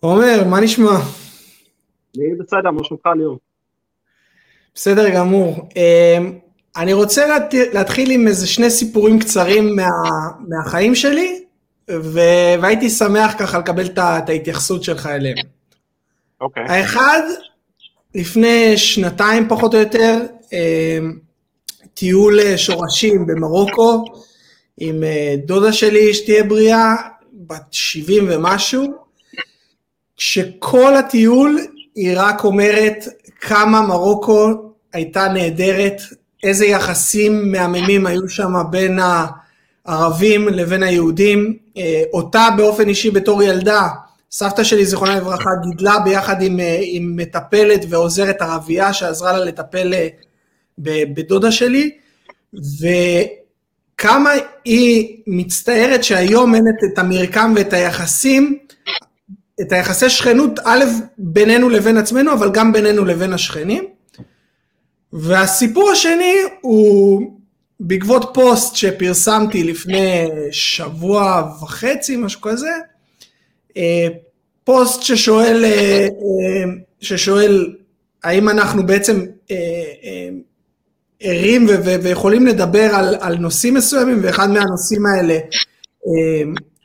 עומר, מה נשמע? אני בסדר, מה שלומך ליאור? בסדר גמור. אמ, אני רוצה להתחיל עם איזה שני סיפורים קצרים מה, מהחיים שלי, והייתי שמח ככה לקבל את ההתייחסות שלך אליהם. אוקיי. Okay. האחד, לפני שנתיים פחות או יותר, אמ, טיול שורשים במרוקו, עם אה, דודה שלי שתהיה בריאה, בת 70 ומשהו, שכל הטיול היא רק אומרת כמה מרוקו הייתה נהדרת, איזה יחסים מהממים היו שם בין הערבים לבין היהודים. אה, אותה באופן אישי בתור ילדה, סבתא שלי זיכרונה לברכה גידלה ביחד עם, אה, עם מטפלת ועוזרת ערבייה שעזרה לה לטפל בדודה שלי, וכמה היא מצטערת שהיום אין את המרקם ואת היחסים, את היחסי שכנות, א', בינינו לבין עצמנו, אבל גם בינינו לבין השכנים. והסיפור השני הוא בעקבות פוסט שפרסמתי לפני שבוע וחצי, משהו כזה, אה, פוסט ששואל, אה, אה, ששואל האם אנחנו בעצם ערים ויכולים לדבר על, על נושאים מסוימים, ואחד מהנושאים האלה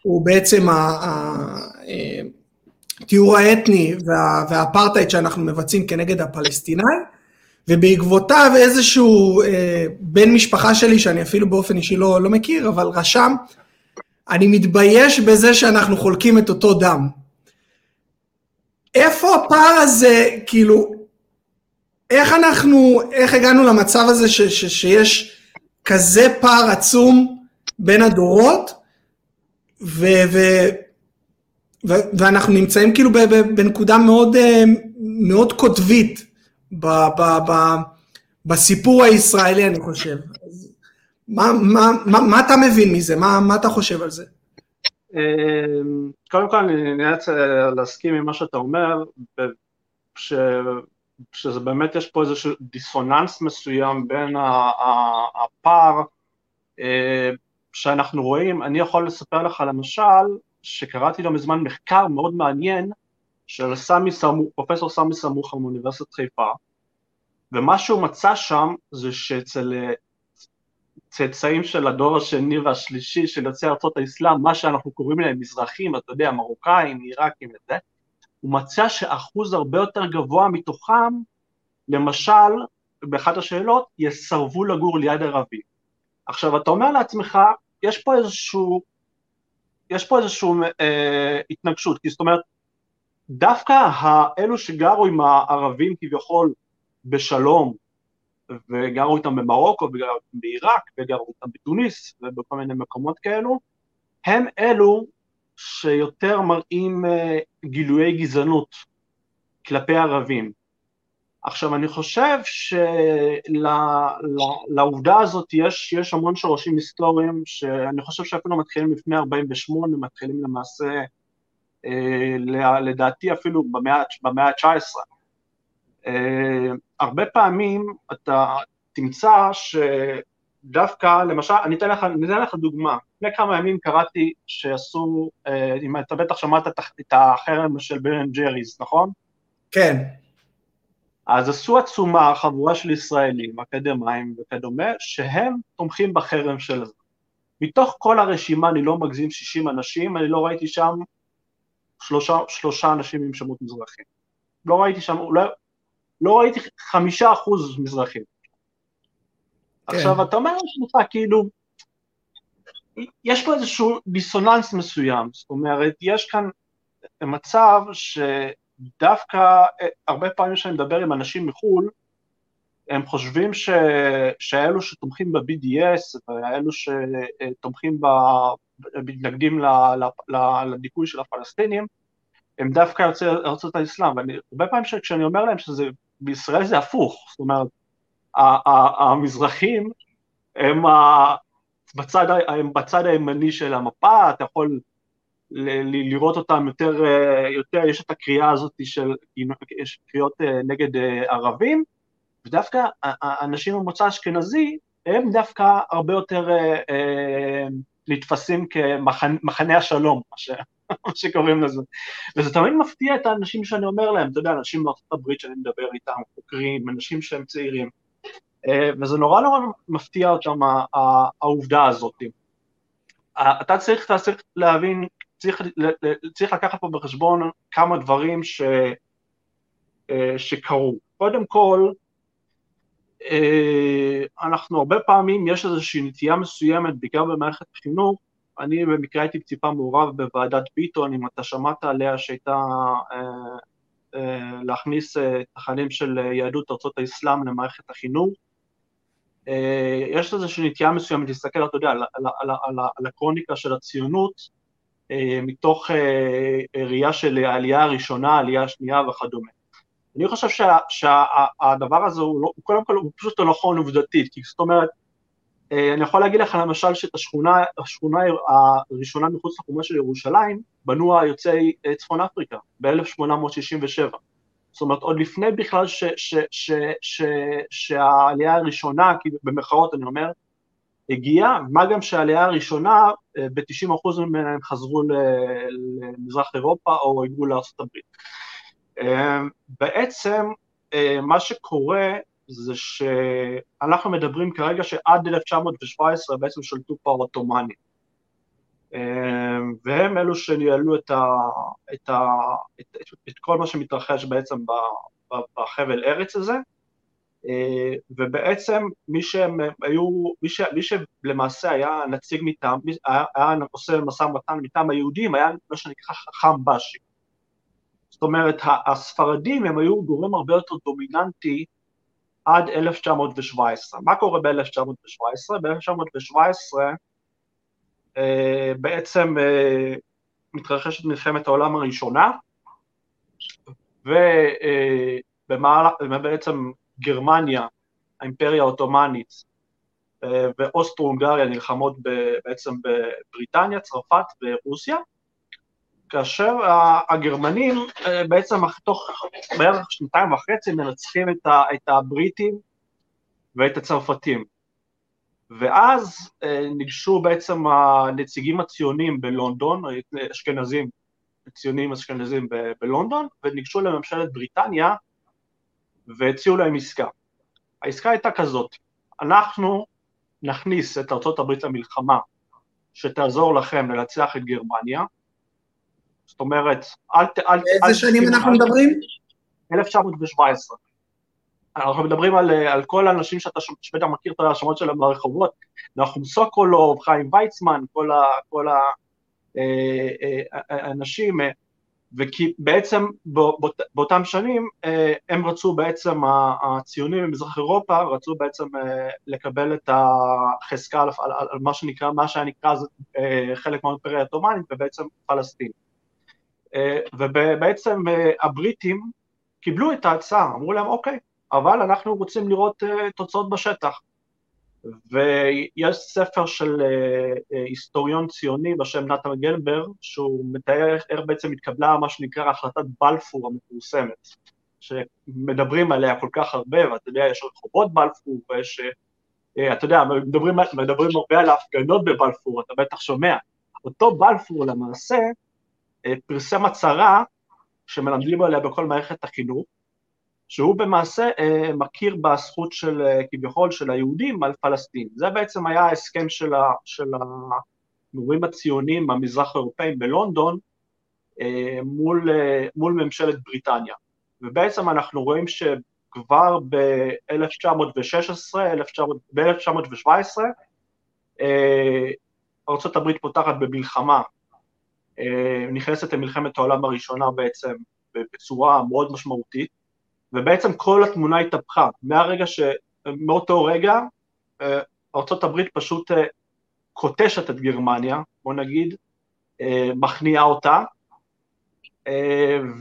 הוא בעצם הטיהור האתני והאפרטהייד שאנחנו מבצעים כנגד הפלסטינאים. ובעקבותיו איזשהו אה, בן משפחה שלי, שאני אפילו באופן אישי לא, לא מכיר, אבל רשם, אני מתבייש בזה שאנחנו חולקים את אותו דם. איפה הפער הזה, כאילו, איך אנחנו, איך הגענו למצב הזה ש, ש, שיש כזה פער עצום בין הדורות, ו, ו, ואנחנו נמצאים כאילו בנקודה מאוד, אה, מאוד קוטבית. ב, ב, ב, בסיפור הישראלי, אני חושב. מה, מה, מה, מה אתה מבין מזה? מה, מה אתה חושב על זה? אמ, קודם כל אני נאלץ אה, להסכים עם מה שאתה אומר, ש, שזה באמת יש פה איזשהו דיסוננס מסוים בין הפער אה, שאנחנו רואים, אני יכול לספר לך למשל, שקראתי לא מזמן מחקר מאוד מעניין של סמי סמוך, פרופסור סמי סמוכה מאוניברסיטת חיפה, ומה שהוא מצא שם זה שאצל אה, צאצאים של הדור השני והשלישי של יוצאי ארצות האסלאם, מה שאנחנו קוראים להם מזרחים, אתה יודע, מרוקאים, עיראקים וזה, הוא מצא שאחוז הרבה יותר גבוה מתוכם, למשל, באחת השאלות, יסרבו לגור ליד ערבים. עכשיו, אתה אומר לעצמך, יש פה איזשהו, יש פה איזושהי אה, התנגשות, כי זאת אומרת, דווקא האלו שגרו עם הערבים כביכול בשלום, וגרו איתם במרוקו, וגרו איתם בעיראק, וגרו איתם בתוניס, ובכל מיני מקומות כאלו, הם אלו שיותר מראים uh, גילויי גזענות כלפי ערבים. עכשיו אני חושב שלעובדה הזאת יש, יש המון שורשים היסטוריים שאני חושב שאפילו מתחילים לפני 48, מתחילים למעשה אה, לדעתי אפילו במאה, במאה ה-19. אה, הרבה פעמים אתה תמצא שדווקא, למשל, אני אתן לך, אני אתן לך דוגמה, לפני כמה ימים קראתי שעשו, אה, אם אתה בטח שמעת את החרם של בן ג'ריז, נכון? כן. אז עשו עצומה, חבורה של ישראלים, אקדמאים וכדומה, שהם תומכים בחרם של זה. מתוך כל הרשימה, אני לא מגזים 60 אנשים, אני לא ראיתי שם שלושה, שלושה אנשים עם שמות מזרחים. לא ראיתי שם, לא, לא ראיתי חמישה אחוז מזרחים. כן. עכשיו, אתה אומר לעצמך, כאילו, יש פה איזשהו דיסוננס מסוים, זאת אומרת, יש כאן מצב שדווקא, הרבה פעמים כשאני מדבר עם אנשים מחו"ל, הם חושבים ש... שאלו שתומכים ב-BDS ואלו שתומכים ב... מתנגדים לדיכוי של הפלסטינים, הם דווקא יוצאי ארצות האסלאם, והרבה פעמים כשאני אומר להם שזה, בישראל זה הפוך, זאת אומרת, המזרחים הם בצד, הם בצד הימני של המפה, אתה יכול לראות אותם יותר, יותר, יש את הקריאה הזאת של, יש קריאות נגד ערבים, ודווקא האנשים ממוצא אשכנזי, הם דווקא הרבה יותר נתפסים כמחנה השלום, מה שקוראים לזה. וזה תמיד מפתיע את האנשים שאני אומר להם, אתה יודע, אנשים מארצות הברית שאני מדבר איתם, חוקרים, אנשים שהם צעירים, אה, וזה נורא נורא מפתיע אותם העובדה הזאת. אתה צריך, אתה צריך להבין, צריך, צריך לקחת פה בחשבון כמה דברים ש, אה, שקרו. קודם כל, אה, אנחנו הרבה פעמים, יש איזושהי נטייה מסוימת, בעיקר במערכת החינוך, אני במקרה הייתי טיפה מעורב בוועדת ביטון, אם אתה שמעת עליה, שהייתה אה, להכניס תכנים של יהדות ארצות האסלאם למערכת החינוך. יש איזושהי נטייה מסוימת להסתכל, אתה יודע, על, על, על, על, על הקרוניקה של הציונות, מתוך אה, ראייה של העלייה הראשונה, העלייה השנייה וכדומה. אני חושב שה, שהדבר הזה הוא, לא, קודם כל הוא פשוט לא נכון עובדתית, כי זאת אומרת, אה, אני יכול להגיד לך למשל שאת השכונה, השכונה הראשונה מחוץ לחומה של ירושלים בנו היוצאי אה, צפון אפריקה ב-1867. זאת אומרת, עוד לפני בכלל ש, ש, ש, ש, שהעלייה הראשונה, במרכאות אני אומר, הגיעה, מה גם שהעלייה הראשונה, אה, ב-90% ממנה הם חזרו למזרח אירופה או הגיעו לארה"ב. בעצם מה שקורה זה שאנחנו מדברים כרגע שעד 1917 בעצם שלטו פה העות'מאנים. והם אלו שניהלו את, ה, את, ה, את, את, את כל מה שמתרחש בעצם בחבל ארץ הזה, אה, ובעצם מי שהם היו, מי, ש, מי שלמעשה היה נציג מטעם, היה, היה עושה משא ומתן מטעם היהודים, היה מה שנקרא חכם בשי. זאת אומרת, הספרדים הם היו גורם הרבה יותר דומיננטי עד 1917. מה קורה ב-1917? ב-1917 אה, בעצם אה, מתרחשת מלחמת העולם הראשונה, ובעצם אה, גרמניה, האימפריה העות'מאנית ואוסטרו-הונגריה נלחמות בעצם בבריטניה, צרפת ורוסיה, כאשר הגרמנים אה, בעצם תוך בערך שנתיים וחצי מנצחים את הבריטים ואת הצרפתים. ואז אה, ניגשו בעצם הנציגים הציונים בלונדון, אשכנזים, ציונים אשכנזים בלונדון, וניגשו לממשלת בריטניה והציעו להם עסקה. העסקה הייתה כזאת, אנחנו נכניס את ארצות הברית למלחמה שתעזור לכם לנצח את גרמניה, זאת אומרת, אל ת... באיזה שנים אנחנו מדברים? 1917. אנחנו מדברים על, על כל האנשים שאתה שבטח מכיר את השמות שלהם ברחובות, נחום סוקולוב, חיים ויצמן, כל, האנשים, אה, אה, וכי בעצם באות, באותם שנים אה, הם רצו בעצם, הציונים במזרח אירופה רצו בעצם לקבל את החזקה על, על, על מה שנקרא, מה שהיה נקרא אז חלק מהאימפריה העות'מאנית ובעצם פלסטין. אה, ובעצם אה, הבריטים קיבלו את ההצעה, אמרו להם אוקיי, אבל אנחנו רוצים לראות אה, תוצאות בשטח. ויש ספר של היסטוריון ציוני בשם נתן גלבר, שהוא מתאר איך בעצם התקבלה מה שנקרא החלטת בלפור המפורסמת, שמדברים עליה כל כך הרבה, ואתה יודע, יש רחובות בלפור, ויש, אתה יודע, מדברים, מדברים הרבה על ההפגנות בבלפור, אתה בטח שומע. אותו בלפור למעשה אה, פרסם הצהרה שמלמדים עליה בכל מערכת החינוך, שהוא במעשה אה, מכיר בזכות של אה, כביכול של היהודים על פלסטין. זה בעצם היה ההסכם של, של המורים הציונים המזרח האירופאים בלונדון מול, מול ממשלת בריטניה. ובעצם אנחנו רואים שכבר ב-1916, ב-1917, ארה"ב פותחת במלחמה אה, נכנסת למלחמת העולם הראשונה בעצם בצורה מאוד משמעותית, ובעצם כל התמונה התהפכה, מהרגע ש... מאותו רגע אה, ארה"ב פשוט אה, קוטשת את גרמניה, בוא נגיד, מכניעה אותה,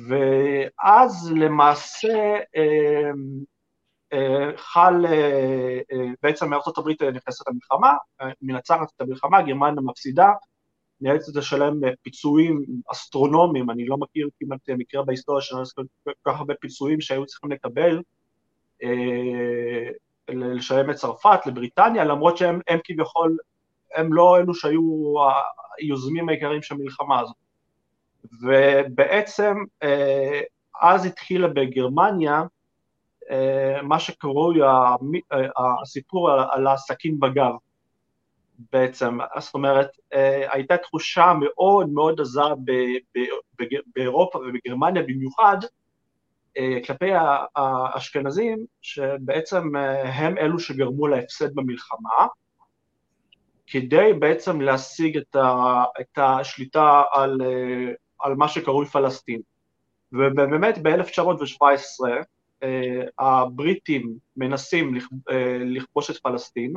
ואז למעשה חל, בעצם הברית נכנסת למלחמה, מנצחת את המלחמה, גרמניה מפסידה, נאלצת לשלם אה, פיצויים אסטרונומיים, אני לא מכיר כמעט מקרה בהיסטוריה של כל כך הרבה פיצויים שהיו צריכים לקבל, אה, לשלם לצרפת, לבריטניה, למרות שהם כביכול, הם לא אלו שהיו היוזמים העיקריים של המלחמה הזאת. ובעצם אז התחילה בגרמניה מה שקרוי הסיפור על הסכין בגב בעצם, זאת אומרת, הייתה תחושה מאוד מאוד עזה באירופה ובגרמניה במיוחד, כלפי האשכנזים, שבעצם הם אלו שגרמו להפסד במלחמה, כדי בעצם להשיג את, ה, את השליטה על, על מה שקרוי פלסטין. ובאמת ב-1917 הבריטים מנסים לכבוש את פלסטין,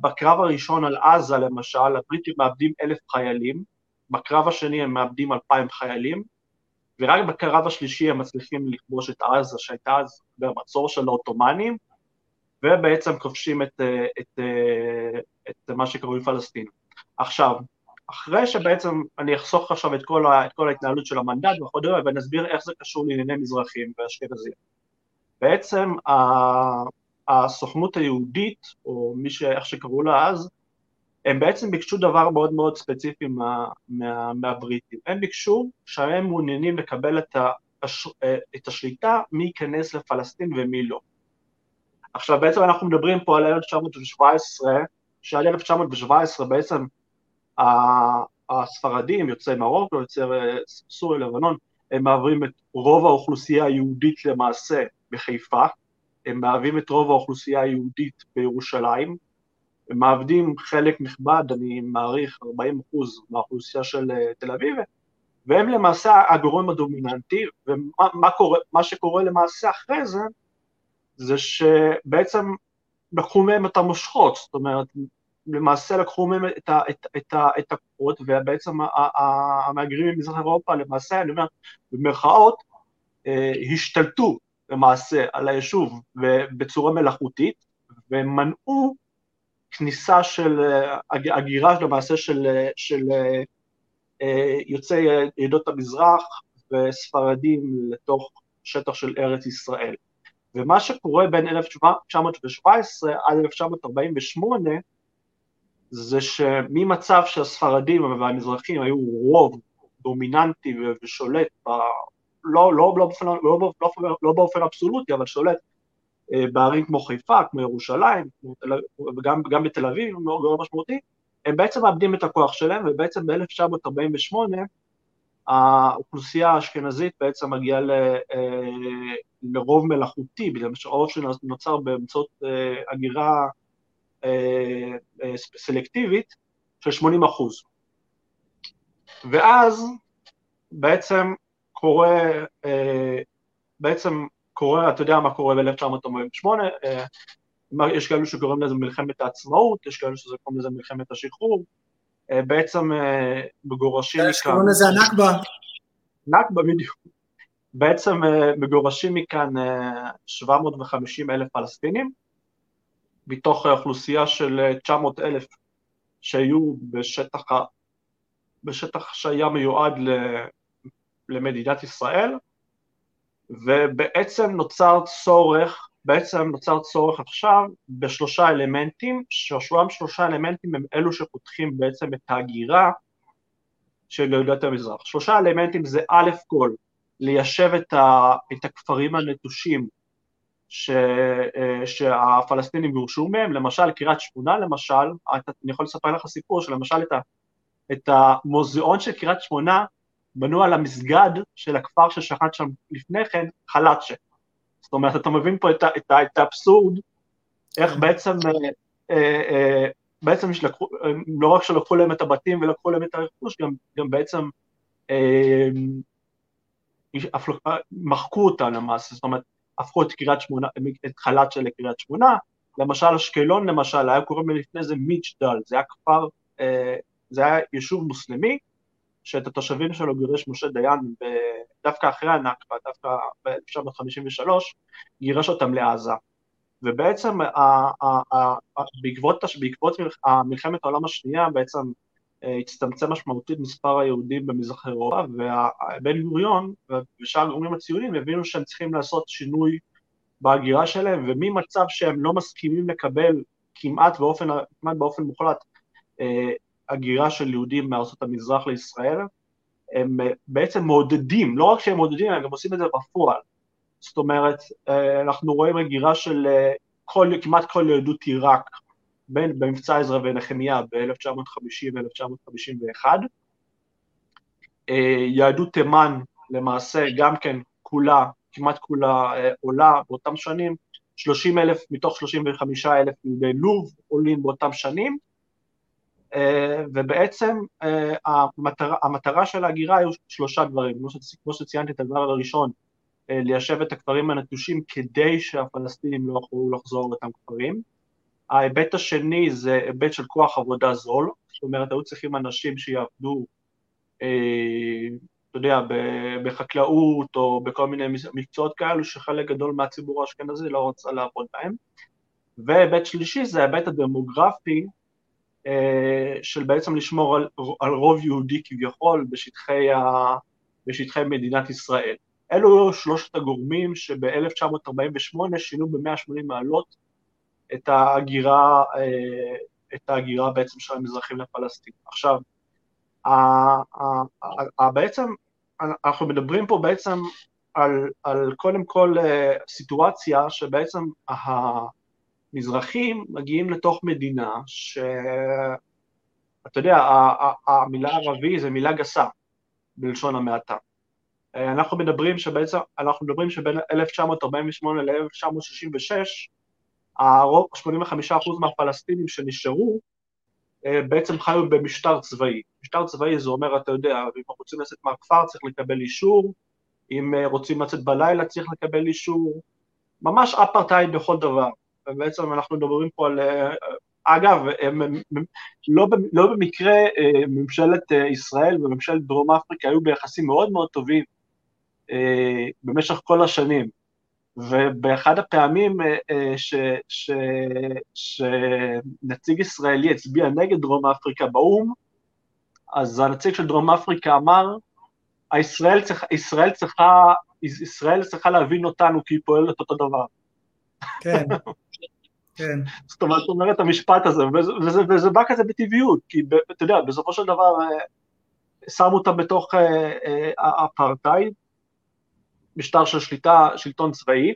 בקרב הראשון על עזה למשל, הבריטים מאבדים אלף חיילים, בקרב השני הם מאבדים אלפיים חיילים, ורק בקרב השלישי הם מצליחים לכבוש את עזה, שהייתה אז במצור של העות'מאנים, ובעצם כובשים את, את, את מה שקרוי פלסטין. עכשיו, אחרי שבעצם אני אחסוך עכשיו את כל, ה, את כל ההתנהלות של המנדט וכו', ונסביר איך זה קשור לענייני מזרחים ואשכנזים. בעצם הסוכנות היהודית, או מי ש... איך שקראו לה אז, הם בעצם ביקשו דבר מאוד מאוד ספציפי מה, מה, מהבריטים. הם ביקשו שהם מעוניינים לקבל את, הש, את השליטה מי ייכנס לפלסטין ומי לא. עכשיו בעצם אנחנו מדברים פה על 1917, שעל 1917 בעצם הספרדים, יוצאי מרוקו, יוצאי סוריה, לבנון, הם מעבירים את רוב האוכלוסייה היהודית למעשה בחיפה, הם מהווים את רוב האוכלוסייה היהודית בירושלים, הם מאבדים חלק נכבד, אני מעריך 40 אחוז מהאוכלוסייה של אה, תל אביב, והם למעשה הגורם הדומיננטי, ומה קורה, שקורה למעשה אחרי זה, זה שבעצם לקחו מהם את המושכות, זאת אומרת, למעשה לקחו מהם את, ה, את, את, את הכוחות, ובעצם המהגרים ממזרח אירופה, למעשה, אני אומר, במרכאות, אה, השתלטו למעשה על היישוב בצורה מלאכותית, ומנעו כניסה של אה, הגירה למעשה של, אה, של יוצאי עדות המזרח וספרדים לתוך שטח של ארץ ישראל. ומה שקורה בין 1917 עד 1948 זה שממצב שהספרדים והמזרחים היו רוב דומיננטי ושולט, לא, לא, לא, באופן, לא, לא, לא באופן אבסולוטי, אבל שולט אה, בערים כמו חיפה, כמו ירושלים, וגם גם בתל אביב, מאוד משמעותי, הם בעצם מאבדים את הכוח שלהם, ובעצם ב-1948 האוכלוסייה האשכנזית בעצם מגיעה ל, אה, לרוב מלאכותי, בגלל שהרוב שנוצר באמצעות אה, הגירה סלקטיבית של 80 אחוז. ואז בעצם קורה, אה, בעצם קורה, אתה יודע מה קורה ב-1948, יש כאלו שקוראים לזה מלחמת העצמאות, יש כאלו שקוראים לזה מלחמת השחרור, בעצם מגורשים מכאן... שקוראים לזה הנכבה. נכבה בדיוק. בעצם מגורשים מכאן 750 אלף פלסטינים, מתוך האוכלוסייה של 900 אלף שהיו בשטח, בשטח שהיה מיועד למדינת ישראל, ובעצם נוצר צורך, בעצם נוצר צורך עכשיו בשלושה אלמנטים, שאושרם שלושה אלמנטים הם אלו שפותחים בעצם את ההגירה של יהודת המזרח. שלושה אלמנטים זה א' כל, ליישב את, ה, את הכפרים הנטושים ש, אה, שהפלסטינים גורשו מהם, למשל קריית שמונה למשל, אני יכול לספר לך סיפור שלמשל את, ה, את המוזיאון של קריית שמונה בנו על המסגד של הכפר ששכן שם לפני כן, חלאצ'ה. זאת אומרת, אתה מבין פה את, את, את האבסורד, איך בעצם, אה, אה, בעצם שלקחו, לא רק שלקחו להם את הבתים ולקחו להם את הרכוש, גם, גם בעצם מחקו אותם למעשה, זאת אומרת, הפכו את קריית שמונה, את חל"צ'ה לקריית שמונה, למשל אשקלון למשל, היה קוראים לפני זה מיצ'דל, זה היה כפר, אה, זה היה יישוב מוסלמי, שאת התושבים שלו גירש משה דיין דווקא אחרי הנכבה, דווקא ב-1953, גירש אותם לעזה. ובעצם בעקבות, בעקבות מלחמת העולם השנייה בעצם אה, הצטמצם משמעותית מספר היהודים במזרח אירופה, ובן גוריון ושאר הגורמים הציונים הבינו שהם צריכים לעשות שינוי בהגירה שלהם, וממצב שהם לא מסכימים לקבל כמעט באופן, כמעט באופן מוחלט אה, הגירה של יהודים מארצות המזרח לישראל, הם בעצם מעודדים, לא רק שהם מעודדים, הם גם עושים את זה בפועל. זאת אומרת, אנחנו רואים הגירה של כל, כמעט כל יהדות עיראק במבצע עזרא ונחמיה ב-1950 ו-1951. יהדות תימן למעשה גם כן כולה, כמעט כולה עולה באותם שנים, 30 אלף מתוך 35 אלף יהודי לוב עולים באותם שנים, אה, ובעצם אה, המטרה, המטרה של ההגירה היו שלושה דברים, כמו שציינתי את הדבר הראשון, אה, ליישב את הכפרים הנטושים כדי שהפלסטינים לא יוכלו לחזור לאותם כפרים. ההיבט השני זה היבט של כוח עבודה זול, זאת אומרת היו צריכים אנשים שיעבדו אתה יודע, בחקלאות או בכל מיני מקצועות כאלו שחלק גדול מהציבור האשכנזי לא רוצה לעבוד בהם. והיבט שלישי זה ההיבט הדמוגרפי אה, של בעצם לשמור על, על רוב יהודי כביכול בשטחי, ה, בשטחי מדינת ישראל. אלו שלושת הגורמים שב-1948 שינו ב-180 מעלות את ההגירה, אה, את ההגירה בעצם של המזרחים לפלסטין. עכשיו, בעצם אנחנו מדברים פה בעצם על, על קודם כל אה, סיטואציה שבעצם המזרחים מגיעים לתוך מדינה שאתה יודע, המילה ערבי זה מילה גסה בלשון המעטה. אה, אנחנו מדברים שבעצם, אנחנו מדברים שבין 1948 ל-1966 הרוב, 85% מהפלסטינים שנשארו אה, בעצם חיו במשטר צבאי. משטר צבאי זה אומר, אתה יודע, אם רוצים לצאת מהכפר צריך לקבל אישור, אם אה, רוצים לצאת בלילה צריך לקבל אישור, ממש אפרטהייד בכל דבר. ובעצם אנחנו מדברים פה על... אה, אגב, הם, הם, לא, לא במקרה ממשלת ישראל וממשלת דרום אפריקה היו ביחסים מאוד מאוד טובים במשך כל השנים. ובאחד הפעמים אה, אה, ש, ש, שנציג ישראלי הצביע נגד דרום אפריקה באו"ם, אז הנציג של דרום אפריקה אמר, ישראל, צריך, ישראל, צריכה, ישראל צריכה להבין אותנו כי היא פועלת אותו דבר. כן, כן. זאת אומרת, זאת אומרת המשפט הזה, וזה, וזה, וזה בא כזה בטבעיות, כי אתה יודע, בסופו של דבר אה, שמו אותם בתוך האפרטהייד, משטר של שליטה, שלטון צבאי,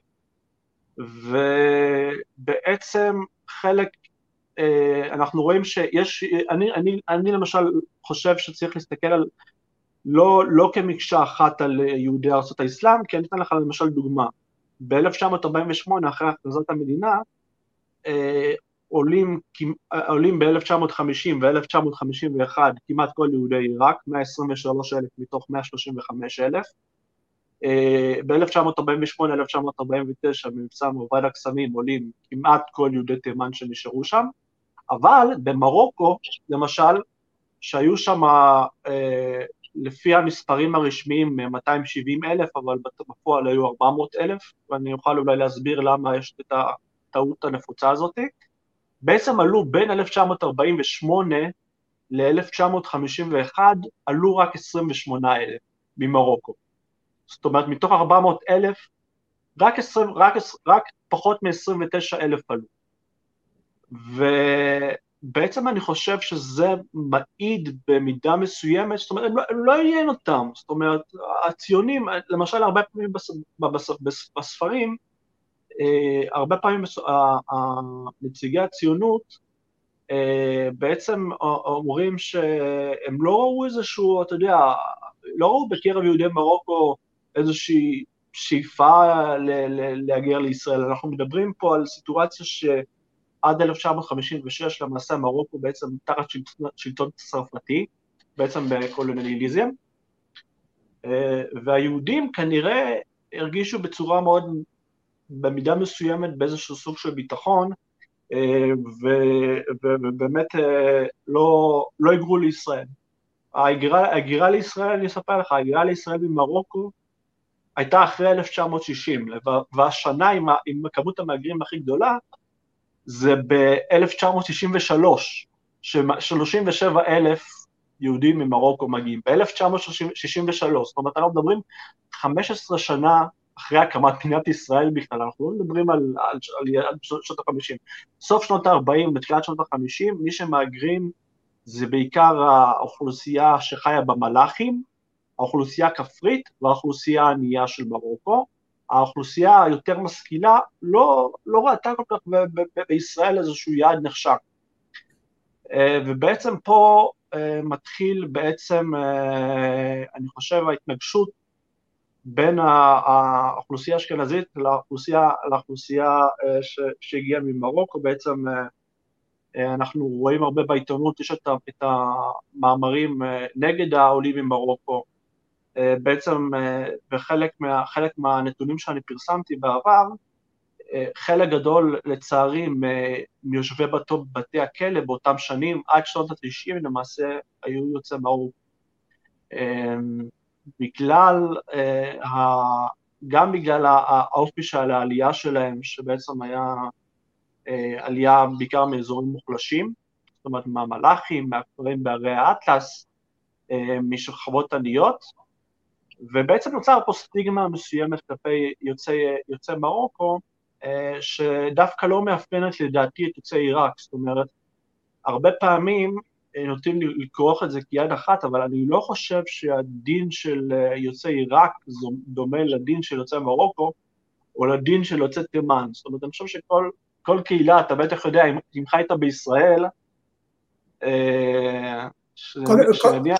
ובעצם חלק, אה, אנחנו רואים שיש, אני, אני, אני למשל חושב שצריך להסתכל על, לא, לא כמקשה אחת על יהודי ארצות האסלאם, כי אני אתן לך למשל דוגמה. ב-1948, אחרי הכרזת המדינה, אה, עולים, עולים ב-1950 ו-1951 כמעט כל יהודי עיראק, 123 אלף מתוך 135 אלף, ב-1948-1949 במבצע מורד הקסמים עולים כמעט כל יהודי תימן שנשארו שם, אבל במרוקו, למשל, שהיו שם, אה, לפי המספרים הרשמיים, 270 אלף, אבל בפועל היו 400 אלף, ואני אוכל אולי להסביר למה יש את הטעות הנפוצה הזאת, בעצם עלו בין 1948 ל-1951, עלו רק 28 אלף ממרוקו. זאת אומרת, מתוך 400 אלף, רק, 20, רק, רק פחות מ-29 אלף עלו. ובעצם אני חושב שזה מעיד במידה מסוימת, זאת אומרת, לא, לא עניין אותם, זאת אומרת, הציונים, למשל הרבה פעמים בס, בס, בס, בספרים, הרבה פעמים נציגי הציונות אה, בעצם אומרים שהם לא ראו איזשהו, אתה יודע, לא ראו בקרב יהודי מרוקו איזושהי שאיפה להגיע לישראל. אנחנו מדברים פה על סיטואציה שעד 1956 למעשה מרוקו בעצם תחת שלטון צרפתי, בעצם בקולוניאליזם, אה, והיהודים כנראה הרגישו בצורה מאוד, במידה מסוימת באיזשהו סוג של ביטחון, אה, ובאמת אה, לא, לא היגרו לישראל. ההגירה לישראל, אני אספר לך, ההגירה לישראל ממרוקו הייתה אחרי 1960, והשנה עם, עם כמות המהגרים הכי גדולה זה ב-1963, ש-37 אלף יהודים ממרוקו מגיעים, ב-1963, זאת אומרת אנחנו מדברים 15 שנה אחרי הקמת מדינת ישראל בכלל, אנחנו לא מדברים על, על, על, על שנות ה-50. סוף שנות ה-40 בתחילת שנות ה-50, מי שמהגרים זה בעיקר האוכלוסייה שחיה במלאכים, האוכלוסייה הכפרית והאוכלוסייה הענייה של מרוקו. האוכלוסייה היותר משכילה לא, לא ראתה כל כך ב- ב- בישראל איזשהו יעד נחשק. אה, ובעצם פה אה, מתחיל בעצם, אה, אני חושב, ההתנגשות בין האוכלוסייה האשכנזית לאוכלוסייה, לאוכלוסייה שהגיעה ממרוקו, בעצם אנחנו רואים הרבה בעיתונות, יש את המאמרים נגד העולים ממרוקו, בעצם בחלק מה, מהנתונים שאני פרסמתי בעבר, חלק גדול לצערי מיושבי בתי הכלא באותם שנים, עד שנות ה-90 למעשה היו יוצאי מרוקו. בגלל, גם בגלל האופי של העלייה שלהם, שבעצם היה עלייה בעיקר מאזורים מוחלשים, זאת אומרת מהמלאכים, מהכפרים בערי האטלס, משכבות עניות, ובעצם נוצר פה סטיגמה מסוימת כלפי יוצאי, יוצאי מרוקו, שדווקא לא מאפיינת לדעתי את יוצאי עיראק, זאת אומרת, הרבה פעמים נוטים לכרוך את זה כיד אחת, אבל אני לא חושב שהדין של יוצאי עיראק דומה לדין של יוצאי מרוקו, או לדין של יוצאי תימן, זאת אומרת, אני חושב שכל קהילה, אתה בטח יודע, אם חיית בישראל, שנניח...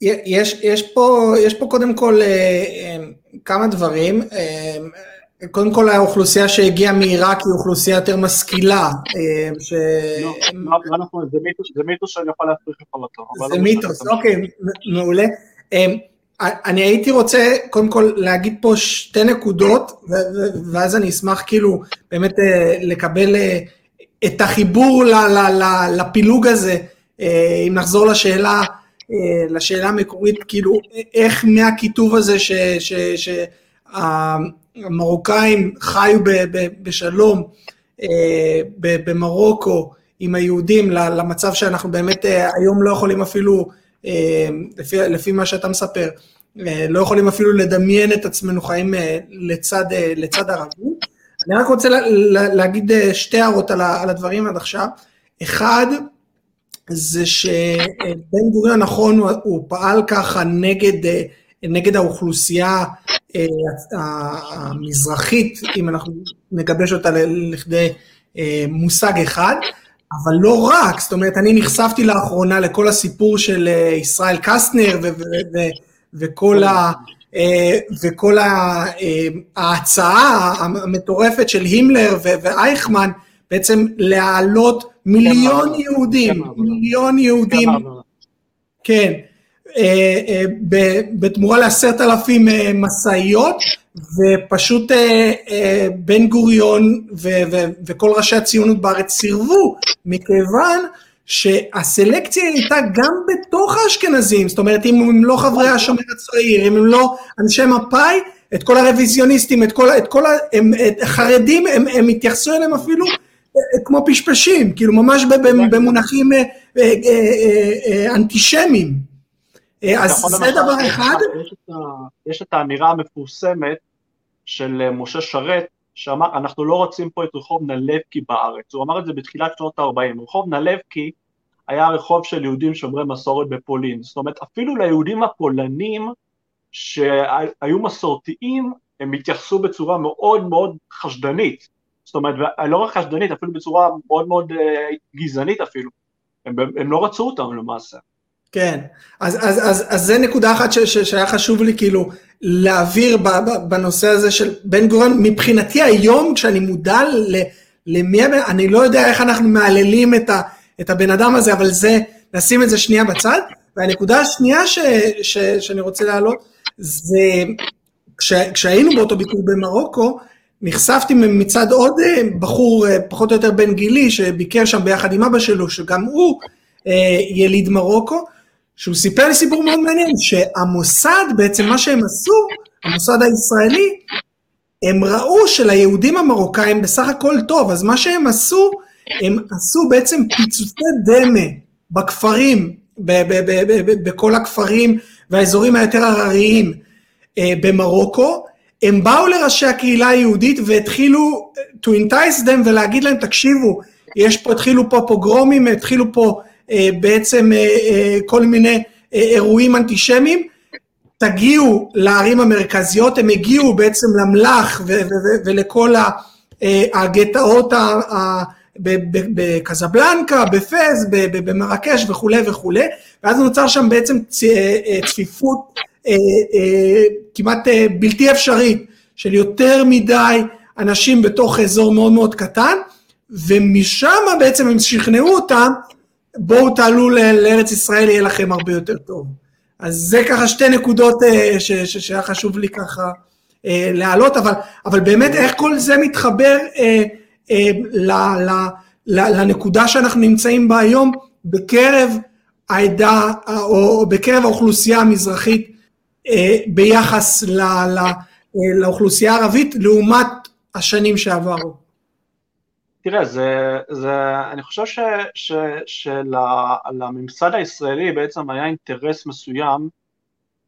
יש, יש, פה, יש פה קודם כל כמה דברים. קודם כל האוכלוסייה שהגיעה מעיראק היא אוכלוסייה יותר משכילה. ש... לא, לא, לא זה מיתוס שאני יכול להפריך לך אותו. זה מיתוס, אוקיי, מעולה. אני הייתי רוצה קודם כל להגיד פה שתי נקודות, ואז אני אשמח כאילו באמת לקבל את החיבור לפילוג הזה, אם נחזור לשאלה, לשאלה המקורית, כאילו איך מהכיתוב הזה ש... המרוקאים חיו בשלום אה, במרוקו עם היהודים למצב שאנחנו באמת אה, היום לא יכולים אפילו, אה, לפי, לפי מה שאתה מספר, לא יכולים אפילו לדמיין את עצמנו חיים לצד, לצד ערבים. אני רק רוצה להגיד שתי הערות על הדברים עד עכשיו. אחד, זה שבן גוריון נכון, הוא, הוא פעל ככה נגד, נגד האוכלוסייה אה, המזרחית, אם אנחנו נגבש אותה לכדי אה, מושג אחד, אבל לא רק, זאת אומרת, אני נחשפתי לאחרונה לכל הסיפור של אה, ישראל קסטנר וכל ה... וכל ההצעה המטורפת של הימלר ואייכמן, בעצם להעלות מיליון יהודים, מיליון יהודים, כן, אה, אה, בתמורה לעשרת אלפים אה, משאיות, ופשוט בן גוריון וכל ראשי הציונות בארץ סירבו, מכיוון שהסלקציה הייתה גם בתוך האשכנזים, זאת אומרת אם הם לא חברי השומר הצעיר, אם הם לא אנשי מפא"י, את כל הרוויזיוניסטים, את כל, את כל הם, את החרדים, הם, הם התייחסו אליהם אפילו כמו פשפשים, כאילו ממש במונחים אנטישמיים. אה, אז זה דבר אחד. יש את האמירה המפורסמת של אה, משה שרת, שאמר, אנחנו לא רוצים פה את רחוב נלבקי בארץ, הוא אמר את זה בתחילת שנות ה-40, רחוב נלבקי היה רחוב של יהודים שומרי מסורת בפולין, זאת אומרת אפילו ליהודים הפולנים שהיו מסורתיים, הם התייחסו בצורה מאוד מאוד חשדנית, זאת אומרת, לא רק חשדנית, אפילו בצורה מאוד מאוד אה, גזענית אפילו, הם, הם לא רצו אותם למעשה. כן, אז, אז, אז, אז זה נקודה אחת ש, ש, שהיה חשוב לי כאילו להעביר ב, ב, בנושא הזה של בן גוריון, מבחינתי היום כשאני מודע ל, למי אני לא יודע איך אנחנו מהללים את, ה, את הבן אדם הזה, אבל זה, נשים את זה שנייה בצד, והנקודה השנייה ש, ש, שאני רוצה להעלות, זה כש, כשהיינו באותו ביקור במרוקו, נחשפתי מצד עוד אה, בחור אה, פחות או יותר בן גילי שביקר שם ביחד עם אבא שלו, שגם הוא אה, יליד מרוקו, שהוא סיפר לי סיפור מאוד מעניין, שהמוסד, בעצם מה שהם עשו, המוסד הישראלי, הם ראו שליהודים המרוקאים בסך הכל טוב, אז מה שהם עשו, הם עשו בעצם פיצוצי דמה בכפרים, בכל הכפרים והאזורים היותר הרריים אה, במרוקו, הם באו לראשי הקהילה היהודית והתחילו to entice them ולהגיד להם, תקשיבו, יש פה, התחילו פה פוגרומים, התחילו פה אה, בעצם אה, אה, כל מיני אירועים אנטישמיים, תגיעו לערים המרכזיות, הם הגיעו בעצם למלח ולכל הגטאות בקזבלנקה, בפז, במרקש וכולי וכולי, ואז נוצר שם בעצם צפיפות כמעט בלתי אפשרית של יותר מדי אנשים בתוך אזור מאוד מאוד קטן, ומשם בעצם הם שכנעו אותם, בואו תעלו לארץ ישראל, יהיה לכם הרבה יותר טוב. אז זה ככה שתי נקודות אה, שהיה חשוב לי ככה אה, להעלות, אבל, אבל באמת איך כל זה מתחבר אה, ל, ל, ל, לנקודה שאנחנו נמצאים בה היום בקרב העדה, או בקרב האוכלוסייה המזרחית ביחס ל, ל, לאוכלוסייה הערבית לעומת השנים שעברו. תראה, זה, זה, אני חושב ש, ש, שלממסד הישראלי בעצם היה אינטרס מסוים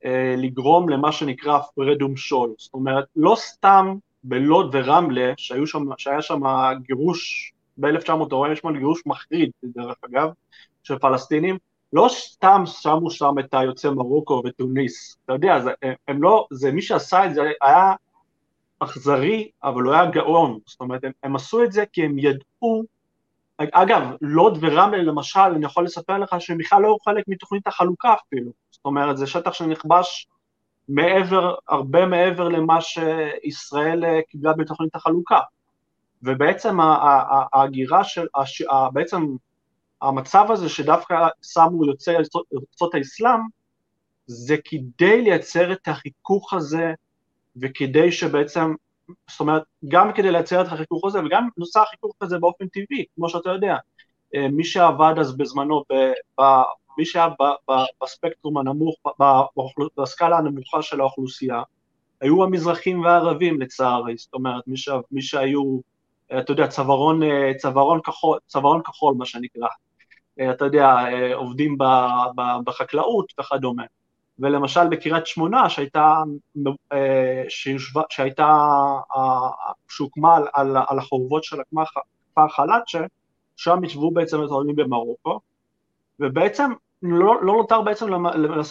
אה, לגרום למה שנקרא הפרד ומשול. זאת אומרת, לא סתם בלוד ורמלה, שם, שהיה שם גירוש ב-1948, גירוש מחריד, דרך אגב, של פלסטינים, לא סתם שמו שם את היוצאי מרוקו וטוניס, אתה יודע, זה, הם לא, זה מי שעשה את זה היה אכזרי, אבל הוא היה גאון, זאת אומרת, הם, הם עשו את זה כי הם ידעו, אגב, לוד ורמלה למשל, אני יכול לספר לך שהם בכלל לא היו חלק מתוכנית החלוקה אפילו, זאת אומרת, זה שטח שנכבש מעבר, הרבה מעבר למה שישראל אה, קיבלה בתוכנית החלוקה, ובעצם ההגירה של, בעצם המצב הזה שדווקא שמו יוצאי ארצות האסלאם, זה כדי לייצר את החיכוך הזה וכדי שבעצם, זאת אומרת, גם כדי לייצר את החיכוך הזה וגם נוצר החיכוך הזה באופן טבעי, כמו שאתה יודע. אה, מי שעבד אז בזמנו, ב, ב, מי שהיה ב, ב, בספקטרום הנמוך, ב, בסקאלה הנמוכה של האוכלוסייה, היו המזרחים והערבים לצערי, זאת אומרת, מי, ש, מי שהיו, אה, אתה יודע, צווארון, אה, צווארון, כחול, צווארון כחול, מה שנקרא, אתה יודע, עובדים ב, ב, בחקלאות וכדומה. ולמשל בקריית שמונה שהייתה, אה, שיושבה, שהייתה, אה, שהוקמה על, על, על החורבות של הכפר חלאצ'ה, שם ישבו בעצם את העולים במרוקו, ובעצם לא, לא נותר בעצם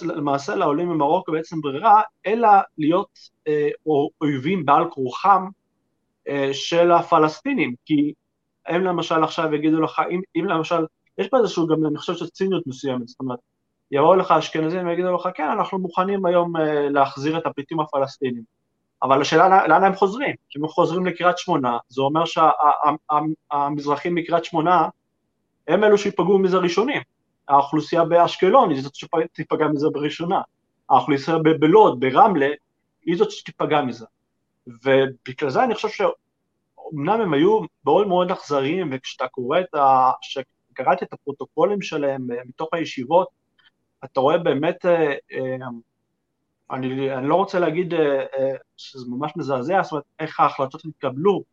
למעשה לעולים ממרוקו בעצם ברירה, אלא להיות אה, אויבים בעל כורחם אה, של הפלסטינים, כי הם למשל עכשיו יגידו לך, אם, אם למשל, יש פה איזשהו גם, אני חושב שציניות מסוימת, זאת אומרת, יבואו לך אשכנזים ויגידו לך, כן, אנחנו מוכנים היום אה, להחזיר את הפליטים הפלסטינים. אבל השאלה לאן הם חוזרים? אם הם חוזרים לקריית שמונה, זה אומר שהמזרחים מקריית שמונה הם אלו שיפגעו מזה ראשונים. האוכלוסייה באשקלון היא זאת שתיפגע מזה בראשונה. האוכלוסייה בלוד, ברמלה, היא זאת שתיפגע מזה. ובגלל זה אני חושב שאומנם הם היו מאוד מאוד אכזריים, וכשאתה קורא את ה... כשקראתי את הפרוטוקולים שלהם אה, מתוך הישיבות, אתה רואה באמת, אה, אה, אני, אני לא רוצה להגיד אה, שזה ממש מזעזע, זאת אומרת, איך ההחלטות התקבלו,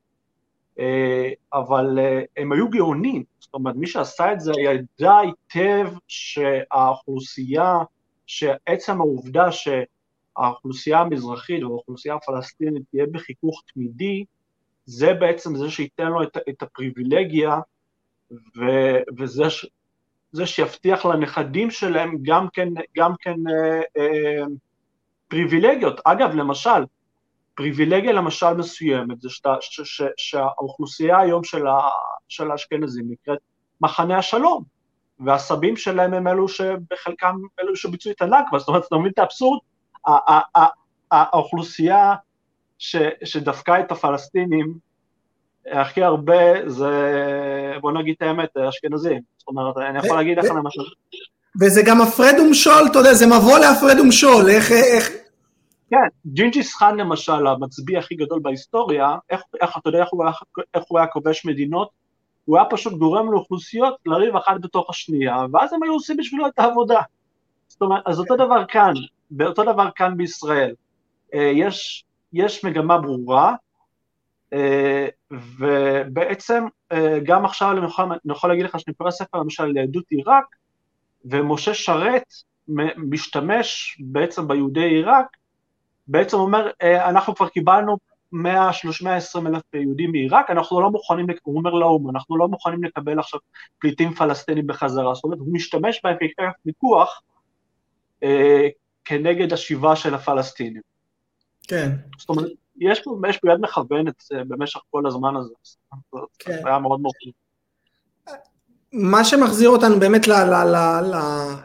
אבל הם היו גאונים, זאת אומרת, מי שעשה את זה ידע היטב שהאוכלוסייה, שעצם העובדה שהאוכלוסייה המזרחית והאוכלוסייה הפלסטינית תהיה בחיכוך תמידי, זה בעצם זה שייתן לו את, את הפריבילגיה, ו, וזה זה שיבטיח לנכדים שלהם גם כן, גם כן אה, אה, פריבילגיות. אגב, למשל, פריבילגיה למשל מסוימת, זה שאתה, ש, ש, שהאוכלוסייה היום של, ה, של האשכנזים נקראת מחנה השלום, והסבים שלהם הם אלו שבחלקם אלו שביצעו את הנכבה, זאת אומרת, אתה מבין את האבסורד? האוכלוסייה ש, שדפקה את הפלסטינים הכי הרבה זה, בוא נגיד את האמת, אשכנזים. זאת אומרת, אני יכול להגיד לך למשל... וזה גם הפרד ומשול, אתה יודע, זה מבוא להפרד ומשול, איך... איך... כן, ג'ינג'יס חאן למשל, המצביא הכי גדול בהיסטוריה, איך, איך אתה יודע איך הוא, איך הוא היה כובש מדינות? הוא היה פשוט גורם לאוכלוסיות לריב אחת בתוך השנייה, ואז הם היו עושים בשבילו את העבודה. זאת אומרת, אז אותו דבר כאן, אותו דבר כאן בישראל. אה, יש, יש מגמה ברורה, ובעצם אה, גם עכשיו אני יכול, אני יכול להגיד לך שאני קורא ספר למשל על יהדות עיראק, ומשה שרת משתמש בעצם ביהודי עיראק, בעצם אומר, אה, אנחנו כבר קיבלנו 120 אלף יהודים מעיראק, אנחנו לא מוכנים, הוא אומר לאו"ם, אנחנו לא מוכנים לקבל עכשיו פליטים פלסטינים בחזרה, זאת אומרת, הוא משתמש בהם ככף מיקוח, כנגד השיבה של הפלסטינים. כן. זאת אומרת, יש פה, יש פה יד מכוונת במשך כל הזמן הזה, כן. זה היה מאוד מאוד מה שמחזיר אותנו באמת ל, ל, ל, ל,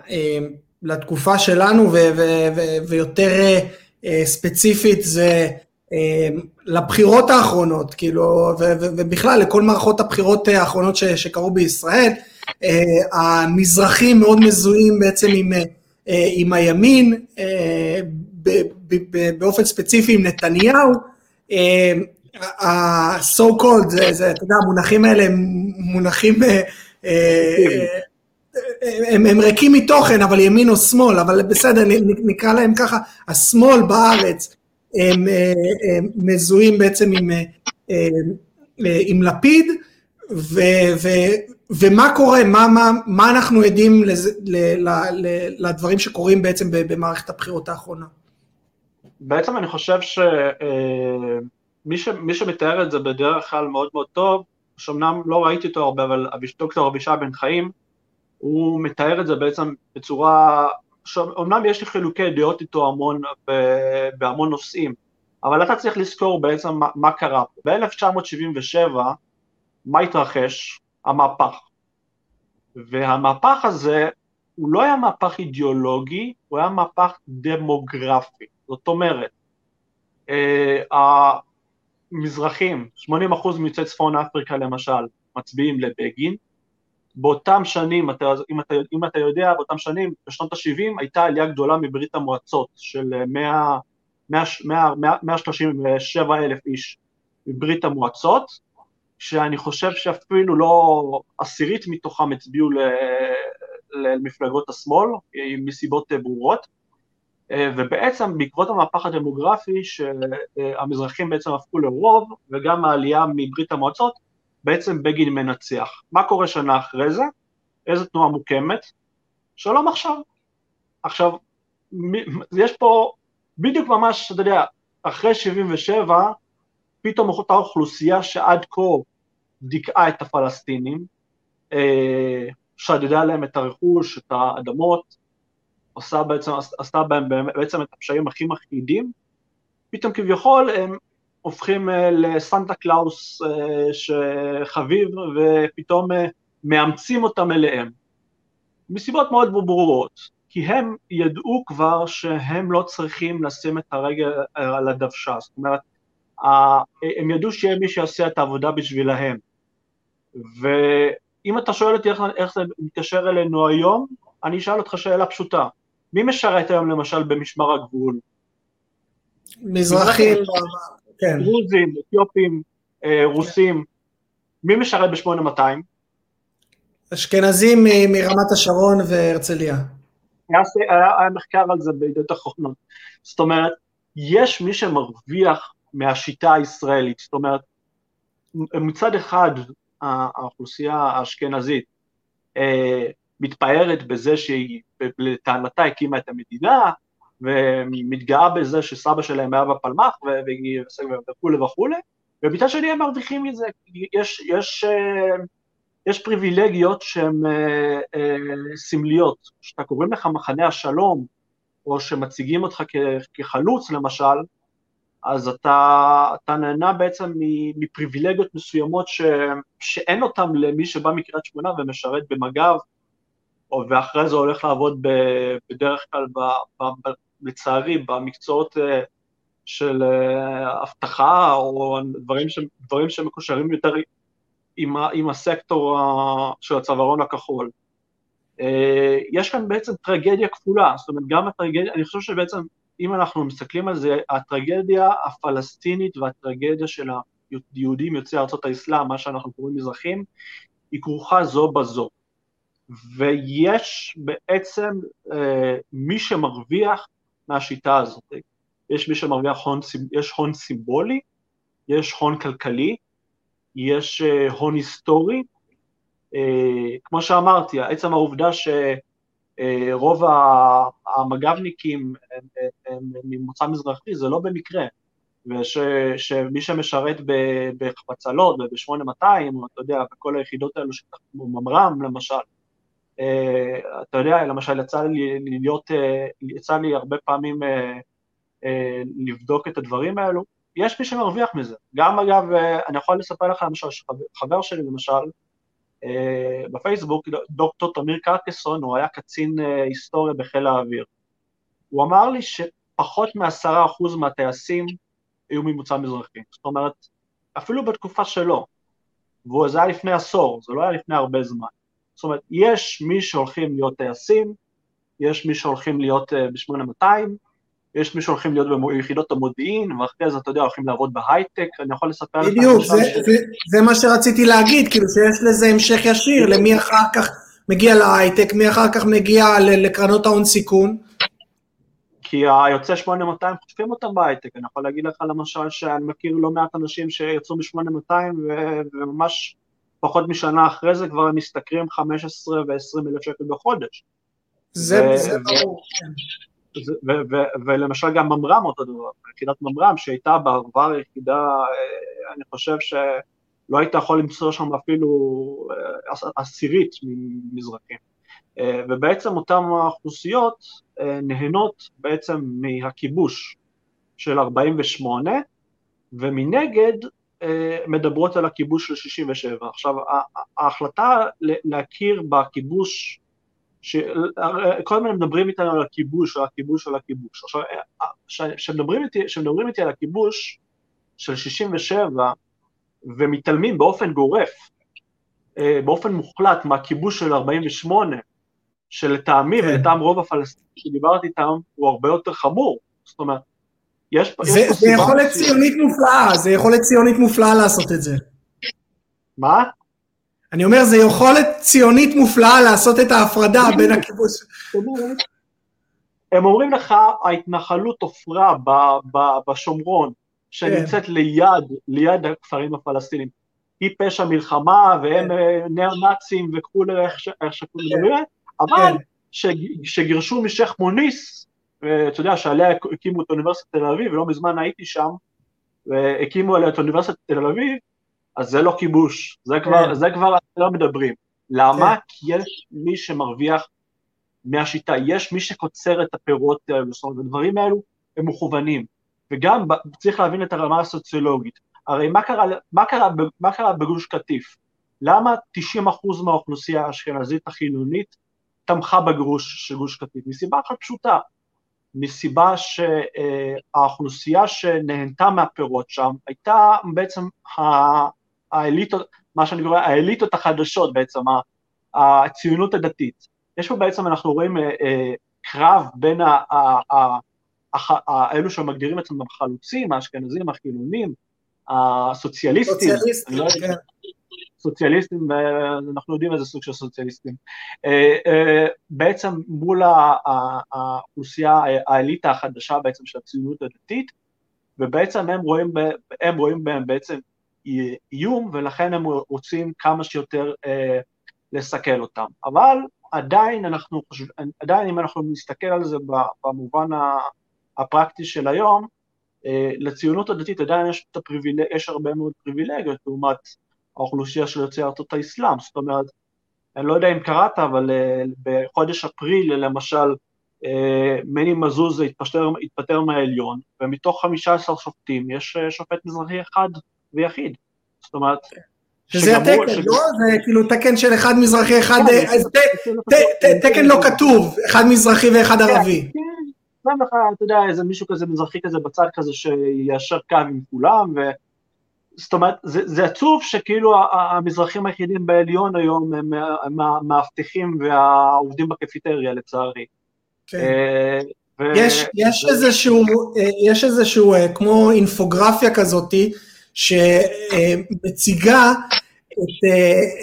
אה, לתקופה שלנו ו, ו, ו, ויותר אה, ספציפית זה אה, לבחירות האחרונות, כאילו, ו, ו, ובכלל לכל מערכות הבחירות האחרונות ש, שקרו בישראל, המזרחים מאוד מזוהים בעצם עם, עם הימין, באופן ספציפי עם נתניהו, ה-so called, זה, אתה יודע, המונחים האלה הם מונחים אה, הם, הם ריקים מתוכן, אבל ימין או שמאל, אבל בסדר, נקרא להם ככה, השמאל בארץ, הם, אה, הם מזוהים בעצם עם, אה, עם לפיד, ו, ו, ומה קורה, מה, מה, מה אנחנו עדים לדברים שקורים בעצם במערכת הבחירות האחרונה? בעצם אני חושב שמי ש, שמתאר את זה בדרך כלל מאוד מאוד טוב, שאומנם לא ראיתי אותו הרבה, אבל דוקטור אבישי בן חיים, הוא מתאר את זה בעצם בצורה, אומנם יש לי חילוקי דעות איתו המון, בהמון נושאים, אבל אתה צריך לזכור בעצם מה, מה קרה פה. ב-1977, מה התרחש? המהפך. והמהפך הזה, הוא לא היה מהפך אידיאולוגי, הוא היה מהפך דמוגרפי. זאת אומרת, אה, מזרחים, 80% מיוצאי צפון אפריקה למשל, מצביעים לבגין, באותם שנים, אתה, אם, אתה, אם אתה יודע, באותם שנים, בשנות ה-70 הייתה עלייה גדולה מברית המועצות של 100, 100, 100, 137 אלף איש מברית המועצות, שאני חושב שאפילו לא עשירית מתוכם הצביעו למפלגות השמאל, מסיבות ברורות, אה, ובעצם בעקבות המהפך הדמוגרפי שהמזרחים בעצם הפכו לרוב וגם העלייה מברית המועצות בעצם בגין מנצח. מה קורה שנה אחרי זה? איזה תנועה מוקמת? שלום עכשיו. עכשיו, יש פה בדיוק ממש, אתה יודע, אחרי 77, פתאום אותה אוכלוסייה שעד כה דיכאה את הפלסטינים, אה, שדדה להם את הרכוש, את האדמות, עושה בעצם, עשתה בהם בעצם את הפשעים הכי מחרידים, פתאום כביכול הם הופכים אה, לסנטה קלאוס אה, שחביב ופתאום אה, מאמצים אותם אליהם. מסיבות מאוד ברורות, כי הם ידעו כבר שהם לא צריכים לשים את הרגל על הדוושה, זאת אומרת, הם ידעו שיהיה מי שיעשה את העבודה בשבילהם. ואם אתה שואל אותי איך, איך זה מתקשר אלינו היום, אני אשאל אותך שאלה פשוטה. מי משרת היום למשל במשמר הגבול? מזרחים, כן. דרוזים, אתיופים, אה, רוסים. מי משרת ב-8200? אשכנזים מרמת השרון והרצליה. היה, מחקר על זה בידיעות אחרונות. זאת אומרת, יש מי שמרוויח מהשיטה הישראלית, זאת אומרת, מצד אחד האוכלוסייה האשכנזית אה, מתפארת בזה שהיא לטענתה הקימה את המדינה, ומתגאה בזה שסבא שלהם היה בפלמ"ח וכולי וכולי, ומצד שני הם מרוויחים מזה, יש, יש, יש פריבילגיות שהן אה, אה, סמליות, כשאתה קוראים לך מחנה השלום, או שמציגים אותך כחלוץ למשל, אז אתה, אתה נהנה בעצם מפריבילגיות מסוימות ש, שאין אותן למי שבא מקריית שמונה ומשרת במג"ב ואחרי זה הולך לעבוד בדרך כלל, לצערי, במקצועות אה, של אה, אבטחה או דברים, ש, דברים שמקושרים יותר עם, עם הסקטור של הצווארון הכחול. אה, יש כאן בעצם טרגדיה כפולה, זאת אומרת גם הטרגדיה, אני חושב שבעצם אם אנחנו מסתכלים על זה, הטרגדיה הפלסטינית והטרגדיה של היהודים יוצאי ארצות האסלאם, מה שאנחנו קוראים מזרחים, היא כרוכה זו בזו. ויש בעצם אה, מי שמרוויח מהשיטה הזאת. יש מי שמרוויח הון, יש הון סימבולי, יש הון כלכלי, יש אה, הון היסטורי. אה, כמו שאמרתי, עצם העובדה שרוב המג"בניקים הם, הם, הם ממוצא מזרחי זה לא במקרה, ושמי שמשרת בצלות וב-8200, אתה יודע, בכל היחידות האלו, ממר"ם למשל, אתה יודע, למשל יצא לי להיות, אה, יצא לי הרבה פעמים לבדוק את הדברים האלו, יש מי שמרוויח מזה. גם אגב, אני יכול לספר לך למשל, חבר שלי למשל, בפייסבוק, דוקטור תמיר קרקסון, הוא היה קצין היסטוריה בחיל האוויר. הוא אמר לי שפחות מעשרה אחוז מהטייסים היו ממוצא מזרחי. זאת אומרת, אפילו בתקופה שלו, וזה היה לפני עשור, זה לא היה לפני הרבה זמן. זאת אומרת, יש מי שהולכים להיות טייסים, יש מי שהולכים להיות uh, ב-8200, יש מי שהולכים להיות ביחידות המודיעין, ואחרי זה, אתה יודע, הולכים לעבוד בהייטק, אני יכול לספר לך... בדיוק, זה, ש... זה, זה מה שרציתי להגיד, כאילו שיש לזה המשך ישיר, למי אחר כך מגיע להייטק, מי אחר כך מגיע לקרנות ההון סיכון. כי היוצא 8200 חוטפים אותם בהייטק, אני יכול להגיד לך למשל שאני מכיר לא מעט אנשים שיצאו ב-8200 וממש פחות משנה אחרי זה כבר הם משתכרים 15 ו-20 אלף שקל בחודש. זה, ברור. ולמשל גם ממר"ם אותו דבר, יחידת ממר"ם שהייתה בעבר יחידה, אה, אני חושב שלא היית יכול למצוא שם אפילו אה, עשירית ממזרחים. אה, ובעצם אותן האוכלוסיות נהנות בעצם מהכיבוש של 48, ומנגד מדברות על הכיבוש של 67. עכשיו, ההחלטה להכיר בכיבוש, כל הזמן מדברים איתנו על הכיבוש, על הכיבוש, על הכיבוש. עכשיו, כשמדברים איתי, איתי על הכיבוש של 67 ומתעלמים באופן גורף, אה, באופן מוחלט מהכיבוש של 48, שלטעמי כן. ולטעם רוב הפלסטינים שדיברתי איתם הוא הרבה יותר חמור. זאת אומרת, יש, זה, יש זה יכולת ש... ציונית מופלאה, זה יכולת ציונית מופלאה לעשות את זה. מה? אני אומר, זה יכולת ציונית מופלאה לעשות את ההפרדה בין הכיבוש. הם אומרים לך, ההתנחלות עופרה בשומרון, שנמצאת כן. ליד, ליד הכפרים הפלסטינים, היא פשע מלחמה, והם כן. אה, ניאו-נאצים וכולי, איך שכולם כן. מדברים, אבל כשגירשו משייח' מוניס, אתה יודע שעליה הקימו את אוניברסיטת תל אביב, ולא מזמן הייתי שם, והקימו עליה את אוניברסיטת תל אביב, אז זה לא כיבוש, זה כבר, כן. זה כבר לא מדברים. למה? כן. כי יש מי שמרוויח מהשיטה, יש מי שקוצר את הפירות האלו, זאת אומרת, הדברים האלו הם מכוונים. וגם צריך להבין את הרמה הסוציולוגית. הרי מה קרה, מה קרה, מה קרה בגוש קטיף? למה 90% מהאוכלוסייה האשכנזית החילונית תמכה בגירוש של גוש קטיף? מסיבה אחת פשוטה, מסיבה שהאוכלוסייה שנהנתה מהפירות שם הייתה בעצם האליטות, מה שאני קורא האליטות החדשות בעצם, הציונות הדתית. יש פה בעצם, אנחנו רואים אה, אה, קרב בין האלו שמגדירים עצמם חלוצים, האשכנזים, החילונים, הסוציאליסטים, סוציאליסטים, לא כן. סוציאליסטים, אנחנו יודעים איזה סוג של סוציאליסטים, אה, אה, בעצם מול האוכלוסייה, האליטה החדשה בעצם של הציונות הדתית, ובעצם הם רואים, הם רואים בהם בעצם איום, ולכן הם רוצים כמה שיותר אה, לסכל אותם. אבל עדיין אנחנו חושבים, עדיין אם אנחנו נסתכל על זה במובן הפרקטי של היום, לציונות הדתית עדיין יש, הפריבילג... יש הרבה מאוד פריבילגיות לעומת האוכלוסייה של יוצאי ארצות האסלאם, זאת אומרת, אני לא יודע אם קראת, אבל uh, בחודש אפריל למשל, uh, מני מזוז התפטר, התפטר מהעליון, ומתוך 15 שופטים יש שופט מזרחי אחד ויחיד. זאת אומרת, שזה התקן, לא? זה כאילו תקן של אחד מזרחי, אחד... כן, תקן לא כתוב, אחד מזרחי ואחד כן, ערבי. שם לך, אתה יודע, איזה מישהו כזה מזרחי כזה בצד כזה שיישר קו עם כולם, זאת אומרת, זה, זה עצוב שכאילו המזרחים היחידים בעליון היום הם המאבטחים והעובדים בקפיטריה לצערי. כן. אה, ו... יש, יש איזשהו, אה, יש איזשהו אה, כמו אינפוגרפיה כזאתי שמציגה את,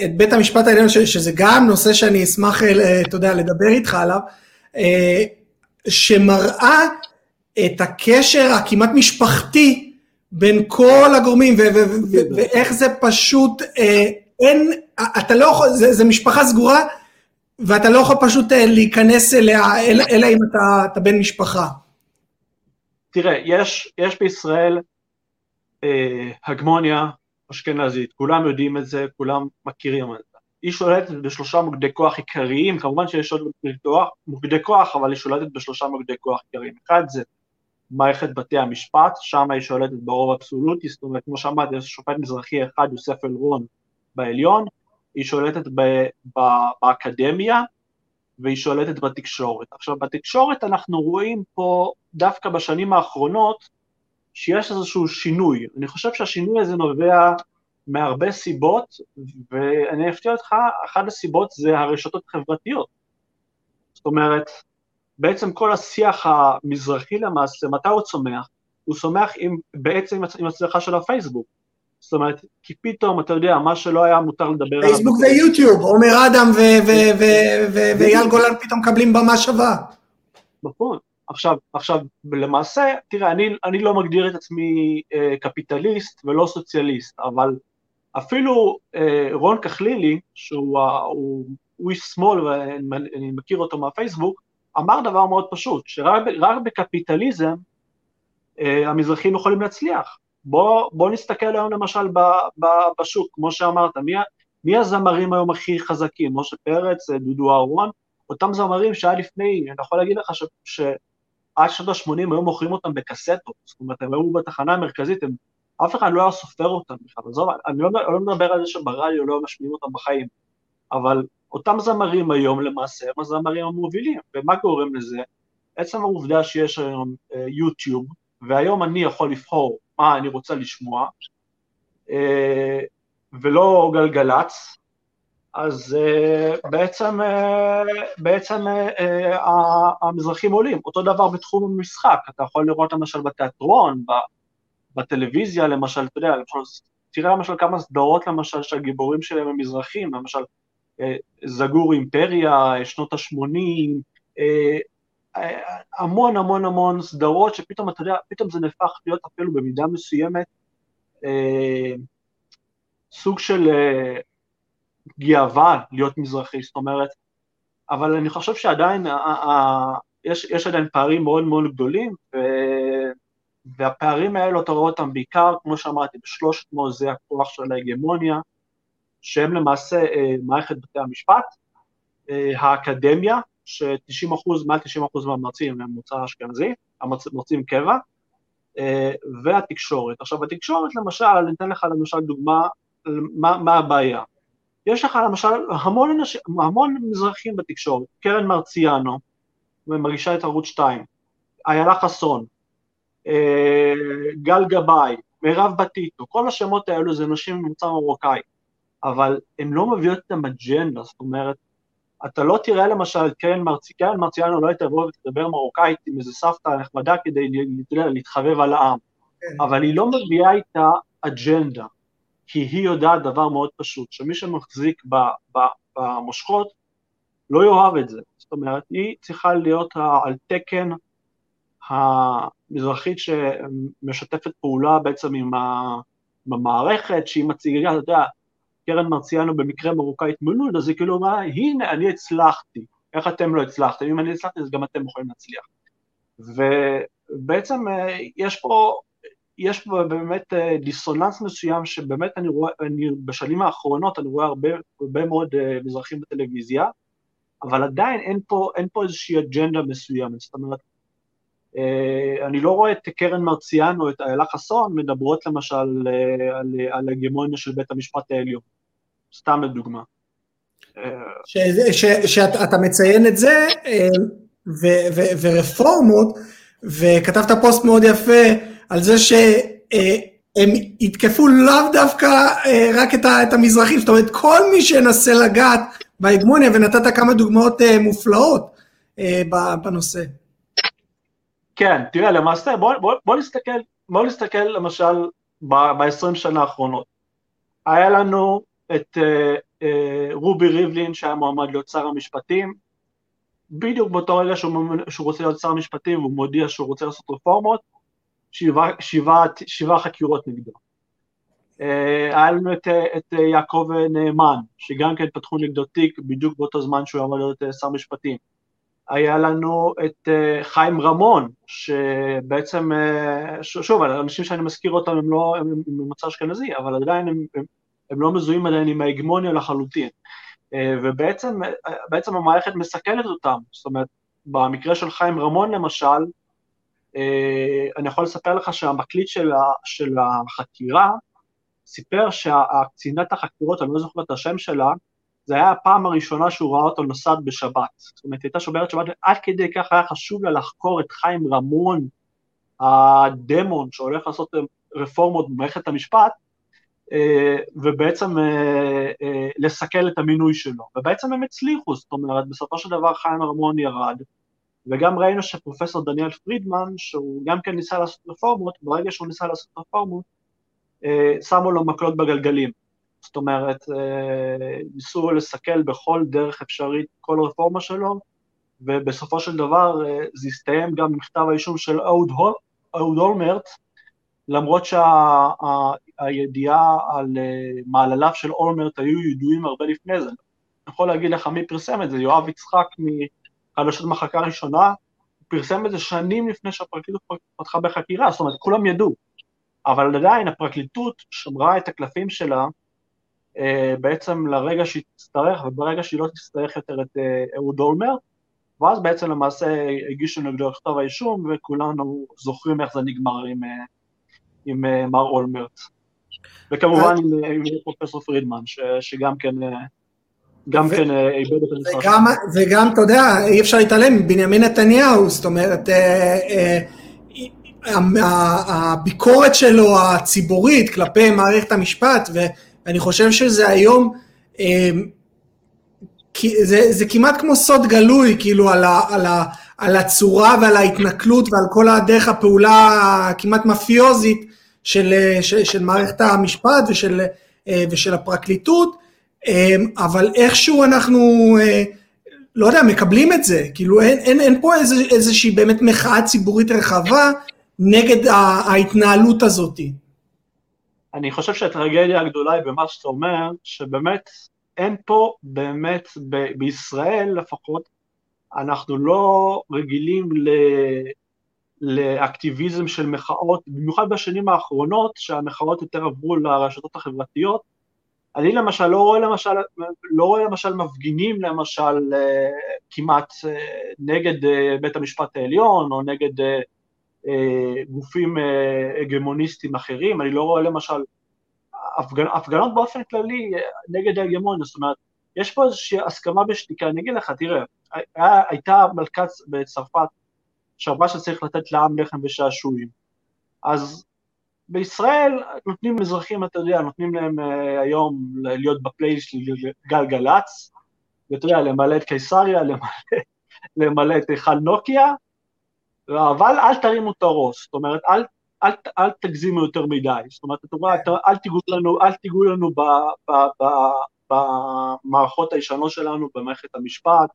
את בית המשפט העליון, שזה גם נושא שאני אשמח, אתה יודע, לדבר איתך עליו, שמראה את הקשר הכמעט משפחתי בין כל הגורמים, ואיך זה פשוט, אה, אין, אתה לא יכול, זה, זה משפחה סגורה, ואתה לא יכול פשוט אה, להיכנס אליה, אלא, אלא אם אתה, אתה בן משפחה. תראה, יש, יש בישראל אה, הגמוניה אשכנזית, כולם יודעים את זה, כולם מכירים את זה. היא שולטת בשלושה מוקדי כוח עיקריים, כמובן שיש עוד מוקדי כוח, אבל היא שולטת בשלושה מוקדי כוח עיקריים. אחד זה מערכת בתי המשפט, שם היא שולטת ברוב אבסולוטי, זאת אומרת, כמו שאמרתי, יש שופט מזרחי אחד, יוסף אלרון, בעליון, היא שולטת ב, ב, באקדמיה, והיא שולטת בתקשורת. עכשיו, בתקשורת אנחנו רואים פה, דווקא בשנים האחרונות, שיש איזשהו שינוי. אני חושב שהשינוי הזה נובע מהרבה סיבות, ואני אפתיע אותך, אחת הסיבות זה הרשתות החברתיות. זאת אומרת, בעצם כל השיח המזרחי למעשה, מתי הוא צומח? הוא צומח עם, בעצם עם הצלחה של הפייסבוק. זאת אומרת, כי פתאום, אתה יודע, מה שלא היה מותר לדבר עליו. פייסבוק ויוטיוב, עומר אדם ואייל גולן פתאום מקבלים במה שווה. נכון. עכשיו, עכשיו, למעשה, תראה, אני, אני לא מגדיר את עצמי אה, קפיטליסט ולא סוציאליסט, אבל אפילו אה, רון כחלילי, שהוא הוא, הוא איש שמאל ואני מכיר אותו מהפייסבוק, אמר דבר מאוד פשוט, שרק בקפיטליזם אה, המזרחים יכולים להצליח. בוא, בוא נסתכל היום למשל ב, ב, בשוק, כמו שאמרת, מי, מי הזמרים היום הכי חזקים? משה פרץ, אה, דודו אהרון, אותם זמרים שהיה לפני, אני יכול להגיד לך ש, שעד שנות ה-80 היו מוכרים אותם בקסטות, זאת אומרת, הם היו בתחנה המרכזית, הם, אף אחד לא היה סופר אותם בכלל, עזוב, אני לא, לא מדבר על זה שברדיו לא משמיעים אותם בחיים, אבל אותם זמרים היום למעשה הם הזמרים המובילים, ומה גורם לזה? עצם העובדה שיש היום אה, יוטיוב, והיום אני יכול לבחור מה אני רוצה לשמוע, אה, ולא גלגלצ, אז uh, בעצם, uh, בעצם uh, המזרחים עולים. אותו דבר בתחום המשחק, אתה יכול לראות למשל בתיאטרון, בטלוויזיה למשל, אתה יודע, למשל, תראה למשל כמה סדרות למשל שהגיבורים שלהם הם מזרחים, למשל זגור אימפריה, שנות ה-80, המון המון המון סדרות שפתאום, אתה יודע, פתאום זה נהפך להיות אפילו במידה מסוימת סוג של גאווה להיות מזרחי, זאת אומרת, אבל אני חושב שעדיין, יש, יש עדיין פערים מאוד מאוד גדולים, ו, והפערים האלו, אתה רואה אותם בעיקר, כמו שאמרתי, בשלושת מעוזי הכוח של ההגמוניה, שהם למעשה אה, מערכת בתי המשפט, אה, האקדמיה, ש-90 אחוז, מעל 90 אחוז מהמרצים הם מוצא אשכנזי, המרצים קבע, אה, והתקשורת. עכשיו, בתקשורת למשל, אני אתן לך למשל דוגמה, מה, מה הבעיה. יש לך למשל המון, אנשים, המון מזרחים בתקשורת, קרן מרציאנו, מגישה את ערוץ 2, איילה חסון, אה, גל גבאי, מירב בטיטו, כל השמות האלו זה נשים ממוצא מרוקאי, אבל הן לא מביאות איתן אג'נדה, זאת אומרת, אתה לא תראה למשל קרן, מרצ... קרן מרציאנו לא תבוא ותדבר מרוקאית עם איזה סבתא נחמדה כדי להתחבב על העם, כן. אבל היא לא מביאה איתה אג'נדה, כי היא יודעת דבר מאוד פשוט, שמי שמחזיק במושכות לא יאהב את זה. זאת אומרת, היא צריכה להיות על תקן המזרחית שמשתפת פעולה בעצם עם, המערכת, שהיא מציגה, אתה יודע, קרן מרציאנו במקרה מרוקאית מלוד, אז היא כאילו אמרה, הנה, אני הצלחתי, איך אתם לא הצלחתם? אם אני הצלחתי, אז גם אתם יכולים להצליח. ובעצם אה, יש פה יש פה באמת אה, דיסוננס מסוים שבאמת אני רואה, אני, בשנים האחרונות אני רואה הרבה, הרבה מאוד אה, מזרחים בטלוויזיה, אבל עדיין אין פה, אין פה איזושהי אג'נדה מסוימת, זאת אומרת, אני לא רואה את קרן מרציאנו, את איילה חסון, מדברות למשל על, על הגמוניה של בית המשפט העליון, סתם לדוגמה. שאתה מציין את זה, ו, ו, ורפורמות, וכתבת פוסט מאוד יפה, על זה שהם יתקפו לאו דווקא אה, רק את המזרחים, זאת אומרת כל מי שינסה לגעת בהגמוניה, ונתת כמה דוגמאות אה, מופלאות אה, בנושא. כן, תראה, למעשה, בוא, בוא, בוא נסתכל, בוא נסתכל למשל ב-20 שנה האחרונות. היה לנו את uh, uh, רובי ריבלין שהיה מועמד להיות שר המשפטים, בדיוק באותו רגע שהוא, שהוא רוצה להיות שר המשפטים והוא מודיע שהוא רוצה לעשות רפורמות, שבעה, שבעה, שבעה חקירות נגדו. אה, היה לנו את, את יעקב נאמן, שגם כן פתחו נגדו תיק בדיוק באותו זמן שהוא אמור להיות אה, שר משפטים. היה לנו את אה, חיים רמון, שבעצם, שוב, האנשים שאני מזכיר אותם הם לא, הם ממוצא אשכנזי, אבל עדיין הם, הם, הם לא מזוהים עדיין עם ההגמוניה לחלוטין. ובעצם המערכת מסכנת אותם, זאת אומרת, במקרה של חיים רמון למשל, אני יכול לספר לך שהמקליט של, של החקירה סיפר שהקצינת החקירות, אני לא זוכר את השם שלה, זה היה הפעם הראשונה שהוא ראה אותו נוסעת בשבת. זאת אומרת, הייתה שומרת שבת, ועד כדי כך היה חשוב לה לחקור את חיים רמון, הדמון שהולך לעשות רפורמות במערכת המשפט, אה, ובעצם אה, אה, לסכל את המינוי שלו. ובעצם הם הצליחו, זאת אומרת, בסופו של דבר חיים רמון ירד, וגם ראינו שפרופסור דניאל פרידמן, שהוא גם כן ניסה לעשות רפורמות, ברגע שהוא ניסה לעשות רפורמות, שמו לו מקלות בגלגלים. זאת אומרת, ניסו לסכל בכל דרך אפשרית כל רפורמה שלו, ובסופו של דבר זה הסתיים גם במכתב האישום של אהוד אולמרט, למרות שהידיעה שה, על uh, מעלליו של אולמרט היו ידועים הרבה לפני זה. אני יכול להגיד לך מי פרסם את זה, יואב יצחק מחדשות מחלקה ראשונה, הוא פרסם את זה שנים לפני שהפרקליטות פתחה בחקירה, זאת אומרת, כולם ידעו. אבל עדיין הפרקליטות שמרה את הקלפים שלה בעצם לרגע שהיא תצטרך, וברגע שהיא לא תצטרך יותר את uh, אהוד אולמרט, ואז בעצם למעשה הגישו נגדו כתב האישום, וכולנו זוכרים איך זה נגמר עם, עם אה, מר אולמרט. וכמובן עם, עם פרופסור פרידמן, ש, שגם כן... אה, גם כן אה, איבד את המשחק. וגם, וגם, אתה יודע, אי אפשר להתעלם מבנימין נתניהו, זאת אומרת, הביקורת שלו הציבורית כלפי מערכת המשפט, ואני חושב שזה היום, זה, זה כמעט כמו סוד גלוי, כאילו, על, ה, על, ה, על הצורה ועל ההתנכלות ועל כל הדרך הפעולה הכמעט מאפיוזית של, של, של מערכת המשפט ושל, ושל הפרקליטות, אבל איכשהו אנחנו, לא יודע, מקבלים את זה, כאילו אין, אין, אין פה איז, איזושהי באמת מחאה ציבורית רחבה נגד ההתנהלות הזאת. אני חושב שהטרגדיה הגדולה היא במה שאתה אומר, שבאמת אין פה באמת, ב- בישראל לפחות, אנחנו לא רגילים ל... לאקטיביזם של מחאות, במיוחד בשנים האחרונות, שהמחאות יותר עברו לרשתות החברתיות. אני למשל לא רואה למשל, לא רואה למשל מפגינים למשל אה, כמעט אה, נגד אה, בית המשפט העליון או נגד גופים הגמוניסטיים אחרים, אני לא רואה למשל הפגנ, הפגנות באופן כללי נגד ההגמוניה, זאת אומרת, יש פה איזושהי הסכמה בשתיקה, אני אגיד לך, תראה, הייתה מלכת בצרפת שאמרה שצריך לתת לעם לחם ושעשועים. אז בישראל נותנים אזרחים, אתה יודע, נותנים להם היום להיות בפלייליסט של גלגלצ, ואתה יודע, למלא את קיסריה, למלא, למלא את היכל נוקיה, אבל אל תרימו את הראש, זאת אומרת, אל, אל, אל תגזימו יותר מדי, זאת אומרת, אתה רואה, אל תיגעו לנו, אל תיגעו לנו ב, ב, ב, במערכות הישנות שלנו, במערכת המשפט,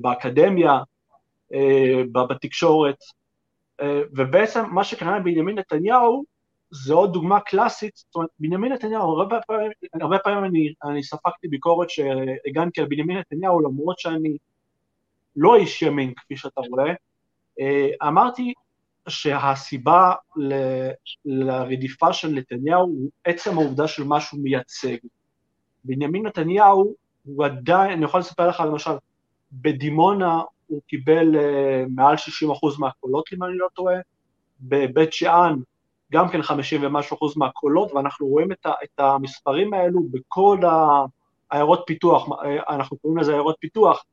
באקדמיה, אה, בתקשורת, אה, ובעצם מה שקרה עם בנימין נתניהו זה עוד דוגמה קלאסית, זאת אומרת בנימין נתניהו, הרבה פעמים, הרבה פעמים אני, אני ספגתי ביקורת שהגנתי על בנימין נתניהו למרות שאני לא איש ימין כפי שאתה רואה, אה, אמרתי שהסיבה ל, לרדיפה של נתניהו הוא עצם העובדה של מה שהוא מייצג. בנימין נתניהו הוא עדיין, אני יכול לספר לך למשל, בדימונה הוא קיבל uh, מעל 60% מהקולות, אם אני לא טועה, בבית שאן גם כן 50 ומשהו אחוז מהקולות, ואנחנו רואים את, ה, את המספרים האלו בכל העיירות פיתוח, אה, אנחנו קוראים לזה עיירות פיתוח,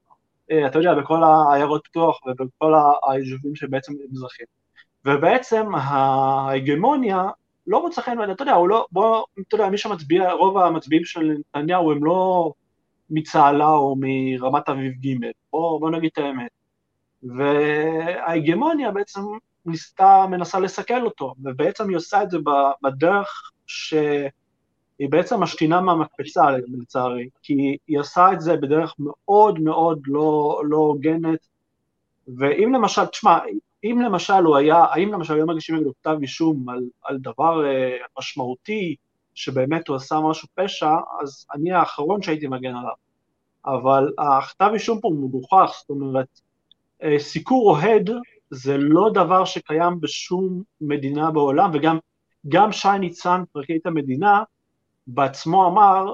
אתה יודע, בכל העיירות פיתוח ובכל היישובים שבעצם מזרחים. ובעצם ההגמוניה לא מוצא חן, אתה יודע, הוא לא, בוא, אתה יודע, מי שמצביע, רוב המצביעים של נתניהו הם לא מצהלה או מרמת אביב ג', בוא, בוא נגיד את האמת. וההגמוניה בעצם ניסתה, מנסה לסכל אותו, ובעצם היא עושה את זה בדרך שהיא בעצם משתינה מהמקפצה לצערי, כי היא עושה את זה בדרך מאוד מאוד לא, לא הוגנת, ואם למשל, תשמע, אם למשל הוא היה, האם למשל היו מגישים נגדו כתב אישום על, על דבר uh, משמעותי, שבאמת הוא עשה משהו פשע, אז אני האחרון שהייתי מגן עליו. אבל הכתב אישום פה מגוחך, זאת אומרת, אה, סיקור אוהד זה לא דבר שקיים בשום מדינה בעולם, וגם גם שי ניצן, פרקליט המדינה, בעצמו אמר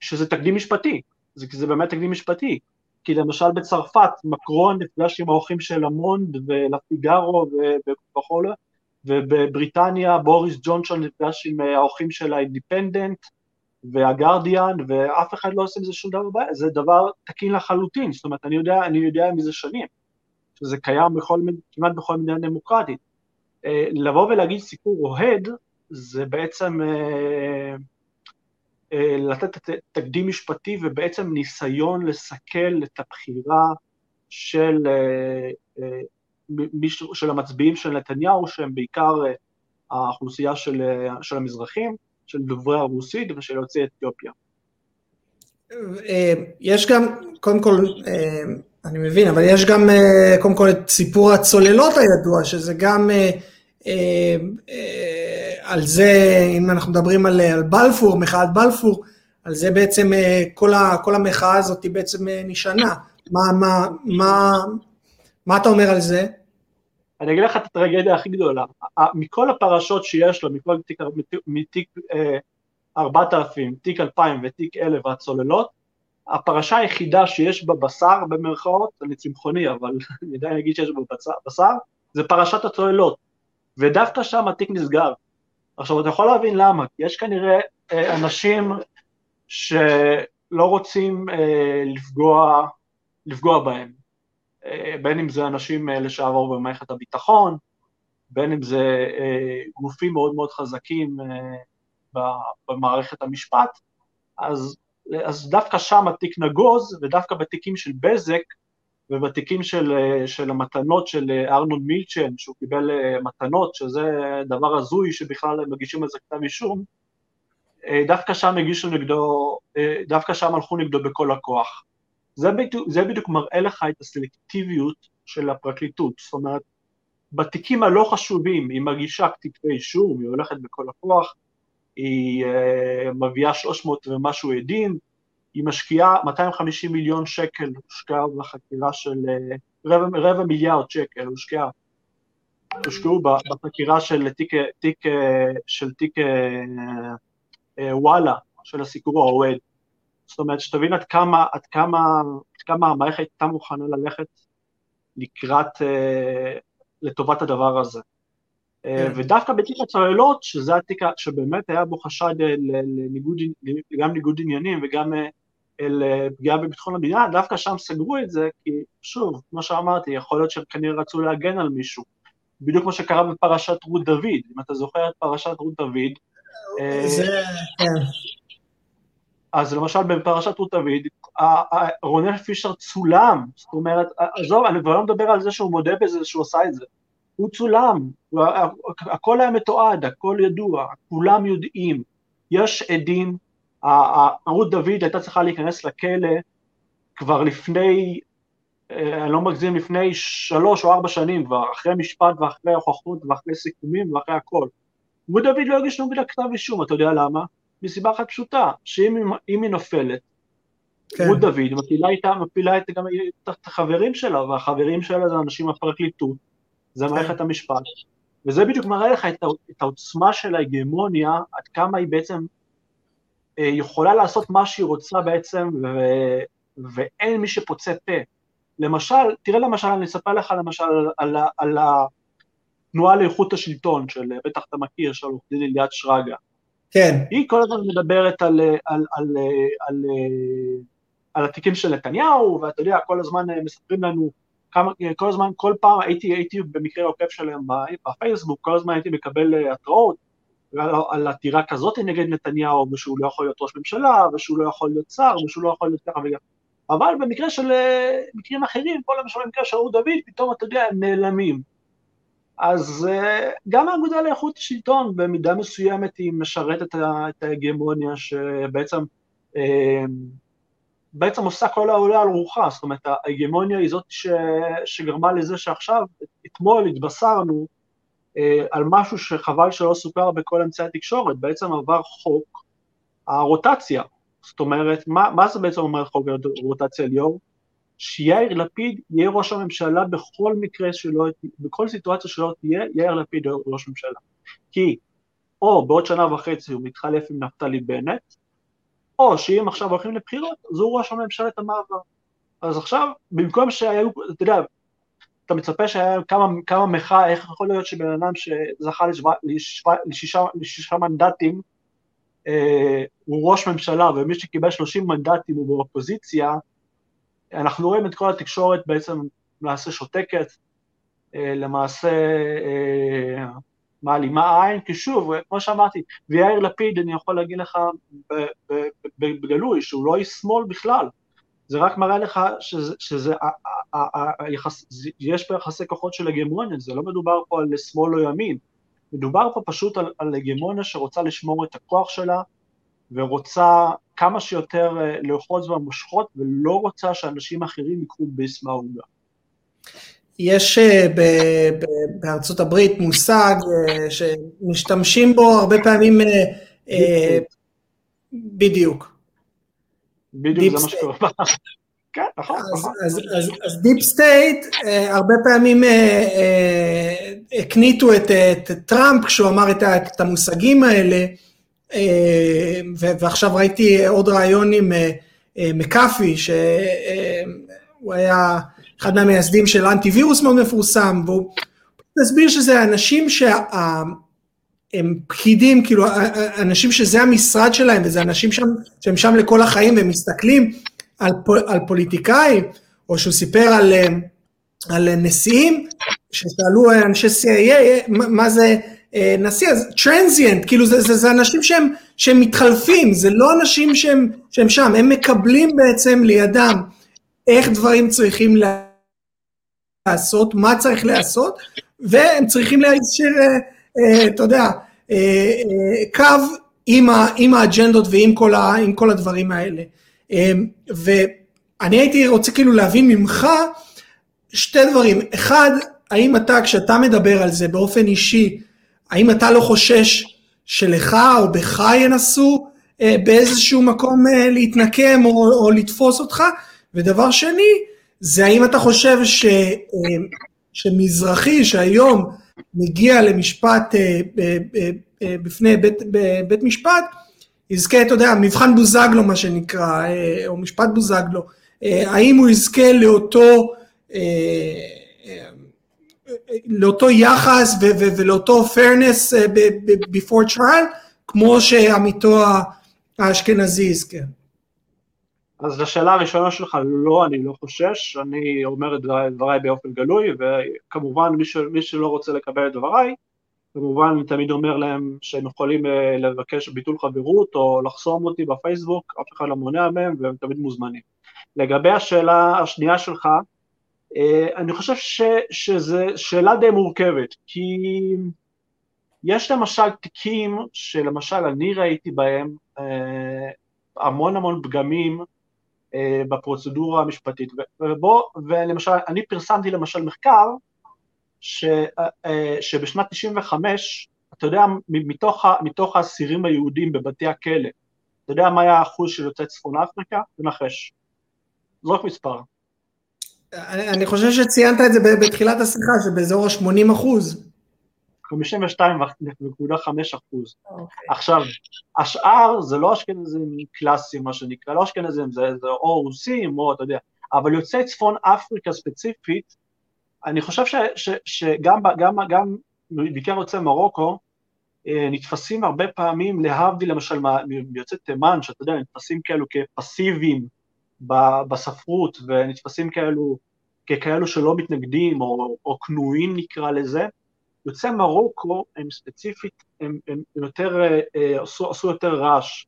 שזה תקדים משפטי, זה, זה באמת תקדים משפטי, כי למשל בצרפת מקרון נפגש עם העורכים של לה מונד ולה פיגארו וכו', ובבריטניה בוריס ג'ונסון נפגש עם העורכים של האינדיפנדנט והגרדיאן, ואף אחד לא עושה עם זה שום דבר. בעיה, זה דבר תקין לחלוטין, זאת אומרת, אני יודע, אני יודע מזה שנים, שזה קיים בכל, כמעט בכל מדינה דמוקרטית. אה, לבוא ולהגיד סיפור אוהד, זה בעצם אה, אה, לתת תקדים משפטי ובעצם ניסיון לסכל את הבחירה של, של המצביעים של נתניהו, שהם בעיקר האוכלוסייה של, של המזרחים, של דוברי הרוסית ושל יוצאי אתיופיה. יש גם, קודם כל, אני מבין, אבל יש גם קודם כל את סיפור הצוללות הידוע, שזה גם אה, אה, על זה, אם אנחנו מדברים על, על בלפור, מחאת בלפור, על זה בעצם אה, כל, ה, כל המחאה הזאת בעצם נשענה. מה, מה, מה, מה אתה אומר על זה? אני אגיד לך את הטרגדיה הכי גדולה. מכל הפרשות שיש לו, מכל תיק, מתיק 4000, תיק 2000 ותיק 1000 והצוללות, הפרשה היחידה שיש בה בשר, במרכאות, אני צמחוני, אבל אני עדיין אגיד שיש בה בשר, זה פרשת הצוללות. ודווקא שם התיק נסגר. עכשיו, אתה יכול להבין למה, כי יש כנראה אה, אנשים שלא רוצים אה, לפגוע, לפגוע בהם, אה, בין אם זה אנשים אה, לשעבר במערכת הביטחון, בין אם זה אה, גופים מאוד מאוד חזקים אה, במערכת המשפט, אז, אז דווקא שם התיק נגוז, ודווקא בתיקים של בזק, ובתיקים של, אה, של המתנות של אה, ארנון מילצ'ן, שהוא קיבל אה, מתנות, שזה דבר הזוי שבכלל מגישים על זה כתב אישום, דווקא שם הגישו נגדו, דווקא שם הלכו נגדו בכל הכוח. זה בדיוק, זה בדיוק מראה לך את הסלקטיביות של הפרקליטות, זאת אומרת, בתיקים הלא חשובים היא מגישה כתבי אישום, היא הולכת בכל הכוח, היא מביאה 300 ומשהו עדים, היא משקיעה 250 מיליון שקל, הושקעה בחקירה של אה, רבע, רבע מיליארד שקל, הושקעה, הושקעו בחקירה של תיק, תיק, אה, של תיק אה, וואלה, של הסיקור האוהד. זאת אומרת, שתבין עד כמה, עד כמה, עד כמה המערכת הייתה מוכנה ללכת לקראת, לטובת הדבר הזה. כן. ודווקא בתיק הצוללות, שזה התיק שבאמת היה בו חשד לניגוד, גם ניגוד עניינים וגם אל אה, פגיעה בביטחון המדינה, דווקא שם סגרו את זה, כי שוב, כמו שאמרתי, יכול להיות שהם כנראה רצו להגן על מישהו. בדיוק כמו שקרה בפרשת רות דוד, אם אתה זוכר את פרשת רות דוד. אה, זה, כן. אז למשל בפרשת רות דוד, רונל פישר צולם, זאת אומרת, עזוב, אני כבר לא מדבר על זה שהוא מודה בזה שהוא עשה את זה. הוא צולם, הכל היה מתועד, הכל ידוע, כולם יודעים, יש עדים, רות דוד הייתה צריכה להיכנס לכלא כבר לפני, אה, אני לא מגזים, לפני שלוש או ארבע שנים כבר, אחרי משפט ואחרי הוכחות ואחרי סיכומים ואחרי הכל. רות דוד לא הגיש נגדה כתב אישום, אתה יודע למה? מסיבה אחת פשוטה, שאם היא נופלת, כן. רות דוד מפילה איתה, מפילה איתה גם את החברים שלה, והחברים שלה זה אנשים מהפרקליטות, זה כן. מערכת המשפט, וזה בדיוק מראה לך את העוצמה של ההגמוניה, עד כמה היא בעצם יכולה לעשות מה שהיא רוצה בעצם, ו... ואין מי שפוצה פה. למשל, תראה למשל, אני אספר לך למשל על, על, על התנועה לאיכות השלטון, של, בטח אתה מכיר, של עורך דין אליעד שרגא. כן. היא כל הזמן מדברת על, על, על, על, על, על התיקים של נתניהו, ואתה יודע, כל הזמן מספרים לנו כמה, כל הזמן, כל פעם הייתי, הייתי במקרה עוקב שלהם בפייסבוק, כל הזמן הייתי מקבל התראות, על עתירה כזאת נגד נתניהו, ושהוא לא יכול להיות ראש ממשלה, ושהוא לא יכול להיות שר, ושהוא לא יכול להיות ככה וגם... אבל במקרה של אה, מקרים אחרים, כמו למשל במקרה של רות דוד, פתאום אתה יודע, הם נעלמים. אז אה, גם האגודה לאיכות השלטון במידה מסוימת היא משרתת את ההגמוניה שבעצם אה, בעצם עושה כל העולה על רוחה, זאת אומרת ההגמוניה היא זאת ש, שגרמה לזה שעכשיו, אתמול התבשרנו על משהו שחבל שלא סופר בכל אמצעי התקשורת, בעצם עבר חוק הרוטציה. זאת אומרת, מה, מה זה בעצם אומר חוק הרוטציה ליאור? שיאיר לפיד יהיה ראש הממשלה בכל מקרה שלא, בכל סיטואציה שלא תהיה, יאיר לפיד יהיה ראש ממשלה. כי או בעוד שנה וחצי הוא מתחלף עם נפתלי בנט, או שאם עכשיו הולכים לבחירות, אז הוא ראש הממשלת המעבר. אז עכשיו, במקום שהיו, אתה יודע, אתה מצפה שהיה כמה, כמה מחאה, איך יכול להיות שבן אדם שזכה לשבע, לשישה, לשישה מנדטים, אה, הוא ראש ממשלה, ומי שקיבל 30 מנדטים הוא באופוזיציה, אנחנו רואים את כל התקשורת בעצם למעשה שותקת, אה, למעשה אה, מעלימה עין, כי שוב, כמו שאמרתי, ויאיר לפיד, אני יכול להגיד לך בגלוי, שהוא לא איש שמאל בכלל, זה רק מראה לך שזה, שזה היחס, יש פה יחסי כוחות של הגמוניה, זה לא מדובר פה על שמאל או ימין, מדובר פה פשוט על, על הגמוניה שרוצה לשמור את הכוח שלה, ורוצה כמה שיותר אה, לאחוז במושכות, ולא רוצה שאנשים אחרים ייקחו ביס מהעוגה. יש אה, בארצות הברית מושג אה, שמשתמשים בו הרבה פעמים, בדיוק. בדיוק זה מה שקורה. כן, נכון. אז deep state, הרבה פעמים הקניטו את טראמפ כשהוא אמר את המושגים האלה, ועכשיו ראיתי עוד רעיון עם מקאפי, שהוא היה אחד מהמייסדים של אנטי וירוס מאוד מפורסם, והוא הסביר שזה אנשים שהם פקידים, כאילו אנשים שזה המשרד שלהם, וזה אנשים שם, שהם שם לכל החיים והם מסתכלים על, על פוליטיקאים, או שהוא סיפר על, על נשיאים, ששאלו אנשי CIA מה זה אה, נשיא, אז טרנזיאנט, כאילו זה, זה, זה אנשים שהם, שהם מתחלפים, זה לא אנשים שהם, שהם שם, הם מקבלים בעצם לידם איך דברים צריכים לעשות, מה צריך לעשות, והם צריכים אה, אה, אתה יודע, קו עם, ה, עם האג'נדות ועם כל, ה, כל הדברים האלה. ואני הייתי רוצה כאילו להבין ממך שתי דברים, אחד, האם אתה, כשאתה מדבר על זה באופן אישי, האם אתה לא חושש שלך או בך ינסו אה, באיזשהו מקום אה, להתנקם או, או לתפוס אותך? ודבר שני, זה האם אתה חושב ש, אה, שמזרחי שהיום מגיע למשפט אה, אה, אה, בפני בית, בית משפט, יזכה, אתה יודע, מבחן בוזגלו מה שנקרא, או משפט בוזגלו, האם הוא יזכה לאותו לאותו יחס ולאותו fairness before trial, כמו שעמיתו האשכנזי יזכה. אז לשאלה הראשונה שלך, לא, אני לא חושש, אני אומר את דבריי, באופן גלוי, וכמובן מי, ש, מי שלא רוצה לקבל את דבריי, כמובן אני תמיד אומר להם שהם יכולים אה, לבקש ביטול חברות או לחסום אותי בפייסבוק, אף אחד לא מונע מהם והם תמיד מוזמנים. לגבי השאלה השנייה שלך, אה, אני חושב ש, שזו שאלה די מורכבת, כי יש למשל תיקים שלמשל אני ראיתי בהם אה, המון המון פגמים בפרוצדורה המשפטית, ובוא, ולמשל, אני פרסמתי למשל מחקר ש, שבשנת 95, אתה יודע, מתוך, מתוך האסירים היהודים בבתי הכלא, אתה יודע מה היה האחוז של יוצאי צפון אפריקה? תנחש. זרוק מספר. אני חושב שציינת את זה בתחילת השיחה, שבאזור ה-80 אחוז. 52.5 אחוז. Okay. אוקיי. עכשיו, השאר זה לא אשכנזים קלאסיים, מה שנקרא, לא אשכנזים, זה, זה או רוסים, או אתה יודע, אבל יוצאי צפון אפריקה ספציפית, אני חושב ש, ש, שגם גם, גם בעיקר יוצאי מרוקו, אה, נתפסים הרבה פעמים, להבדיל למשל מיוצאי תימן, שאתה יודע, נתפסים כאלו כפסיביים, בספרות ונתפסים כאלו, ככאלו שלא מתנגדים או, או כנועים נקרא לזה, יוצאי מרוקו הם ספציפית, הם, הם יותר, אה, עשו, עשו יותר רעש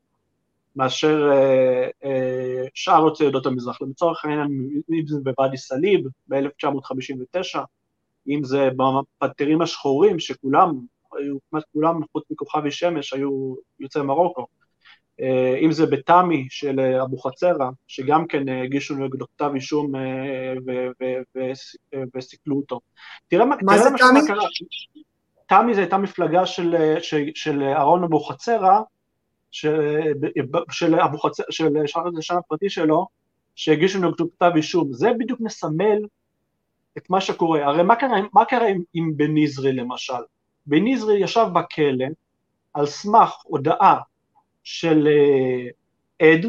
מאשר אה, אה, שאר יוצאי עדות המזרח. לצורך העניין, אם זה בוואדי סאליב ב-1959, אם זה בפטרים השחורים, שכולם, היו כמעט כולם, חוץ מכוכבי שמש, היו יוצאי מרוקו. אה, אם זה בתמי של אה, אבוחצירא, שגם כן אה, הגישו נגדו כתב אישום וסיכלו אותו. תראה מה, מה זה תמי? תמי זה הייתה מפלגה של, של, של אהרון אבוחצירא, של אבוחצירא, של השם הפרטי שלו, שהגישו נגדו כתב אישום. זה בדיוק מסמל את מה שקורה. הרי מה קרה, מה קרה עם, עם בניזרי למשל? בניזרי ישב בכלא על סמך הודעה של, אה, עד,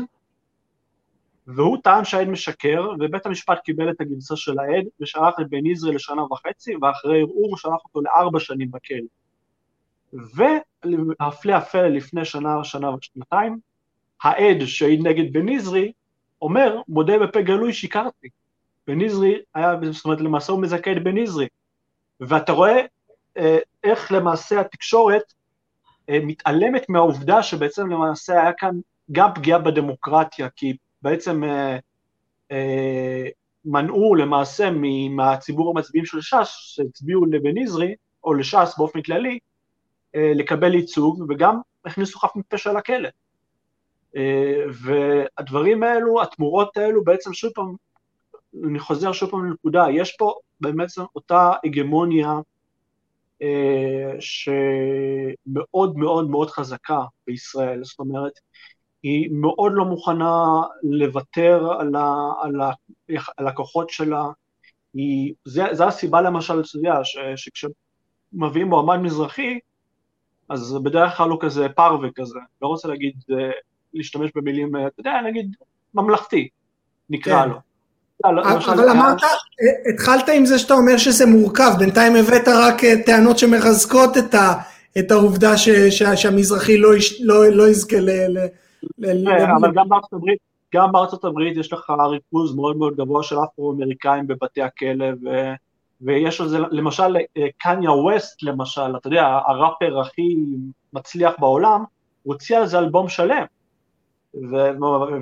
והוא טען שהעד משקר, ובית המשפט קיבל את הגרסה של העד, ושלח את בן יזרי לשנה וחצי, ואחרי ערעור שלח אותו לארבע שנים בכלא. והפלא הפלא לפני שנה, שנה ושנתיים, העד שהעיד נגד בן יזרי, אומר, מודה בפה גלוי, שיקרתי. בן יזרי היה, זאת אומרת, למעשה הוא מזכה את בן יזרי. ואתה רואה אה, איך למעשה התקשורת אה, מתעלמת מהעובדה שבעצם למעשה היה כאן גם פגיעה בדמוקרטיה, כי בעצם אה, אה, מנעו למעשה מהציבור המצביעים של ש"ס, שהצביעו לבן יזרי, או לש"ס באופן כללי, אה, לקבל ייצוג, וגם הכניסו חף מפשע לכלא. אה, והדברים האלו, התמורות האלו, בעצם שוב פעם, אני חוזר שוב פעם לנקודה, יש פה באמת אותה הגמוניה אה, שמאוד מאוד מאוד חזקה בישראל, זאת אומרת, היא מאוד לא מוכנה לוותר על, ה, על, ה, על הכוחות שלה, היא, זה, זה הסיבה למשל, אתה יודע, שכשמביאים מועמד מזרחי, אז בדרך כלל הוא כזה פרווה כזה, לא רוצה להגיד, אה, להשתמש במילים, אה, אתה יודע, נגיד, ממלכתי, נקרא כן. לו. אבל אמרת, התחלת עם זה שאתה אומר שזה מורכב, בינתיים הבאת רק אה, טענות שמחזקות את, העובדה שהמזרחי לא, לא, לא יזכה ל... ל, כן, אבל גם בארצות הברית, גם בארצות הברית יש לך ריכוז מאוד מאוד גבוה של אפרו-אמריקאים בבתי הכלא, ויש על זה, למשל, קניה ווסט למשל, אתה יודע, הראפר הכי מצליח בעולם, הוציא על זה אלבום שלם.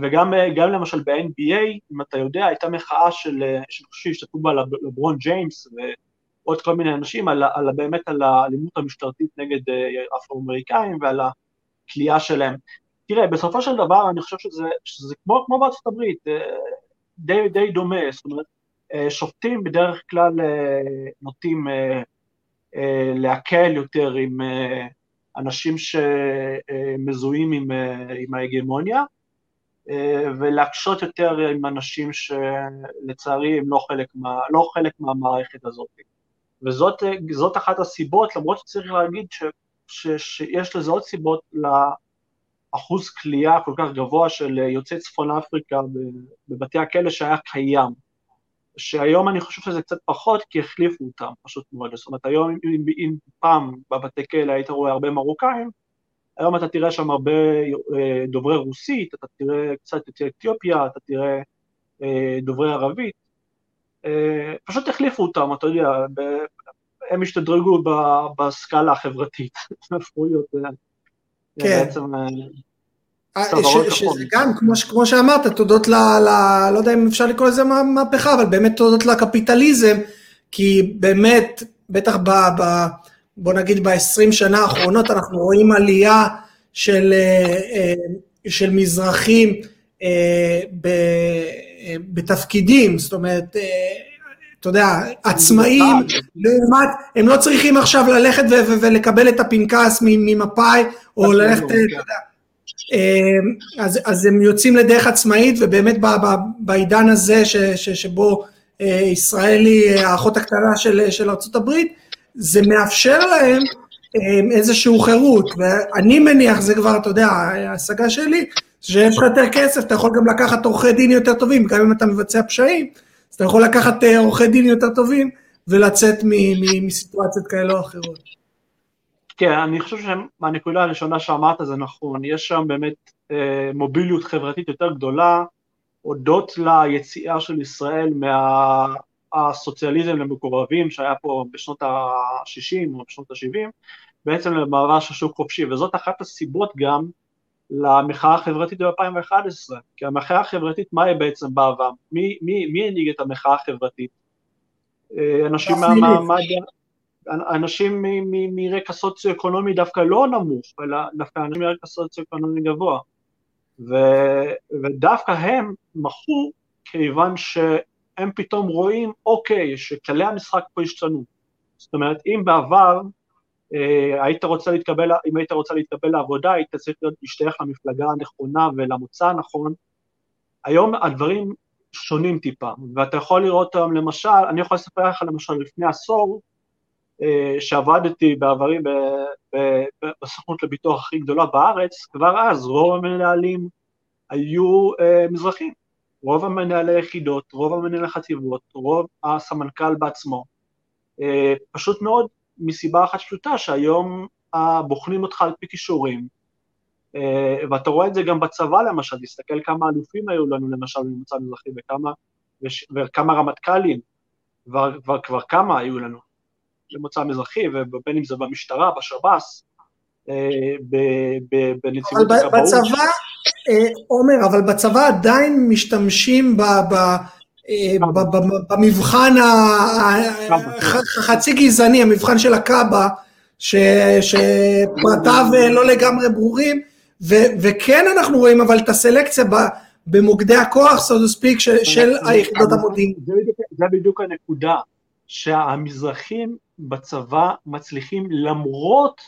וגם גם למשל ב-NBA, אם אתה יודע, הייתה מחאה של, שהשתתפו בה לברון ג'יימס ועוד כל מיני אנשים, על, על באמת על האלימות המשטרתית נגד אה, אפרו-אמריקאים ועל הכלייה שלהם. תראה, בסופו של דבר אני חושב שזה, שזה כמו, כמו בארצות הברית, אה, די, די דומה, זאת אומרת, אה, שופטים בדרך כלל נוטים להקל יותר עם אנשים שמזוהים עם, עם ההגמוניה, ולהקשות יותר עם אנשים שלצערי הם לא חלק, מה, לא חלק מהמערכת הזאת. וזאת אחת הסיבות, למרות שצריך להגיד ש, ש, שיש לזה עוד סיבות לאחוז כליאה כל כך גבוה של יוצאי צפון אפריקה בבתי הכלא שהיה קיים. שהיום אני חושב שזה קצת פחות, כי החליפו אותם, פשוט מאוד. זאת אומרת, היום אם, אם פעם בבתי כלא היית רואה הרבה מרוקאים, היום אתה תראה שם הרבה אה, דוברי רוסית, אתה תראה קצת יוצאי אתיופיה, אתה תראה אה, דוברי ערבית. אה, פשוט החליפו אותם, אתה יודע, הם השתדרגו בסקאלה החברתית, הפכו להיות כן. בעצם אה, שזה גם, כמו, כמו שאמרת, תודות ל, ל... לא יודע אם אפשר לקרוא לזה מהפכה, אבל באמת תודות לקפיטליזם, כי באמת, בטח ב... ב בוא נגיד ב-20 שנה האחרונות אנחנו רואים עלייה של, אה, אה, של מזרחים בתפקידים, זאת אומרת, אתה יודע, עצמאים, לעומת, הם לא צריכים עכשיו ללכת ולקבל את הפנקס ממפאי, או ללכת, אתה יודע, אז, אז הם יוצאים לדרך עצמאית, ובאמת בעידן הזה ש, ש, שבו אה, ישראל היא האחות הקטנה של, של ארה"ב, זה מאפשר להם אמ, איזושהי חירות, ואני מניח, זה כבר, אתה יודע, ההשגה שלי, שיש לך יותר כסף, אתה יכול גם לקחת עורכי דין יותר טובים, גם אם אתה מבצע פשעים, אז אתה יכול לקחת אה, עורכי דין יותר טובים ולצאת מסיטואציות כאלה או אחרות. כן, אני חושב שמהנקודה הראשונה שאמרת זה נכון, יש שם באמת אה, מוביליות חברתית יותר גדולה, הודות ליציאה של ישראל מהסוציאליזם למקורבים שהיה פה בשנות ה-60 או בשנות ה-70, בעצם למעבר של שוק חופשי, וזאת אחת הסיבות גם למחאה החברתית ב-2011, כי המחאה החברתית, מה היא בעצם בעבר? מי, מי, מי הנהיג את המחאה החברתית? אה, אנשים מהמעמד... אנשים מרקע סוציו-אקונומי דווקא לא נמוך, אלא דווקא אנשים מרקע סוציו-אקונומי גבוה. ו, ודווקא הם מחו כיוון שהם פתאום רואים, אוקיי, שכללי המשחק פה השתנו. זאת אומרת, אם בעבר אה, היית רוצה להתקבל, אם היית רוצה להתקבל לעבודה, היית צריך להשתייך למפלגה הנכונה ולמוצא הנכון, היום הדברים שונים טיפה, ואתה יכול לראות אותם למשל, אני יכול לספר לך למשל לפני עשור, שעבדתי בעברי בסוכנות לביטוח הכי גדולה בארץ, כבר אז רוב המנהלים היו אה, מזרחים. רוב המנהלי יחידות, רוב המנהלי חטיבות, רוב הסמנכ"ל בעצמו. אה, פשוט מאוד מסיבה אחת פשוטה, שהיום אה, בוחנים אותך על פי כישורים, אה, ואתה רואה את זה גם בצבא למשל, תסתכל כמה אלופים היו לנו למשל ממוצא מזרחי וכמה, וכמה רמטכ"לים, כבר, כבר, כבר כמה היו לנו ממוצא מזרחי, ובין אם זה במשטרה, בשב"ס, בנציבות הכבאות. בצבא, עומר, אבל בצבא עדיין משתמשים. ב במבחן החצי גזעני, המבחן של הקאבה, שפרטיו לא לגמרי ברורים, וכן אנחנו רואים אבל את הסלקציה במוקדי הכוח, so to speak, של היחידות המודיעין. זה בדיוק הנקודה, שהמזרחים בצבא מצליחים למרות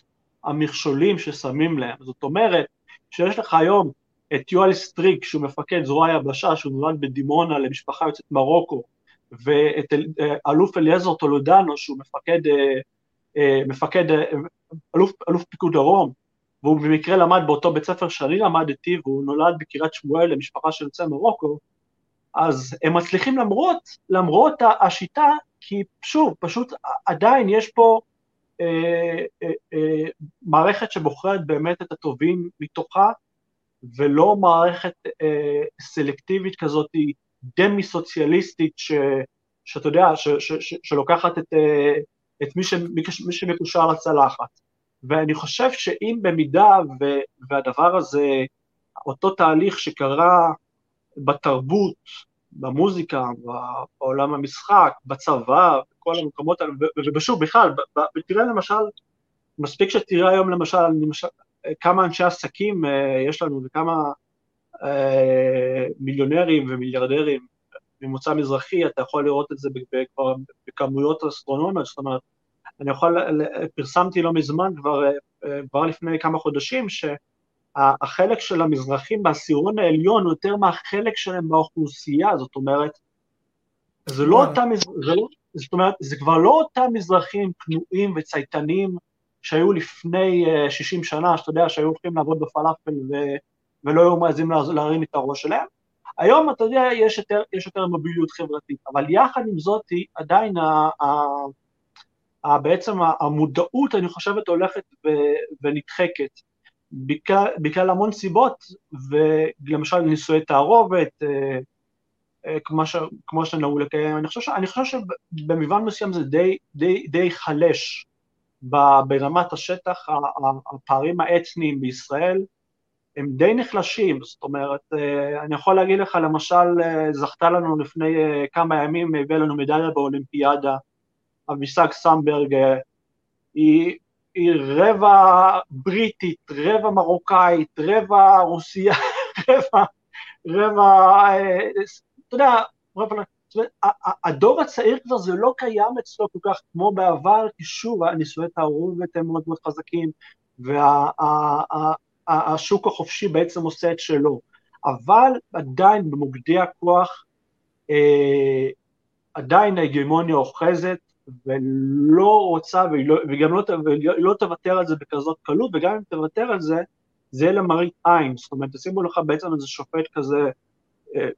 המכשולים ששמים להם. זאת אומרת, שיש לך היום את יואל סטריק, שהוא מפקד זרוע היבשה, שהוא נולד בדימונה למשפחה יוצאת מרוקו, ואת אה, אלוף אליעזר טולודנו, שהוא מפקד, אה, אה, מפקד אלוף, אלוף פיקוד דרום, והוא במקרה למד באותו בית ספר שאני למדתי, והוא נולד בקריית שמואל למשפחה של יוצאי מרוקו, אז הם מצליחים למרות, למרות השיטה, כי שוב, פשוט עדיין יש פה אה, אה, אה, מערכת שבוחרת באמת את הטובים מתוכה, ולא מערכת אה, סלקטיבית כזאת דמי סוציאליסטית ש, שאתה יודע, ש, ש, ש, שלוקחת את, אה, את מי, ש, מי שמקושר לצלחת. ואני חושב שאם במידה ו, והדבר הזה, אותו תהליך שקרה בתרבות, במוזיקה, בעולם המשחק, בצבא, בכל המקומות האלה, ושוב בכלל, תראה למשל, מספיק שתראה היום למשל, למשל כמה אנשי עסקים אה, יש לנו וכמה אה, מיליונרים ומיליארדרים ממוצא מזרחי, אתה יכול לראות את זה בכמויות אסטרונומיות, זאת אומרת, אני יכול, פרסמתי לא מזמן, כבר, אה, כבר לפני כמה חודשים, שהחלק של המזרחים בעשירון העליון הוא יותר מהחלק שלהם באוכלוסייה, זאת אומרת, זה לא אותם, זה לא, זאת אומרת, זה כבר לא אותם מזרחים כנועים וצייתנים שהיו לפני 60 אה, שנה, שאתה יודע, שהיו הולכים לעבוד בפלאפל ו... ולא היו מעזים להרים את הראש שלהם. היום, אתה יודע, יש יותר, יש יותר מוביליות חברתית, אבל יחד עם זאת, עדיין ה, ה, ה, בעצם המודעות, אני חושבת, הולכת ו, ונדחקת, בגלל, בגלל המון סיבות, ולמשל נישואי תערובת, אה, אה, כמו, שנהוג לקיים, אני חושב, אני חושב שבמובן מסוים זה די, די, די חלש ברמת השטח, הפערים האתניים בישראל. הם די נחלשים, זאת אומרת, אה, אני יכול להגיד לך, למשל, זכתה לנו לפני כמה ימים, הביאה לנו מדליה באולימפיאדה, אביסג סמברג, היא רבע בריטית, רבע מרוקאית, רבע רוסיה, רבע, רבע, אתה יודע, רבע, זאת אומרת, הדור הצעיר כבר זה לא קיים אצלו כל כך כמו בעבר, כי שוב, הנישואי תערובת הם מאוד מאוד חזקים, והשוק החופשי בעצם עושה את שלו. אבל עדיין במוקדי הכוח, אה, עדיין ההגמוניה אוחזת, ולא רוצה, ולא, וגם לא, ולא תוותר על זה בכזאת קלות, וגם אם תוותר על זה, זה יהיה למראית עין, זאת אומרת, תשימו לך בעצם איזה שופט כזה, אה,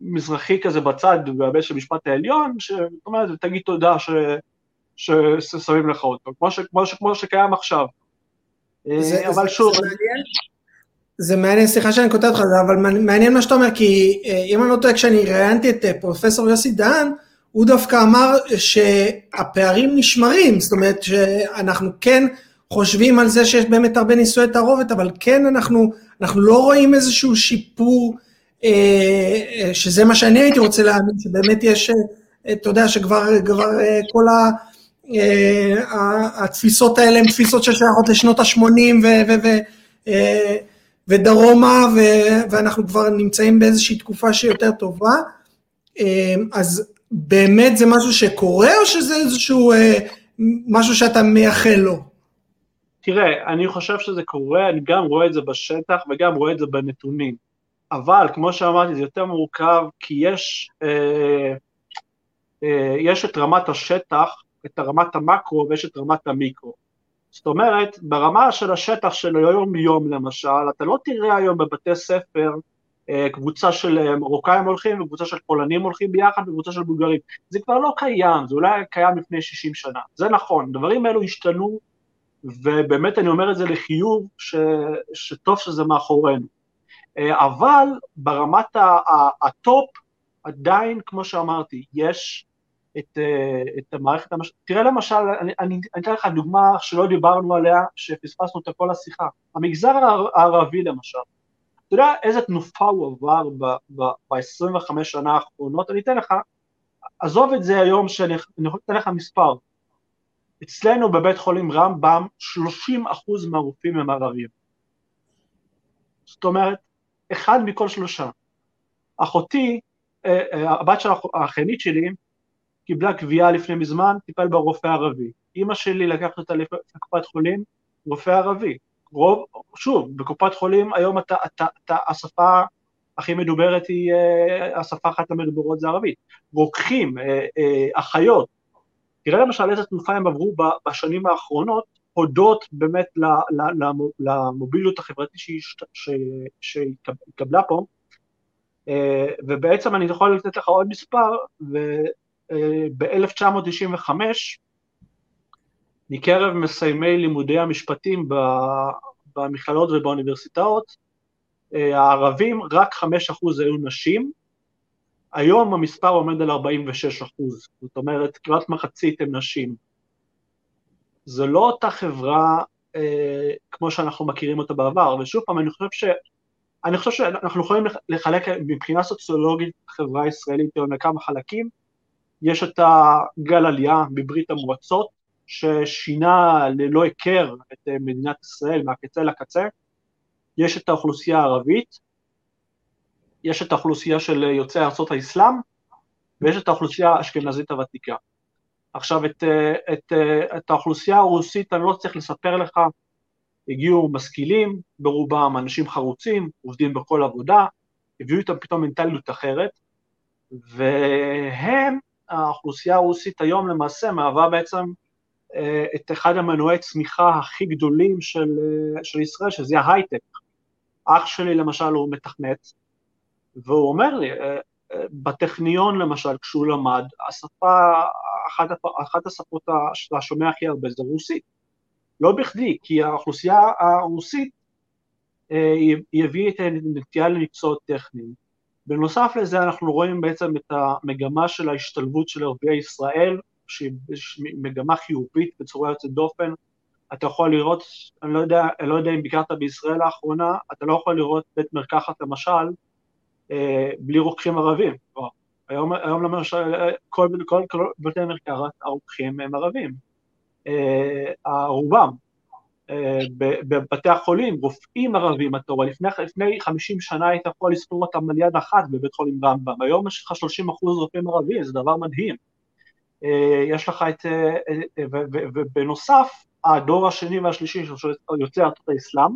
מזרחי כזה בצד בבית של המשפט העליון, זאת אומרת, תגיד תודה ש... ששמים לך אותו, כמו, ש... כמו, ש... כמו שקיים עכשיו. זה, אבל זה, שוב... זה מעניין, זה מעניין, סליחה שאני כותב לך, אבל מעניין מה שאתה אומר, כי אה, אם אני לא טועה, כשאני ראיינתי את אה, פרופסור יוסי דהן, הוא דווקא אמר שהפערים נשמרים, זאת אומרת שאנחנו כן חושבים על זה שיש באמת הרבה נישואי תערובת, אבל כן אנחנו, אנחנו לא רואים איזשהו שיפור אה, אה, שזה מה שאני הייתי רוצה להאמין, שבאמת יש, אה, אתה יודע, שכבר כבר כל ה... התפיסות האלה הן תפיסות ששייכות לשנות ה-80 ודרומה, ואנחנו כבר נמצאים באיזושהי תקופה שיותר טובה. אז באמת זה משהו שקורה, או שזה איזשהו משהו שאתה מייחל לו? תראה, אני חושב שזה קורה, אני גם רואה את זה בשטח וגם רואה את זה בנתונים. אבל כמו שאמרתי זה יותר מורכב כי יש, אה, אה, יש את רמת השטח, את רמת המקרו ויש את רמת המיקרו. זאת אומרת, ברמה של השטח של היום יום למשל, אתה לא תראה היום בבתי ספר קבוצה של מרוקאים הולכים וקבוצה של פולנים הולכים ביחד וקבוצה של בולגרים. זה כבר לא קיים, זה אולי קיים לפני 60 שנה. זה נכון, דברים האלו השתנו, ובאמת אני אומר את זה לחיוב, ש, שטוב שזה מאחורינו. אבל ברמת ה top, עדיין, כמו שאמרתי, יש את, את המערכת, המש... תראה למשל, אני, אני, אני אתן לך דוגמה שלא דיברנו עליה, שפספסנו את כל השיחה. המגזר הערבי למשל, אתה יודע איזה תנופה הוא עבר ב-25 שנה האחרונות? אני אתן לך, עזוב את זה היום שאני אתן לך מספר. אצלנו בבית חולים רמב"ם 30% מהרופאים הם ערבים. זאת אומרת, אחד מכל שלושה. אחותי, אה, אה, הבת של האחיינית שלי, קיבלה קביעה לפני מזמן, טיפל ברופא ערבי. אימא שלי לקחת אותה לקופת חולים, רופא ערבי. רוב, שוב, בקופת חולים היום אתה, אתה, אתה, השפה הכי מדוברת היא, אה, השפה אחת המדוברות זה ערבית. רוקחים, אה, אה, אחיות, תראה למשל איזה תנופה הם עברו בשנים האחרונות, הודות באמת למוביליות החברתית שהתקבלה פה, ובעצם אני יכול לתת לך עוד מספר, ב-1995, מקרב מסיימי לימודי המשפטים במכללות ובאוניברסיטאות, אה, הערבים רק 5% היו נשים, היום המספר עומד על 46 זאת אומרת כמעט מחצית הם נשים. זו לא אותה חברה אה, כמו שאנחנו מכירים אותה בעבר, ושוב פעם, אני חושב, ש, אני חושב שאנחנו יכולים לחלק מבחינה סוציולוגית חברה הישראלית לכמה חלקים, יש את הגל עלייה בברית המועצות, ששינה ללא היכר את אה, מדינת ישראל מהקצה לקצה, יש את האוכלוסייה הערבית, יש את האוכלוסייה של יוצאי ארצות האסלאם, ויש את האוכלוסייה האשכנזית הוותיקה. עכשיו, את, אה, את, אה, את האוכלוסייה הרוסית אני לא צריך לספר לך, הגיעו משכילים, ברובם אנשים חרוצים, עובדים בכל עבודה, הביאו איתם פתאום מנטליות אחרת, והם, האוכלוסייה הרוסית היום למעשה מהווה בעצם אה, את אחד המנועי צמיחה הכי גדולים של, אה, של ישראל, שזה ההייטק. אח שלי למשל הוא מתכנת, והוא אומר לי, אה, בטכניון למשל, כשהוא למד, השפה, אחת, אחת השפות שאתה שומע הכי הרבה זה רוסית. לא בכדי, כי האוכלוסייה הרוסית היא הביאה את הנטייה למקצועות טכניים. בנוסף לזה אנחנו רואים בעצם את המגמה של ההשתלבות של ערביי ישראל שהיא מגמה חיובית בצורה יוצאת דופן. אתה יכול לראות, אני לא יודע, אני לא יודע אם ביקרת בישראל לאחרונה, אתה לא יכול לראות בית מרקחת למשל, אה, בלי רוקחים ערבים. היום, היום למשל, כל, כל, כל בתי מרקחת הרוקחים הם ערבים, אה, רובם. אה, בבתי החולים, רופאים ערבים, אתה רואה, לפני, לפני 50 שנה היית יכול לספור אותם על יד אחת בבית חולים רמב"ם, היום יש לך 30 אחוז רופאים ערבים, זה דבר מדהים. אה, יש לך את, אה, אה, ובנוסף, הדור השני והשלישי של יוצאי ארצות האסלאם,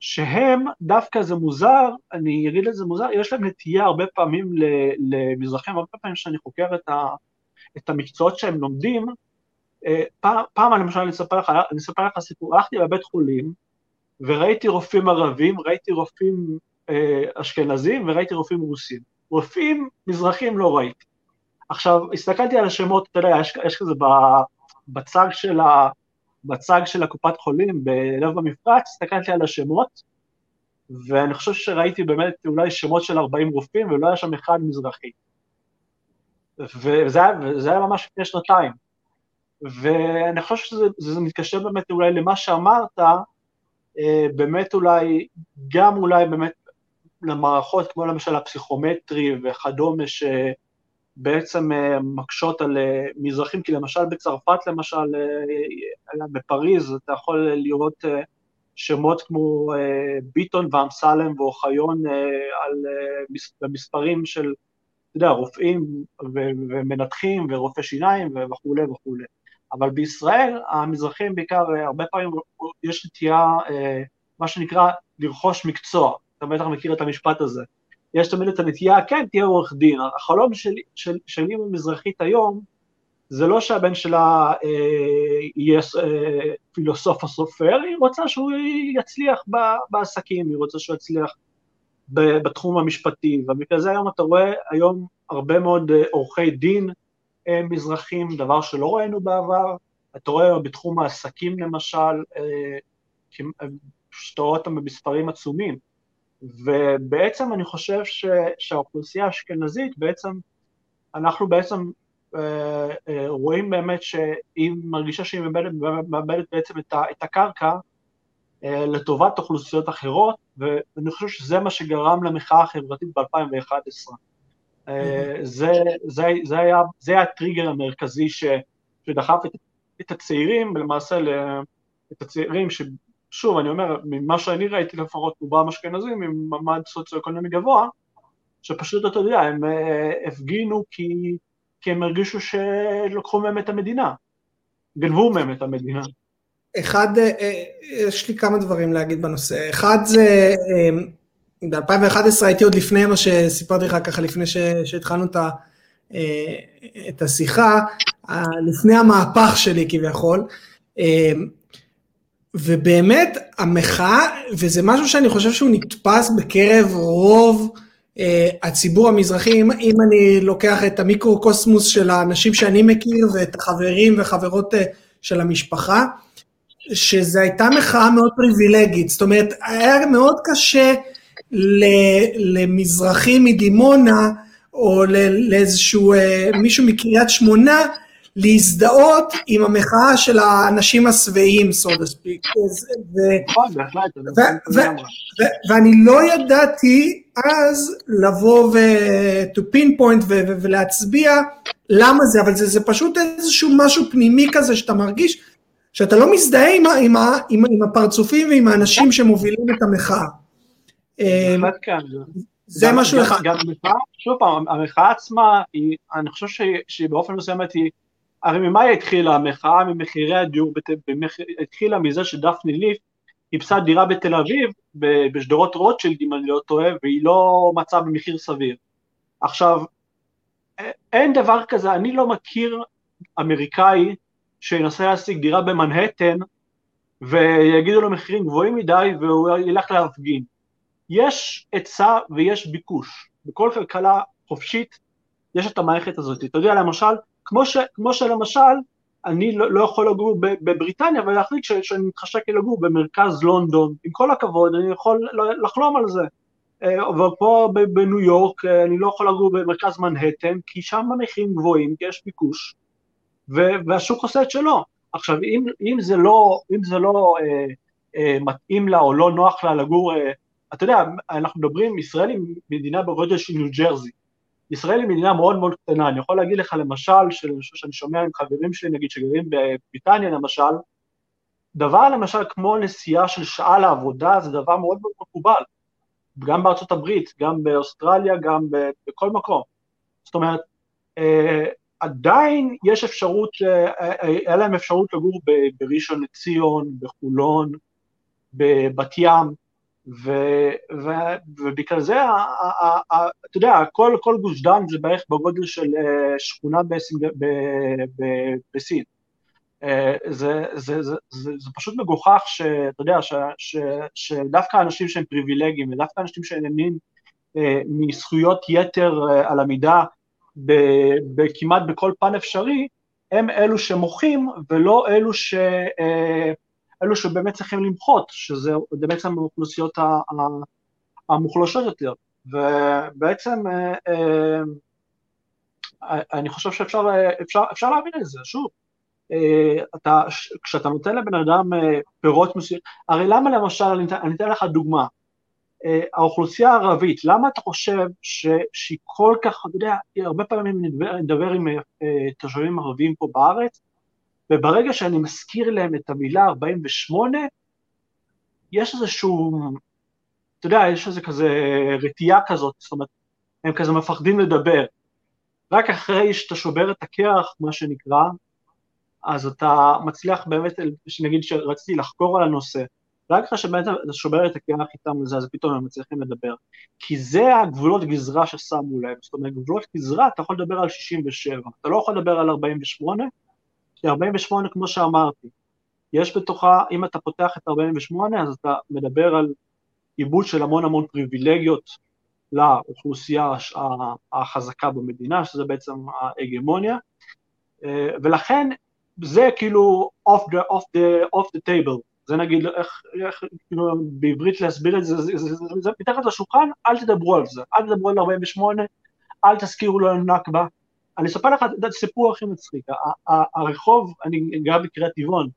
שהם, דווקא זה מוזר, אני אגיד את זה מוזר, יש להם נטייה הרבה פעמים למזרחים, הרבה פעמים שאני חוקר את, ה, את המקצועות שהם לומדים, פעם, פעם למשל, אני אספר לך, אני אספר לך סיפור, הלכתי לבית חולים, וראיתי רופאים ערבים, ראיתי רופאים אשכנזים וראיתי רופאים רוסים. רופאים מזרחים לא ראיתי. עכשיו, הסתכלתי על השמות, אתה יודע, יש, יש כזה בצג של, ה, בצג של הקופת חולים בלב המפרץ, הסתכלתי על השמות, ואני חושב שראיתי באמת אולי שמות של 40 רופאים, ולא היה שם אחד מזרחי. וזה וזה היה ממש לפני שנתיים. ואני חושב שזה זה מתקשר באמת אולי למה שאמרת, אה, באמת אולי, גם אולי באמת למערכות כמו למשל הפסיכומטרי וכדומה. בעצם אה, מקשות על אה, מזרחים, כי למשל בצרפת למשל, אה, בפריז, אתה יכול לראות שמות כמו ביטון ואמסלם ואוחיון במספרים של, אתה יודע, רופאים ומנתחים ורופאי שיניים וכולי וכולי. אבל בישראל המזרחים בעיקר, הרבה פעמים יש נטייה, מה שנקרא, לרכוש מקצוע. אתה בטח מכיר את המשפט הזה. יש תמיד את הנטייה, כן, תהיה עורך דין. החלום שלי, של, שלי במזרחית היום, זה לא שהבן שלה אה, יהיה אה, פילוסוף או סופר, היא רוצה שהוא יצליח ב, בעסקים, היא רוצה שהוא יצליח בתחום המשפטי, ובגלל זה היום אתה רואה היום הרבה מאוד אה, עורכי דין אה, מזרחים, דבר שלא ראינו בעבר, אתה רואה בתחום העסקים למשל, שאתה רואה אותם במספרים עצומים, ובעצם אני חושב ש, שהאוכלוסייה האשכנזית בעצם, אנחנו בעצם אה, אה, רואים באמת שהיא מרגישה שהיא מאבדת, מאבדת בעצם את, ה, את הקרקע אה, לטובת אוכלוסיות אחרות, ואני חושב שזה מה שגרם למחאה החברתית ב-2011. זה, זה, זה, היה, זה היה הטריגר המרכזי ש, שדחף את, את הצעירים, ולמעשה את הצעירים ששוב, אני אומר, ממה שאני ראיתי לפחות, רובם אשכנזים עם מעמד סוציו-אקונומי גבוה, שפשוט, אתה יודע, הם הפגינו כי כי הם הרגישו שלקחו מהם את המדינה, גנבו מהם את המדינה. אחד, אה, אה, יש לי כמה דברים להגיד בנושא. אחד זה, אה, ב-2011 הייתי עוד לפני מה שסיפרתי לך ככה, לפני שהתחלנו את, את השיחה, לפני המהפך שלי כביכול, ובאמת המחאה, וזה משהו שאני חושב שהוא נתפס בקרב רוב uh, הציבור המזרחי, אם, אם אני לוקח את המיקרו-קוסמוס של האנשים שאני מכיר ואת החברים וחברות uh, של המשפחה, שזו הייתה מחאה מאוד פריבילגית, זאת אומרת, היה מאוד קשה למזרחי מדימונה, או לאיזשהו uh, מישהו מקריית שמונה, להזדהות עם המחאה של האנשים השבעים, so to speak. נכון, ואני לא ידעתי אז לבוא ו... to pinpoint ולהצביע למה זה, אבל זה, זה פשוט איזשהו משהו פנימי כזה שאתה מרגיש שאתה לא מזדהה עם, עם, עם, עם הפרצופים ועם האנשים שמובילים את המחאה. זה משהו אחד. גם המחאה, שוב פעם, המחאה עצמה, אני חושב שהיא באופן מסוים היא הרי ממה התחילה המחאה? ממחירי הדיור, התחילה מזה שדפני ליף חיפשה דירה בתל אביב, בשדרות רוטשילד אם אני לא טועה, והיא לא מצאה במחיר סביר. עכשיו, אין דבר כזה, אני לא מכיר אמריקאי שינסה להשיג דירה במנהטן ויגידו לו מחירים גבוהים מדי והוא ילך להפגין. יש היצע ויש ביקוש. בכל כלכלה חופשית יש את המערכת הזאת. אתה יודע, למשל, כמו, ש, כמו שלמשל, אני לא, לא יכול לגור בבריטניה ולהחליט שאני מתחשק לגור במרכז לונדון, עם כל הכבוד, אני יכול לחלום על זה. אה, אבל פה בניו יורק אה, אני לא יכול לגור במרכז מנהטן, כי שם המחירים גבוהים, כי יש ביקוש, והשוק עושה את שלו. עכשיו, אם, אם זה לא, אם זה לא אה, אה, מתאים לה או לא נוח לה לגור, אה, אתה יודע, אנחנו מדברים, ישראל היא מדינה בגודל של ניו ג'רזי. ישראל היא מדינה מאוד מאוד קטנה, אני יכול להגיד לך למשל, שאני שומע עם חברים שלי נגיד שגרים בבריטניה למשל, דבר למשל כמו נסיעה של שעה לעבודה זה דבר מאוד מאוד מקובל, גם בארצות הברית, גם באוסטרליה, גם בכל מקום. זאת אומרת, אה, עדיין יש אפשרות, אה, אה, היה להם אפשרות לגור בראשון לציון, בחולון, בבת ים, ו, ו, ובגלל זה, ה, ה, ה, אתה יודע, כל, כל גוש דן זה בערך בגודל של uh, שכונה בסין, ב, ב, בסין. Uh, זה, זה, זה, זה, זה פשוט מגוחך שאתה יודע, ש, ש, שדווקא אנשים שהם פריבילגיים ודווקא אנשים שנהנים uh, מזכויות יתר uh, על המידה כמעט בכל פן אפשרי, הם אלו שמוחים ולא אלו ש... אלו שבאמת צריכים למחות, שזה בעצם האוכלוסיות המוחלשות יותר. ובעצם אה, אה, אני חושב שאפשר אפשר, אפשר להבין את זה, שוב, אה, אתה, כשאתה נותן לבן אדם פירות מסוימים, הרי למה למשל, אני אתן לך דוגמה, האוכלוסייה הערבית, למה אתה חושב ש, שהיא כל כך, אתה יודע, הרבה פעמים אני מדבר עם תושבים ערבים פה בארץ, וברגע שאני מזכיר להם את המילה 48, יש איזשהו, אתה יודע, יש איזה כזה רתיעה כזאת, זאת אומרת, הם כזה מפחדים לדבר. רק אחרי שאתה שובר את הקרח, מה שנקרא, אז אתה מצליח באמת, נגיד שרציתי לחקור על הנושא, רק אחרי שבאמת אתה שובר את הקרח איתם לזה, אז פתאום הם מצליחים לדבר. כי זה הגבולות גזרה ששמו להם, זאת אומרת, גבולות גזרה, אתה יכול לדבר על 67, אתה לא יכול לדבר על 48, כי 48, כמו שאמרתי, יש בתוכה, אם אתה פותח את 48, אז אתה מדבר על עיבוד של המון המון פריבילגיות לאוכלוסייה החזקה במדינה, שזה בעצם ההגמוניה, ולכן זה כאילו off the, off the, off the table, זה נגיד, איך, איך כאילו בעברית להסביר את זה, זה, זה, זה, זה מתחת לשולחן, אל תדברו על זה, אל תדברו על 48, אל תזכירו לו נכבה. אני אספר לך את הסיפור הכי מצחיק, הרחוב, אני גר בקריית טבעון,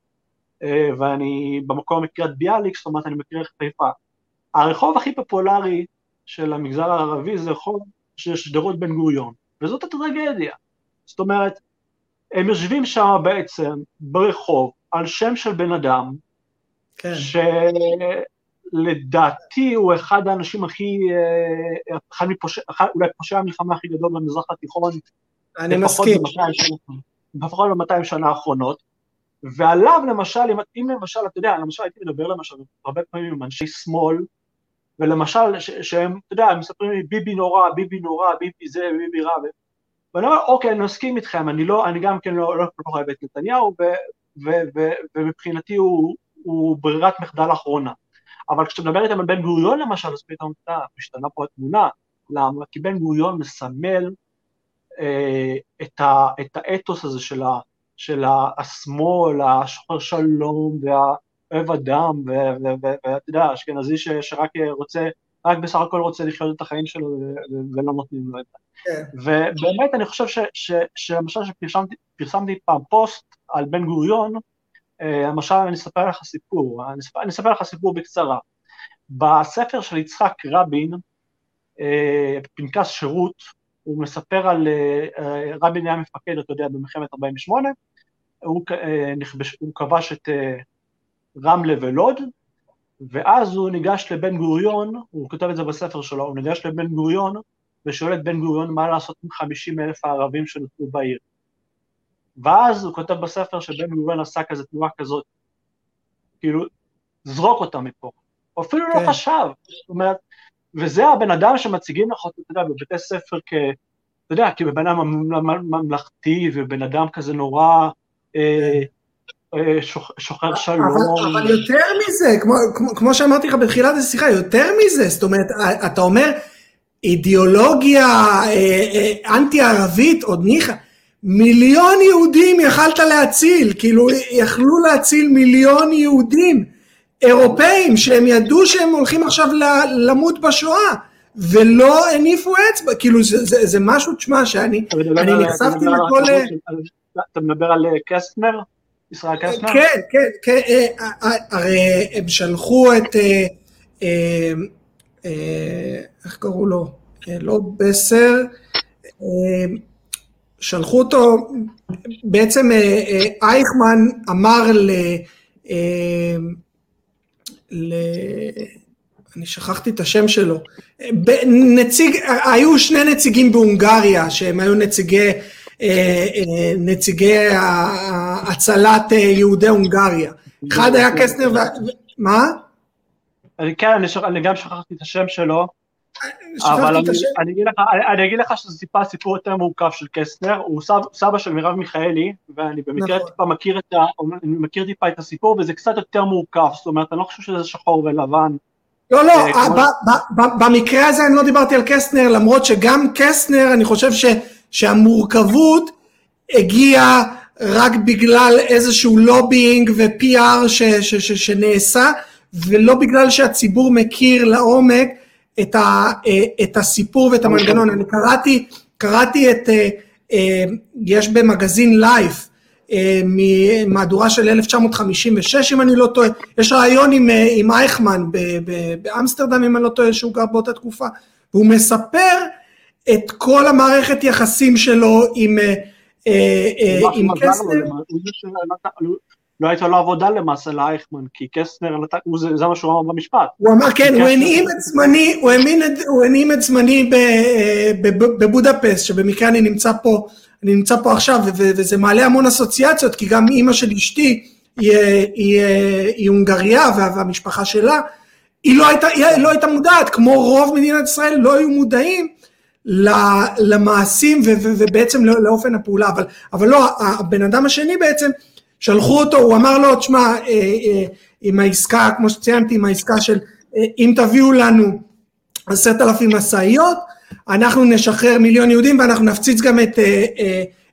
אה, ואני במקום מקריית ביאליק, זאת אומרת אני את חיפה. הרחוב הכי פופולרי של המגזר הערבי זה רחוב של שדרות בן גוריון, וזאת הטרגדיה. זאת אומרת, הם יושבים שם בעצם ברחוב על שם של בן אדם, כן. שלדעתי הוא אחד האנשים הכי, אה, אחד מפושע, אולי פושע המלחמה הכי גדול במזרח התיכון, אני מסכים. לפחות ב-200 שנה האחרונות, ועליו למשל, אם, אם למשל, אתה יודע, למשל הייתי מדבר למשל הרבה פעמים עם אנשי שמאל, ולמשל, ש, שהם, אתה יודע, הם מספרים לי ביבי נורא, ביבי נורא, ביבי זה, ביבי רע, ואני אומר, אוקיי, אני מסכים איתכם, אני לא, אני גם כן לא, לא כל כך אוהב את נתניהו, ו, ו, ו, ומבחינתי הוא, הוא ברירת מחדל אחרונה. אבל כשאתה מדבר איתם על בן גוריון למשל, אז פתאום אתה משתנה פה התמונה. למה? כי בן גוריון מסמל את, ה, את האתוס הזה של, ה, של השמאל, השוחר שלום והאוהב אדם, ואתה יודע, אשכנזי שרק רוצה, רק בסך הכל רוצה לחיות את החיים שלו ולא נותנים לו את זה. כן. ובאמת אני חושב שלמשל שפרסמתי פעם פוסט על בן גוריון, אה, למשל אני אספר לך סיפור, אני אספר, אני אספר לך סיפור בקצרה. בספר של יצחק רבין, אה, פנקס שירות, הוא מספר על, אה, רבין היה מפקד, אתה יודע, במלחמת 48, הוא, נכבש, הוא כבש את רמלה ולוד, ואז הוא ניגש לבן גוריון, הוא כותב את זה בספר שלו, הוא ניגש לבן גוריון ושואל את בן גוריון מה לעשות עם 50 אלף הערבים שנותרו בעיר. ואז הוא כותב בספר שבן גוריון עשה כזה תנועה כזאת, כאילו, זרוק אותה מפה. הוא אפילו לא כן. לא חשב, זאת אומרת, וזה הבן אדם שמציגים לך, אתה יודע, בבתי ספר כ... אתה יודע, כבן אדם ממלכתי ובן אדם כזה נורא אה. אה, שוחר שלום. אבל, אבל יותר מזה, כמו, כמו, כמו שאמרתי לך בתחילת השיחה, יותר מזה, זאת אומרת, אתה אומר, אידיאולוגיה אה, אה, אנטי-ערבית, עוד ניחא, מיליון יהודים יכלת להציל, כאילו יכלו להציל מיליון יהודים אירופאים שהם ידעו שהם הולכים עכשיו למות בשואה ולא הניפו אצבע, כאילו זה, זה, זה משהו, תשמע, שאני אני נחשפתי לכל... אתה מדבר על קסטנר? ישראל קסטנר? כן, כן, כן, הרי הם שלחו את, איך קראו לו? לא בסר, שלחו אותו, בעצם אה, אה, אייכמן אמר ל... אה, ל... אני שכחתי את השם שלו, נציג, היו שני נציגים בהונגריה שהם היו נציגי, נציגי הצלת יהודי הונגריה, אחד היה קסטנר. מה? כן, אני גם שכחתי את השם שלו, אבל אני, אני, אגיד לך, אני אגיד לך שזה טיפה סיפור יותר מורכב של קסטנר, הוא סב, סבא של מרב מיכאלי, ואני במקרה נכון. טיפה מכיר, את ה, אני מכיר טיפה את הסיפור, וזה קצת יותר מורכב, זאת אומרת, אני לא חושב שזה שחור ולבן. לא, לא, אה, כמו... במקרה הזה אני לא דיברתי על קסטנר, למרות שגם קסטנר, אני חושב ש, שהמורכבות הגיעה רק בגלל איזשהו לובינג ו-PR שנעשה, ולא בגלל שהציבור מכיר לעומק את, ה, אה, את הסיפור ואת המנגנון. אני קראתי, קראתי את, אה, אה, יש במגזין לייף, ממהדורה של 1956 אם אני לא טועה, יש רעיון עם, עם אייכמן באמסטרדם אם אני לא טועה שהוא גר באותה תקופה, והוא מספר את כל המערכת יחסים שלו עם, עם קסטר. לא הייתה לו עבודה למעשה לאייכמן, כי קסטנר, זה מה שהוא אמר במשפט. הוא אמר כן, הוא הנעים את זמני, הוא הנעים את זמני בבודפסט, שבמקרה אני נמצא פה, אני נמצא פה עכשיו, וזה מעלה המון אסוציאציות, כי גם אימא של אשתי היא הונגריה, והמשפחה שלה, היא לא הייתה, היא לא הייתה מודעת, כמו רוב מדינת ישראל לא היו מודעים למעשים ובעצם לא, לאופן הפעולה, אבל, אבל לא, הבן אדם השני בעצם, שלחו אותו, הוא אמר לו, תשמע, אה, אה, עם העסקה, כמו שציינתי, עם העסקה של אם תביאו לנו עשרת אלפים משאיות, אנחנו נשחרר מיליון יהודים ואנחנו נפציץ גם את,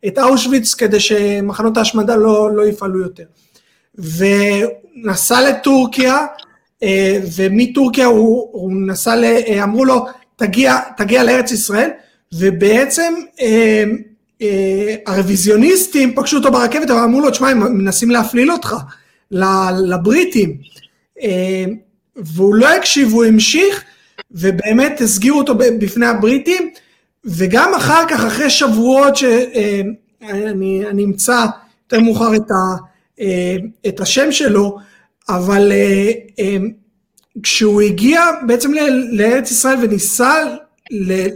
את אושוויץ כדי שמחנות ההשמדה לא, לא יפעלו יותר. ונסע לטורקיה, ומטורקיה הוא, הוא נסע, אמרו לו, תגיע, תגיע לארץ ישראל, ובעצם אה, אה, הרוויזיוניסטים פגשו אותו ברכבת ואמרו לו, תשמע, הם מנסים להפליל אותך לבריטים. אה, והוא לא הקשיב, הוא המשיך, ובאמת הסגירו אותו בפני הבריטים, וגם אחר כך, אחרי שבועות שאני אה, אמצא יותר מאוחר את, ה, אה, את השם שלו, אבל אה, אה, כשהוא הגיע בעצם לארץ ישראל וניסה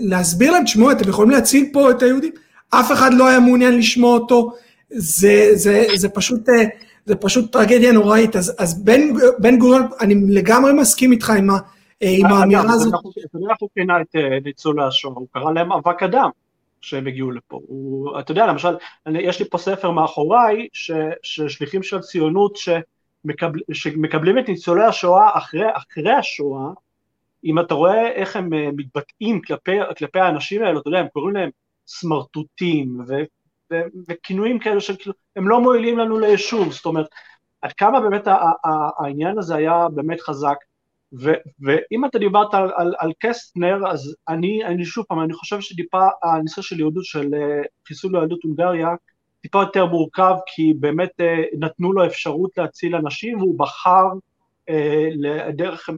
להסביר להם, תשמעו, אתם יכולים להציל פה את היהודים, אף אחד לא היה מעוניין לשמוע אותו, זה, זה, זה פשוט... אה, זה פשוט טרגדיה נוראית, אז, אז בן, בן גוריון, אני לגמרי מסכים איתך עם, ה, אה, עם האמירה הזאת. אתה יודע איך הוא פינה את אה, ניצולי השואה, הוא קרא להם אבק אדם כשהם הגיעו לפה. הוא, אתה יודע, למשל, אני, יש לי פה ספר מאחוריי, ששליחים של ציונות, ש... מקבל, שמקבלים את ניצולי השואה אחרי, אחרי השואה, אם אתה רואה איך הם מתבטאים כלפי, כלפי האנשים האלו, אתה יודע, הם קוראים להם סמרטוטים ו, ו, וכינויים כאלו של כאילו, הם לא מועילים לנו ליישוב, זאת אומרת, עד כמה באמת העניין הזה היה באמת חזק, ו, ואם אתה דיברת על, על, על קסטנר, אז אני, אני שוב פעם, אני חושב שטיפה הנושא של יהודות, של אה, חיסול יהדות הונגריה, טיפה יותר מורכב, כי באמת אה, נתנו לו אפשרות להציל אנשים, והוא בחר אה, לדרך,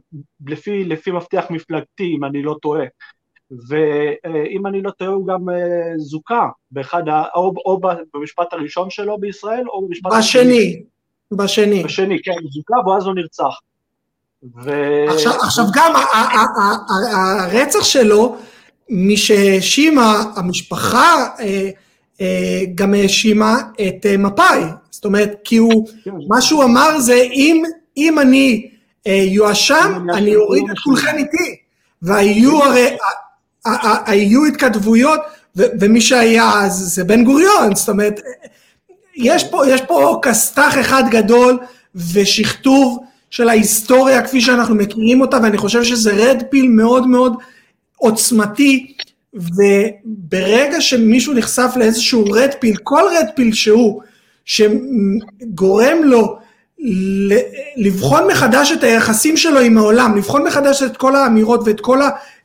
לפי, לפי מפתח מפלגתי, אם אני לא טועה. ואם אני לא טועה הוא גם אה, זוכה באחד, ה, או, או במשפט הראשון שלו בישראל, או במשפט בשני, בשני. בשני, כן, זוכה ואז הוא נרצח. ו... עכשיו, עכשיו גם הרצח שלו, מי שהאשימה, המשפחה אה, גם האשימה את מפא"י, זאת אומרת, כי הוא, כן. מה שהוא אמר זה אם אם אני אה, יואשם, אני אוריד את כולכם איתי. והיו הרי, היו התכתבויות, ומי שהיה אז זה בן גוריון, זאת אומרת, יש פה, יש פה כסת"ח אחד גדול ושכתוב של ההיסטוריה כפי שאנחנו מכירים אותה, ואני חושב שזה רד פיל מאוד מאוד עוצמתי, וברגע שמישהו נחשף לאיזשהו רד פיל, כל רד פיל שהוא, שגורם לו לבחון מחדש את היחסים שלו עם העולם, לבחון מחדש את כל האמירות ואת כל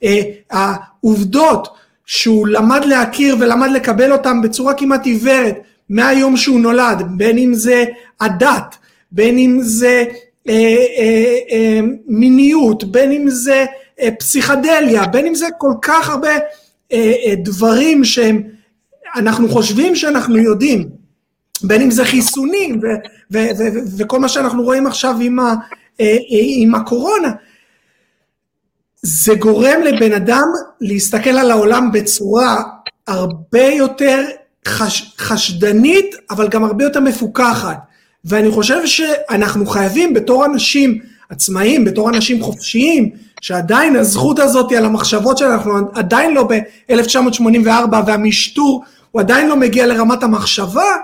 אה, העובדות שהוא למד להכיר ולמד לקבל אותם בצורה כמעט עיוורת מהיום שהוא נולד, בין אם זה הדת, בין אם זה אה, אה, אה, מיניות, בין אם זה אה, פסיכדליה, בין אם זה כל כך הרבה אה, אה, דברים שהם, אנחנו חושבים שאנחנו יודעים. בין אם זה חיסונים ו- ו- ו- וכל מה שאנחנו רואים עכשיו עם, ה- אה, עם הקורונה, זה גורם לבן אדם להסתכל על העולם בצורה הרבה יותר חש, חשדנית, אבל גם הרבה יותר מפוקחת. ואני חושב שאנחנו חייבים בתור אנשים עצמאיים, בתור אנשים חופשיים, שעדיין הזכות הזאת על המחשבות שלנו, עדיין לא ב-1984 והמשטור הוא עדיין לא מגיע לרמת המחשבה,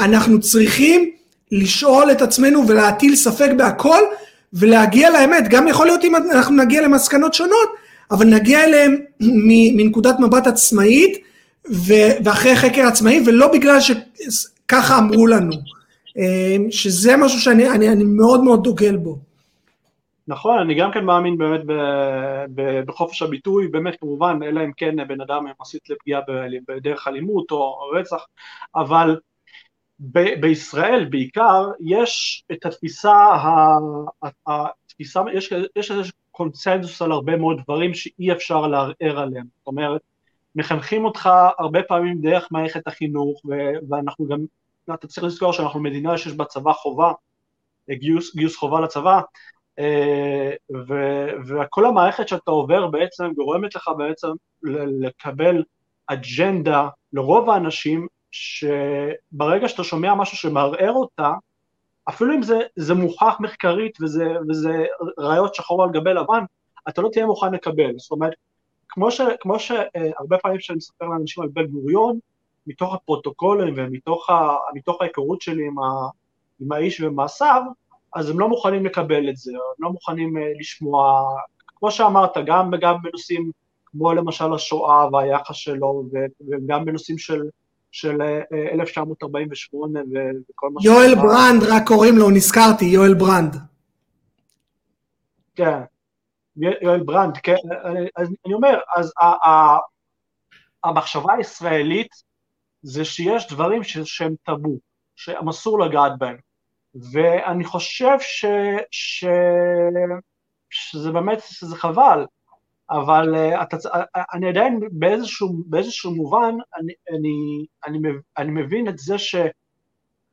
אנחנו צריכים לשאול את עצמנו ולהטיל ספק בהכל ולהגיע לאמת. גם יכול להיות אם אנחנו נגיע למסקנות שונות, אבל נגיע אליהן מנקודת מבט עצמאית ואחרי חקר עצמאי, ולא בגלל שככה אמרו לנו. אמ, שזה משהו שאני אני, אני מאוד מאוד דוגל בו. נכון, אני גם כן מאמין באמת בחופש הביטוי, באמת כמובן, אלא אם כן בן אדם מסית לפגיעה בדרך אלימות או רצח, אבל ב- בישראל בעיקר יש את התפיסה, התפיסה יש, יש איזה קונצנזוס על הרבה מאוד דברים שאי אפשר לערער עליהם, זאת אומרת מחנכים אותך הרבה פעמים דרך מערכת החינוך ו- ואנחנו גם, אתה צריך לזכור שאנחנו מדינה שיש בה צבא חובה, גיוס, גיוס חובה לצבא אה, וכל המערכת שאתה עובר בעצם גורמת לך בעצם לקבל אג'נדה לרוב האנשים שברגע שאתה שומע משהו שמערער אותה, אפילו אם זה, זה מוכח מחקרית וזה, וזה ראיות שחור על גבי לבן, אתה לא תהיה מוכן לקבל. זאת אומרת, כמו, ש, כמו שהרבה פעמים כשאני מספר לאנשים על בן גוריון, מתוך הפרוטוקולים ומתוך ההיכרות שלי עם, ה, עם האיש ומעשיו, אז הם לא מוכנים לקבל את זה, הם לא מוכנים לשמוע, כמו שאמרת, גם, גם בנושאים כמו למשל השואה והיחס שלו, וגם בנושאים של, של 1948 וכל מה ש... יואל ברנד, רק קוראים לו, נזכרתי, יואל ברנד. כן, יואל ברנד, כן, אז אני אומר, אז המחשבה הישראלית זה שיש דברים שהם טאבו, שהם אסור לגעת בהם, ואני חושב ש, ש, שזה באמת, זה חבל, אבל אה, אתה, אני עדיין באיזשהו, באיזשהו מובן, אני, אני, אני, אני מבין את זה ש,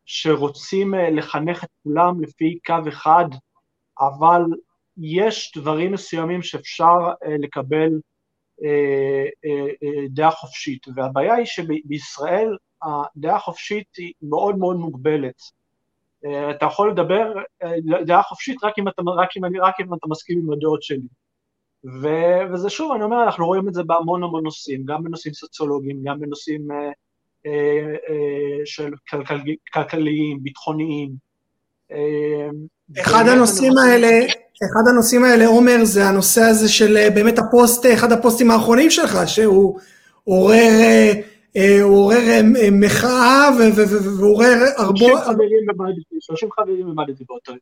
שרוצים לחנך את כולם לפי קו אחד, אבל יש דברים מסוימים שאפשר לקבל דעה חופשית, והבעיה היא שבישראל הדעה החופשית היא מאוד מאוד מוגבלת. אתה יכול לדבר דעה חופשית רק אם אתה, רק אם, רק אם אתה מסכים עם הדעות שלי. ו, וזה שוב, אני אומר, אנחנו רואים את זה בהמון המון נושאים, גם בנושאים סוציולוגיים, גם בנושאים אה, אה, אה, של כלכל, כלכליים, ביטחוניים. אה, אחד הנושאים האלה, אחד הנושאים האלה, עומר, זה הנושא הזה של אה, באמת הפוסט, אחד הפוסטים האחרונים שלך, שהוא עורר, אה, עורר מחאה ועורר הרבה... 30 חברים במדתי באותו יום.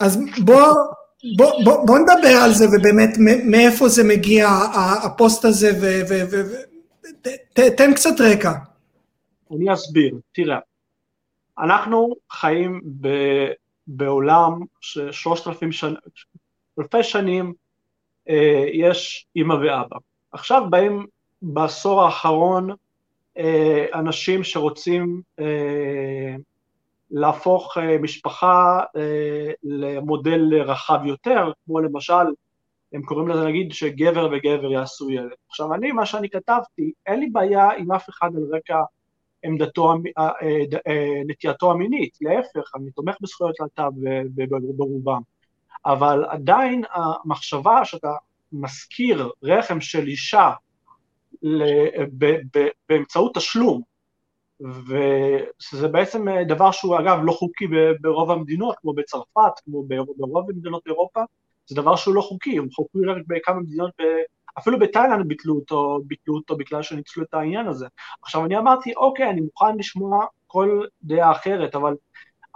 אז בוא, בוא, בוא, בוא נדבר על זה ובאמת מאיפה זה מגיע הפוסט הזה ותן קצת רקע. אני אסביר, תראה, אנחנו חיים ב, בעולם ששלושת אלפים שנה, אלפי שנים אה, יש אימא ואבא. עכשיו באים בעשור האחרון אה, אנשים שרוצים אה, להפוך אה, משפחה אה, למודל רחב יותר, כמו למשל, הם קוראים לזה נגיד שגבר וגבר יעשו ילד. עכשיו אני, מה שאני כתבתי, אין לי בעיה עם אף אחד על רקע עמדתו, אה, נטייתו המינית, להפך, אני תומך בזכויות להט"ב ברובם, אבל עדיין המחשבה שאתה משכיר רחם של אישה באמצעות תשלום, וזה בעצם אה, דבר שהוא אגב לא חוקי ברוב המדינות, כמו בצרפת, כמו ברוב מדינות אירופה, זה דבר שהוא לא חוקי, הוא חוקי רק בכמה מדינות, אפילו בתאילנד ביטלו אותו, ביטלו אותו בגלל שניצלו את העניין הזה. עכשיו אני אמרתי, אוקיי, אני מוכן לשמוע כל דעה אחרת, אבל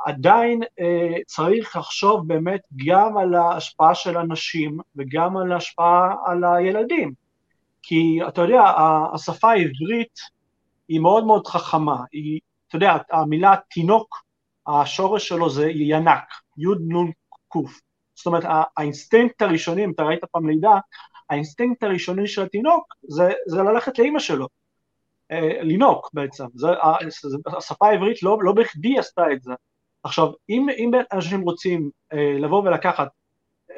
עדיין אה, צריך לחשוב באמת גם על ההשפעה של הנשים וגם על ההשפעה על הילדים. כי אתה יודע, השפה העברית היא מאוד מאוד חכמה, היא, אתה יודע, המילה תינוק, השורש שלו זה ינק, י' נ' ק', זאת אומרת האינסטינקט הראשוני, אם אתה ראית פעם לידה, האינסטינקט הראשוני של התינוק זה, זה ללכת לאימא שלו, אה, לינוק בעצם, זה, השפה העברית לא, לא בכדי עשתה את זה. עכשיו, אם, אם אנשים רוצים אה, לבוא ולקחת,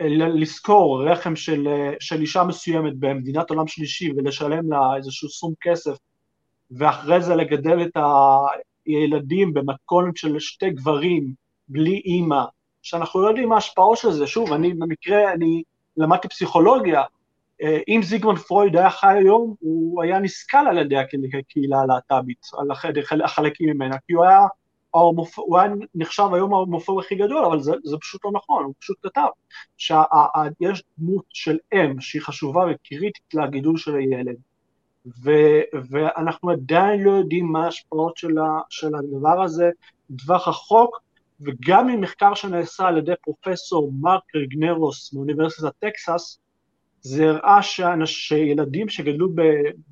אה, לשכור רחם של, של אישה מסוימת במדינת עולם שלישי ולשלם לה איזשהו סכום כסף ואחרי זה לגדל את הילדים במתכונת של שתי גברים, בלי אימא, שאנחנו לא יודעים מה ההשפעות של זה. שוב, אני במקרה, אני למדתי פסיכולוגיה, אה, אם זיגמונד פרויד היה חי היום, הוא היה נסכל על ידי הקהילה הלהט"בית, על החלקים ממנה, כי הוא היה, הוא היה נחשב היום ההומופוב הכי גדול, אבל זה, זה פשוט לא נכון, הוא פשוט כתב שיש דמות של אם שהיא חשובה וקריטית לגידול של הילד, ו- ואנחנו עדיין לא יודעים מה ההשפעות של, ה- של הדבר הזה בטווח רחוק, וגם ממחקר שנעשה על ידי פרופסור מרק רגנרוס מאוניברסיטת טקסס, זה הראה שילדים שגדלו, ב,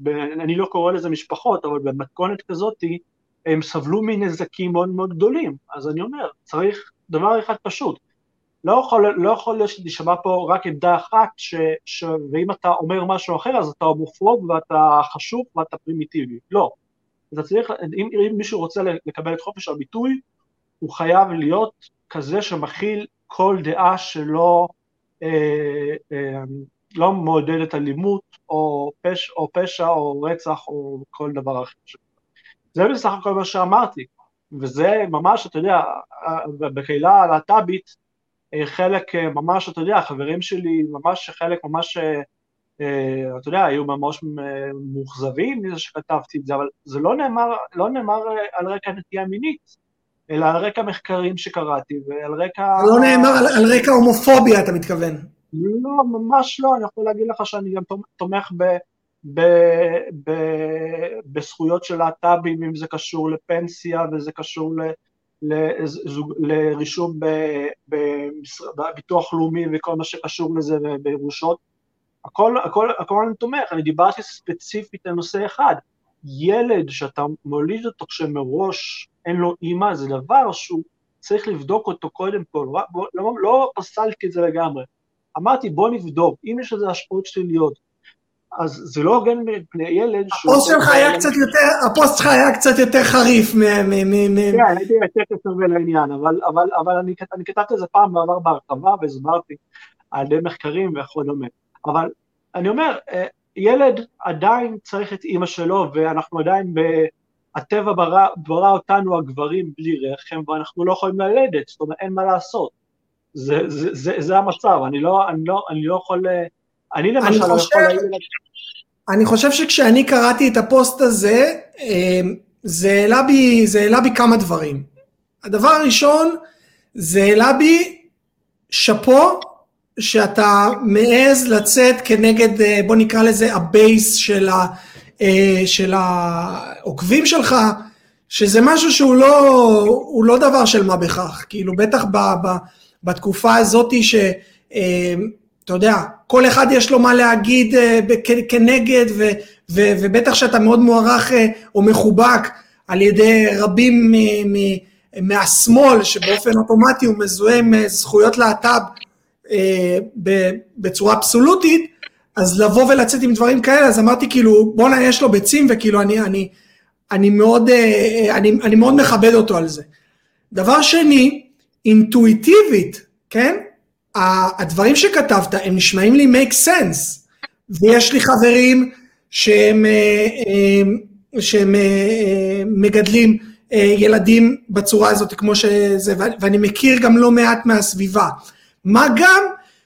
ב, אני לא קורא לזה משפחות, אבל במתכונת כזאתי, הם סבלו מנזקים מאוד מאוד גדולים. אז אני אומר, צריך דבר אחד פשוט, לא יכול, לא יכול להיות שתשמע פה רק עמדה אחת, ש, ש, ואם אתה אומר משהו אחר אז אתה הומופוב ואתה חשוב ואתה פרימיטיבי, לא. אתה צריך, אם, אם מישהו רוצה לקבל את חופש הביטוי, הוא חייב להיות כזה שמכיל כל דעה שלא אה, אה, לא מעודדת אלימות או, פש, או פשע או רצח או כל דבר אחר. זה בסך הכל מה שאמרתי, וזה ממש, אתה יודע, בקהילה הלהט"בית, חלק אה, ממש, אתה יודע, חברים שלי, ממש חלק ממש, אה, אתה יודע, היו ממש מאוכזבים מזה שכתבתי את זה, אבל זה לא נאמר, לא נאמר על רקע נטייה מינית, אלא על רקע מחקרים שקראתי ועל רקע... לא נאמר על, על רקע הומופוביה, אתה מתכוון. לא, ממש לא, אני יכול להגיד לך שאני גם תומך ב, ב, ב, בזכויות של להט"בים, אם זה קשור לפנסיה וזה קשור ל, לרישום בביטוח לאומי וכל מה שקשור לזה בירושות. הכל, הכל, הכל אני תומך, אני דיברתי ספציפית על נושא אחד. ילד שאתה מוליד אותו כשמראש אין לו אימא, זה דבר שהוא צריך לבדוק אותו קודם כל, לא, לא, לא פסלתי את זה לגמרי. אמרתי בוא נבדוק, אם יש לזה השפעות שליליות, אז זה לא הוגן מפני ילד שהוא... הפוסט שלך היה קצת יותר, הפוסט שלך היה קצת יותר חריף מ... כן, הייתי יותר קצר לעניין, אבל אני כתבתי את זה פעם בעבר בהרחבה והסברתי על ידי מחקרים וכדומה. אבל אני אומר, אה, ילד עדיין צריך את אימא שלו, ואנחנו עדיין, ב... הטבע ברא, ברא אותנו הגברים בלי רחם, ואנחנו לא יכולים ללדת, זאת אומרת אין מה לעשות. זה, זה, זה, זה המצב, אני לא, אני לא, אני לא יכול, אני למשל לא יכול להגיד... אני חושב שכשאני קראתי את הפוסט הזה, אה, זה העלה בי, זה העלה בי כמה דברים. הדבר הראשון, זה העלה בי שאפו שאתה מעז לצאת כנגד, אה, בוא נקרא לזה ה base של, ה, אה, של העוקבים שלך, שזה משהו שהוא לא, לא דבר של מה בכך, כאילו בטח ב, ב, בתקופה הזאתי ש... אה, אתה יודע, כל אחד יש לו מה להגיד כנגד, ו, ו, ובטח שאתה מאוד מוערך או מחובק על ידי רבים מ, מ, מהשמאל, שבאופן אוטומטי הוא מזוהה עם זכויות להט"ב אה, בצורה אבסולוטית, אז לבוא ולצאת עם דברים כאלה, אז אמרתי כאילו, בואנה יש לו ביצים, וכאילו אני, אני, אני, מאוד, אה, אני, אני מאוד מכבד אותו על זה. דבר שני, אינטואיטיבית, כן? הדברים שכתבת הם נשמעים לי make sense, ויש לי חברים שהם, אה, שהם מגדלים ילדים בצורה הזאת כמו שזה, ואני מכיר גם לא מעט מהסביבה. מה גם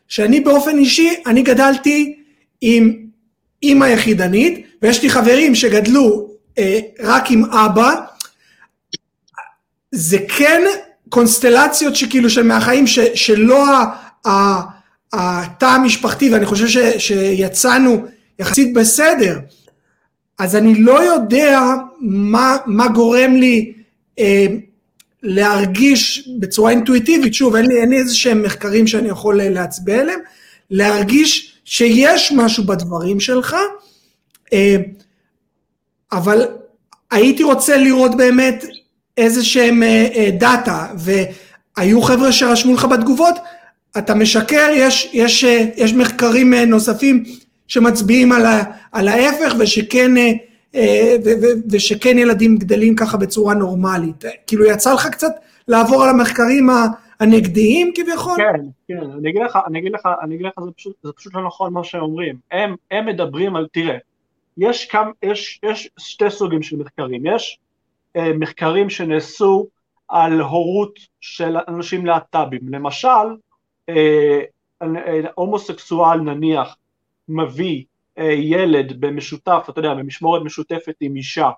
שאני באופן אישי, אני גדלתי עם אימא יחידנית, ויש לי חברים שגדלו אה, רק עם אבא, זה כן קונסטלציות שכאילו של מהחיים, ש, שלא התא המשפחתי, ואני חושב ש, שיצאנו יחסית בסדר, אז אני לא יודע מה, מה גורם לי אה, להרגיש בצורה אינטואיטיבית, שוב אין לי, אין לי איזה שהם מחקרים שאני יכול להצביע עליהם, להרגיש שיש משהו בדברים שלך, אה, אבל הייתי רוצה לראות באמת איזה שהם אה, אה, דאטה, והיו חבר'ה שרשמו לך בתגובות, אתה משקר, יש, יש, יש מחקרים נוספים שמצביעים על, ה, על ההפך ושכן אה, ושכן ילדים גדלים ככה בצורה נורמלית. כאילו יצא לך קצת לעבור על המחקרים הנגדיים כביכול? כן, כן, אני אגיד לך, אני אגיד לך, אני אגיד לך, זה פשוט, זה פשוט לא נכון מה שאומרים. הם, הם מדברים על, תראה, יש, כמה, יש, יש שתי סוגים של מחקרים. יש אה, מחקרים שנעשו על הורות של אנשים להט"בים. למשל, אה, אה, הומוסקסואל נניח מביא אה, ילד במשותף, אתה יודע, במשמורת משותפת עם אישה,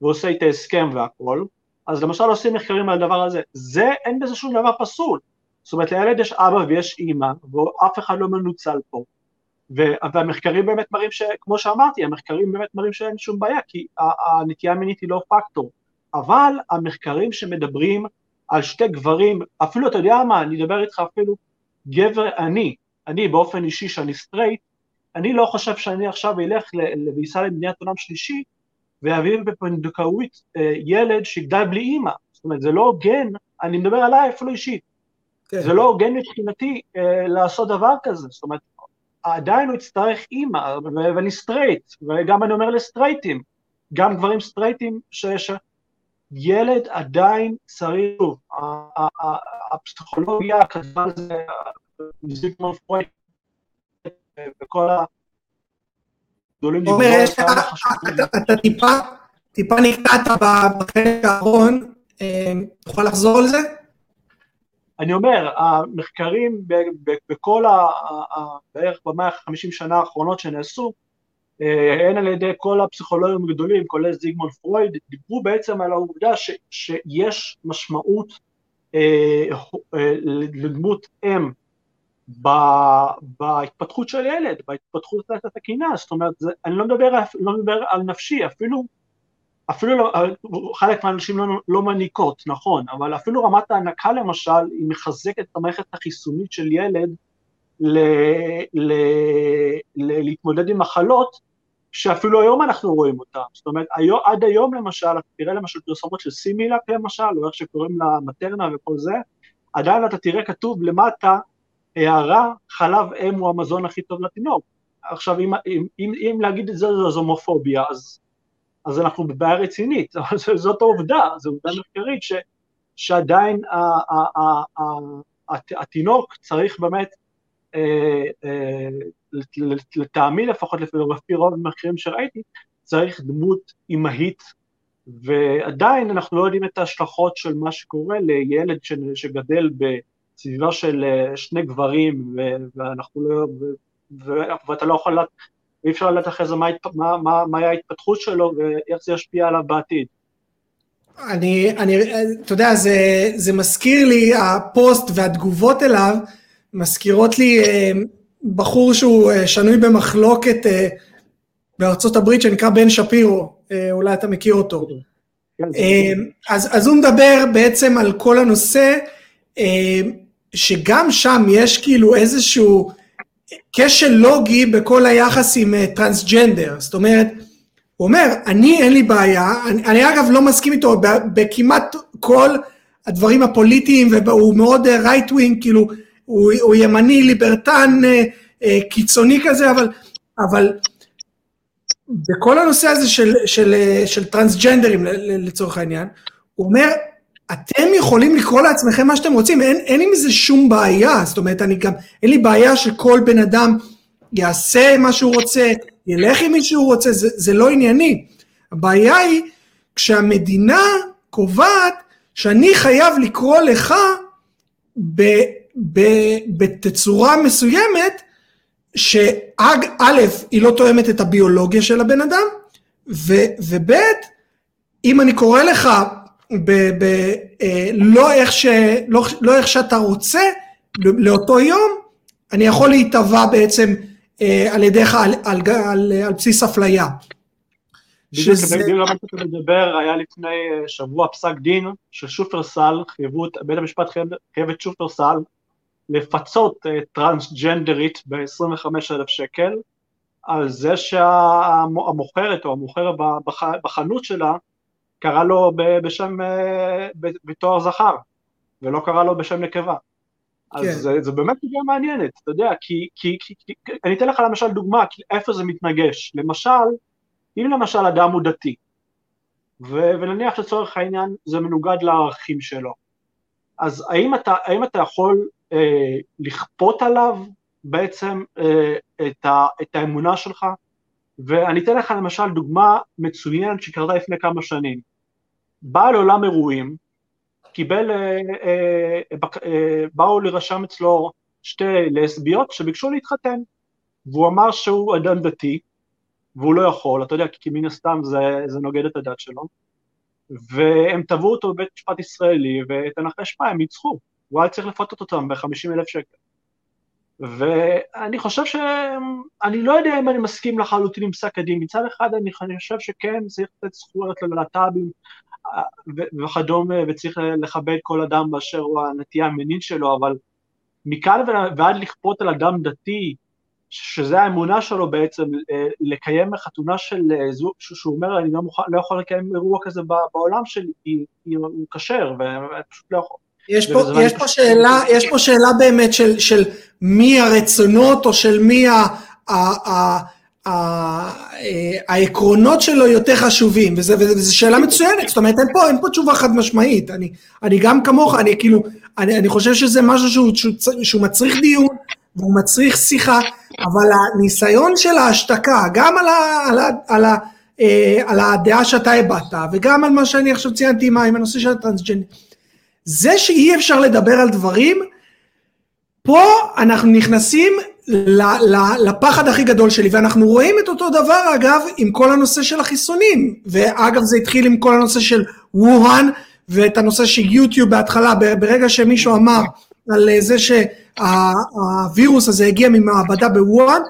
ועושה איתה הסכם והכל, אז למשל עושים מחקרים על הדבר הזה, זה אין בזה שום דבר פסול, זאת אומרת לילד יש אבא ויש אימא, ואף אחד לא מנוצל פה, והמחקרים באמת מראים שכמו שאמרתי, המחקרים באמת מראים שאין שום בעיה, כי הנטייה המינית היא לא פקטור, אבל המחקרים שמדברים על שתי גברים, אפילו אתה יודע מה, אני אדבר איתך אפילו גבר, אני, אני באופן אישי שאני סטרייט, אני לא חושב שאני עכשיו אלך וייסע למדינת עולם שלישי ויביא בפונדקאות אה, ילד שיגדל בלי אימא, זאת אומרת זה לא הוגן, אני מדבר עליי אפילו אישית, כן. זה לא הוגן מבחינתי אה, לעשות דבר כזה, זאת אומרת עדיין הוא יצטרך אימא, ואני סטרייט, וגם אני אומר לסטרייטים, גם גברים סטרייטים, שילד עדיין צריך, הפסיכולוגיה כתבה על זה, זיגמונד פרויקט, וכל הגדולים עומר, אתה טיפה, טיפה נקטעת בחלק האחרון, אה, תוכל לחזור על זה? אני אומר, המחקרים בכל ה... בערך במאה ה-50 שנה האחרונות שנעשו, הן על ידי כל הפסיכולוגים הגדולים, כולל זיגמונד פרויד, דיברו בעצם על העובדה ש, שיש משמעות אה, אה, לדמות אם בהתפתחות של ילד, בהתפתחות התקינה, זאת אומרת, זה, אני לא מדבר, לא מדבר על נפשי, אפילו, אפילו לא, חלק מהאנשים לא, לא מניקות, נכון, אבל אפילו רמת ההנקה למשל, היא מחזקת את המערכת החיסונית של ילד ל, ל, ל, להתמודד עם מחלות, שאפילו היום אנחנו רואים אותה, זאת אומרת, היום, עד היום למשל, תראה למשל פרסומות של סימילק למשל, או איך שקוראים לה מטרנה וכל זה, עדיין אתה תראה כתוב למטה, הערה, חלב אם הוא המזון הכי טוב לתינוק. עכשיו, אם, אם, אם, אם להגיד את זה זו הומופוביה, אז, אז אנחנו בבעיה רצינית, אבל זאת העובדה, זו עובדה מחקרית ש, שעדיין התינוק צריך באמת, אה, אה, לטעמי לפחות, לפי רוב המחקרים שראיתי, צריך דמות אימהית, ועדיין אנחנו לא יודעים את ההשלכות של מה שקורה לילד שגדל בסביבה של אה, שני גברים, ואנחנו לא, ואתה לא יכול אי אפשר לדעת אחרי זה מה, מה, מה, מה ההתפתחות שלו ואיך זה ישפיע עליו בעתיד. אני, אני, אתה יודע, זה, זה מזכיר לי, הפוסט והתגובות אליו, מזכירות לי אה, בחור שהוא אה, שנוי במחלוקת אה, בארצות הברית שנקרא בן שפירו, אה, אולי אתה מכיר אותו. כן, אז, אז הוא מדבר בעצם על כל הנושא, שגם שם יש כאילו איזשהו כשל לוגי בכל היחס עם טרנסג'נדר, זאת אומרת, הוא אומר, אני אין לי בעיה, אני, אני אגב לא מסכים איתו בכמעט כל הדברים הפוליטיים, והוא מאוד right wing, כאילו, הוא, הוא ימני, ליברטן, אה, אה, קיצוני כזה, אבל, אבל בכל הנושא הזה של, של, אה, של טרנסג'נדרים לצורך העניין, הוא אומר, אתם יכולים לקרוא לעצמכם מה שאתם רוצים, אין, אין עם זה שום בעיה, זאת אומרת, אני גם, אין לי בעיה שכל בן אדם יעשה מה שהוא רוצה, ילך עם מי שהוא רוצה, זה, זה לא ענייני. הבעיה היא כשהמדינה קובעת שאני חייב לקרוא לך בתצורה מסוימת, שא', היא לא תואמת את הביולוגיה של הבן אדם, וב', אם אני קורא לך ב, ב, אה, לא, איך ש, לא, לא איך שאתה רוצה לאותו יום, אני יכול להיטבע בעצם אה, על ידיך על, על, על, על בסיס אפליה. שזה... בדיוק למה שאתה מדבר, היה לפני אה, שבוע פסק דין של שופרסל, חייבו, בית המשפט חייב את שופרסל לפצות אה, טרנסג'נדרית ב-25,000 שקל על זה שהמוכרת או המוכר בחנות שלה קרא לו בשם, אה, בתואר זכר ולא קרא לו בשם נקבה. אז כן. זה, זה באמת דוגמה מעניינת, אתה יודע, כי, כי, כי, כי אני אתן לך למשל דוגמה, איפה זה מתנגש. למשל, אם למשל אדם הוא דתי, ו, ונניח לצורך העניין זה מנוגד לערכים שלו, אז האם אתה, האם אתה יכול אה, לכפות עליו בעצם אה, את, ה, את האמונה שלך, ואני אתן לך למשל דוגמה מצוינת שקרתה לפני כמה שנים. בעל עולם אירועים, קיבל, אה, אה, אה, באו להירשם אצלו שתי לסביות שביקשו להתחתן, והוא אמר שהוא אדם דתי, והוא לא יכול, אתה יודע, כי מן הסתם זה, זה נוגד את הדת שלו, והם תבעו אותו בבית משפט ישראלי, ותנחש מה, הם ניצחו, הוא היה צריך לפתות אותם ב-50 אלף שקל. ואני חושב ש... אני לא יודע אם אני מסכים לחלוטין עם פסק הדין, מצד אחד אני חושב שכן, צריך לתת זכויות ללהט"בים וכדומה, וצריך לכבד כל אדם באשר הוא הנטייה המינית שלו, אבל מכאן ועד לכפות על אדם דתי, שזה האמונה שלו בעצם, אה, לקיים חתונה של אה, זוג, שהוא אומר, אני לא, מוכן, לא יכול לקיים אירוע כזה בעולם שלי, הוא כשר, ופשוט לא יכול. יש פה, יש פה שאלה, יש פה שאלה באמת של, של מי הרצונות או של מי ה, ה, ה, ה, העקרונות שלו יותר חשובים, וזו שאלה מצוינת, זאת אומרת אין פה, אין פה תשובה חד משמעית, אני, אני גם כמוך, אני כאילו, אני, אני חושב שזה משהו שהוא, שהוא, שהוא מצריך דיון, והוא מצריך שיחה, אבל הניסיון של ההשתקה, גם על, ה, על, ה, על, ה, אה, על הדעה שאתה הבעת, וגם על מה שאני עכשיו ציינתי עם הנושא של הטרנסג'נדר, זה שאי אפשר לדבר על דברים, פה אנחנו נכנסים לפחד הכי גדול שלי, ואנחנו רואים את אותו דבר אגב עם כל הנושא של החיסונים, ואגב זה התחיל עם כל הנושא של ווהאן, ואת הנושא של יוטיוב בהתחלה, ברגע שמישהו אמר על זה שהווירוס הזה הגיע ממעבדה בווהאן,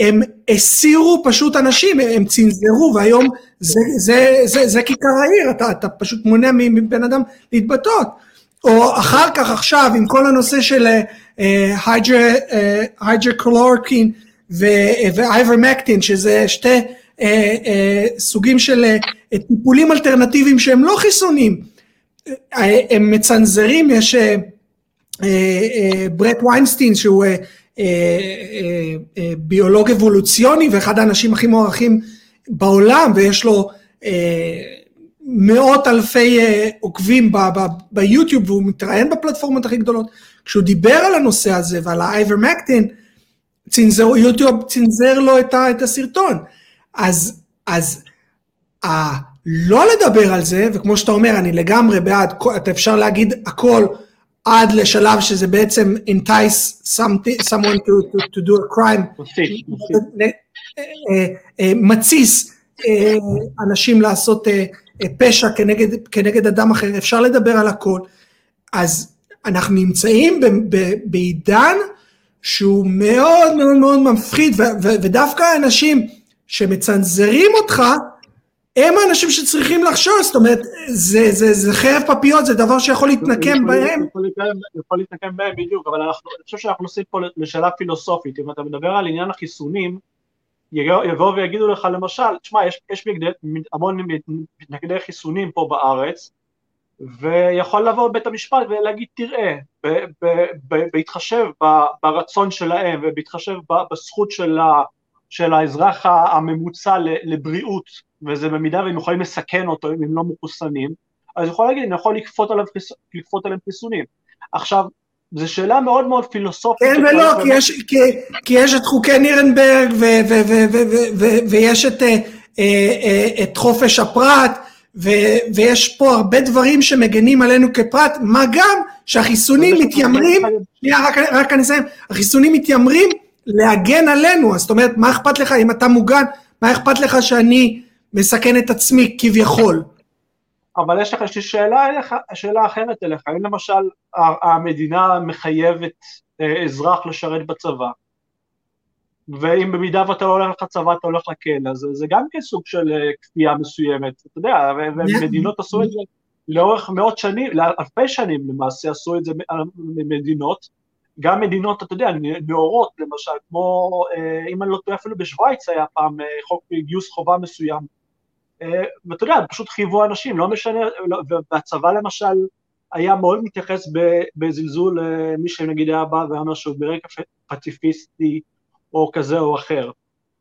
הם הסירו פשוט אנשים, הם צנזרו, והיום זה, זה, זה, זה כיכר העיר, אתה, אתה פשוט מונע מבן אדם להתבטאות. או אחר כך עכשיו עם כל הנושא של היידרקלורקין ואייברמקטין, שזה שתי סוגים של טיפולים אלטרנטיביים שהם לא חיסונים, הם מצנזרים, יש ברט ויינסטין שהוא ביולוג אבולוציוני ואחד האנשים הכי מוערכים בעולם ויש לו מאות אלפי uh, עוקבים ביוטיוב והוא מתראיין בפלטפורמות הכי גדולות. כשהוא דיבר על הנושא הזה ועל האייברמקטין, צנזר, יוטיוב צנזר לו את, ה, את הסרטון. אז, אז ה, לא לדבר על זה, וכמו שאתה אומר, אני לגמרי בעד, אתה אפשר להגיד הכל עד לשלב שזה בעצם entice someone to, to, to do a crime, מתסיס אנשים לעשות פשע כנגד, כנגד אדם אחר, אפשר לדבר על הכל, אז אנחנו נמצאים בעידן שהוא מאוד מאוד מאוד מפחיד, ודווקא האנשים שמצנזרים אותך, הם האנשים שצריכים לחשוב, זאת אומרת, זה, זה, זה חרב פפיות, זה דבר שיכול להתנקם בהם. יכול להתנקם בהם בדיוק, אבל אנחנו, אני חושב שאנחנו נוסיף פה לשאלה פילוסופית, אם אתה מדבר על עניין החיסונים, יבואו ויגידו לך למשל, תשמע, יש, יש המון מתנגדי חיסונים פה בארץ, ויכול לבוא בית המשפט ולהגיד, תראה, בהתחשב ברצון שלהם ובהתחשב בזכות של, ה, של האזרח הממוצע לבריאות, וזה במידה והם יכולים לסכן אותו אם הם לא מחוסנים, אז יכול להגיד, אני יכול לכפות עליהם חיסונים. עכשיו, זו שאלה מאוד מאוד פילוסופית. כן ולא, כי יש, כי, כי יש את חוקי נירנברג ו, ו, ו, ו, ו, ו, ויש את, אה, אה, את חופש הפרט, ו, ויש פה הרבה דברים שמגנים עלינו כפרט, מה גם שהחיסונים מתיימרים, שנייה רק, רק אני אסיים, החיסונים מתיימרים להגן עלינו, אז זאת אומרת מה אכפת לך אם אתה מוגן, מה אכפת לך שאני מסכן את עצמי כביכול. אבל יש לך, יש לי שאלה שאלה אחרת אליך, האם למשל המדינה מחייבת אה, אזרח לשרת בצבא, ואם במידה ואתה לא הולך לצבא אתה הולך לכלא, אז זה גם כן סוג של אה, כפייה מסוימת, אתה יודע, ומדינות עשו את זה לאורך מאות שנים, אלפי שנים למעשה עשו את זה מדינות, גם מדינות, אתה יודע, נאורות למשל, כמו, אה, אם אני לא טועה, אפילו בשוויץ היה פעם אה, חוק גיוס חובה מסוים, ואתה יודע, פשוט חייבו אנשים, לא משנה, לא, והצבא למשל היה מאוד מתייחס בזלזול למי שנגיד היה בא ואמר שהוא ברקע פציפיסטי, או כזה או אחר.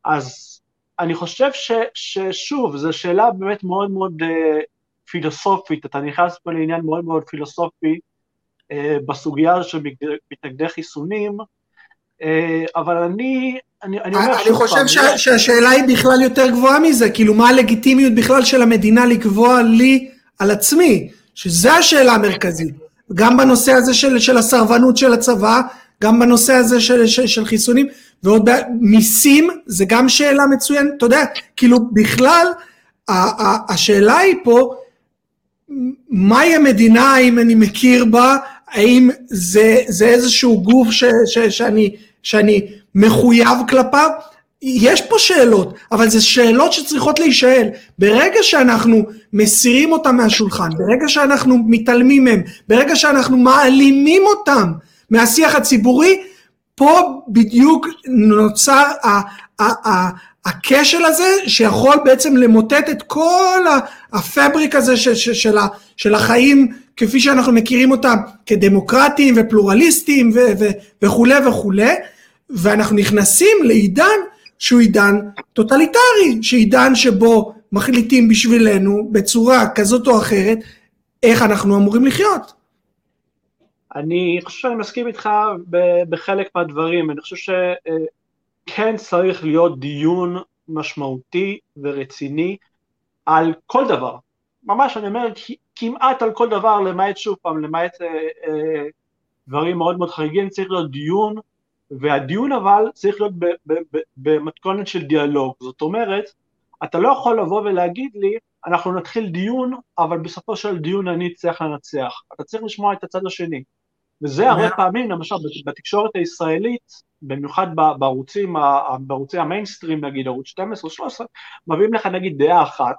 אז אני חושב ש, ששוב, זו שאלה באמת מאוד מאוד uh, פילוסופית, אתה נכנס פה לעניין מאוד מאוד פילוסופי בסוגיה של מתנגדי חיסונים, אבל אני, אני, אני אומר אני חושב פעם, ש, לא... שהשאלה היא בכלל יותר גבוהה מזה, כאילו מה הלגיטימיות בכלל של המדינה לקבוע לי על עצמי, שזו השאלה המרכזית. גם בנושא הזה של, של הסרבנות של הצבא, גם בנושא הזה של, של, של חיסונים, ועוד מיסים, זה גם שאלה מצוינת, אתה יודע, כאילו בכלל, השאלה היא פה, מהי המדינה, האם אני מכיר בה, האם זה, זה איזשהו גוף ש, ש, שאני, שאני מחויב כלפיו, יש פה שאלות, אבל זה שאלות שצריכות להישאל. ברגע שאנחנו מסירים אותם מהשולחן, ברגע שאנחנו מתעלמים מהם, ברגע שאנחנו מעלימים אותם מהשיח הציבורי, פה בדיוק נוצר הכשל הזה שיכול בעצם למוטט את כל ה fabric הזה של, של, של החיים כפי שאנחנו מכירים אותם כדמוקרטיים ופלורליסטיים ו, ו, וכולי וכולי ואנחנו נכנסים לעידן שהוא עידן טוטליטרי, שעידן שבו מחליטים בשבילנו בצורה כזאת או אחרת איך אנחנו אמורים לחיות. אני חושב שאני מסכים איתך בחלק מהדברים, אני חושב שכן צריך להיות דיון משמעותי ורציני על כל דבר, ממש אני אומר כמעט על כל דבר, למעט שוב פעם, למעט אה, אה, דברים מאוד מאוד חריגים, צריך להיות דיון והדיון אבל צריך להיות במתכונת של דיאלוג, זאת אומרת, אתה לא יכול לבוא ולהגיד לי, אנחנו נתחיל דיון, אבל בסופו של דיון אני אצטרך לנצח. אתה צריך לשמוע את הצד השני. וזה הרבה פעמים, למשל בתקשורת הישראלית, במיוחד בערוצים, בערוצי המיינסטרים, נגיד ערוץ 12 או 13, מביאים לך נגיד דעה אחת,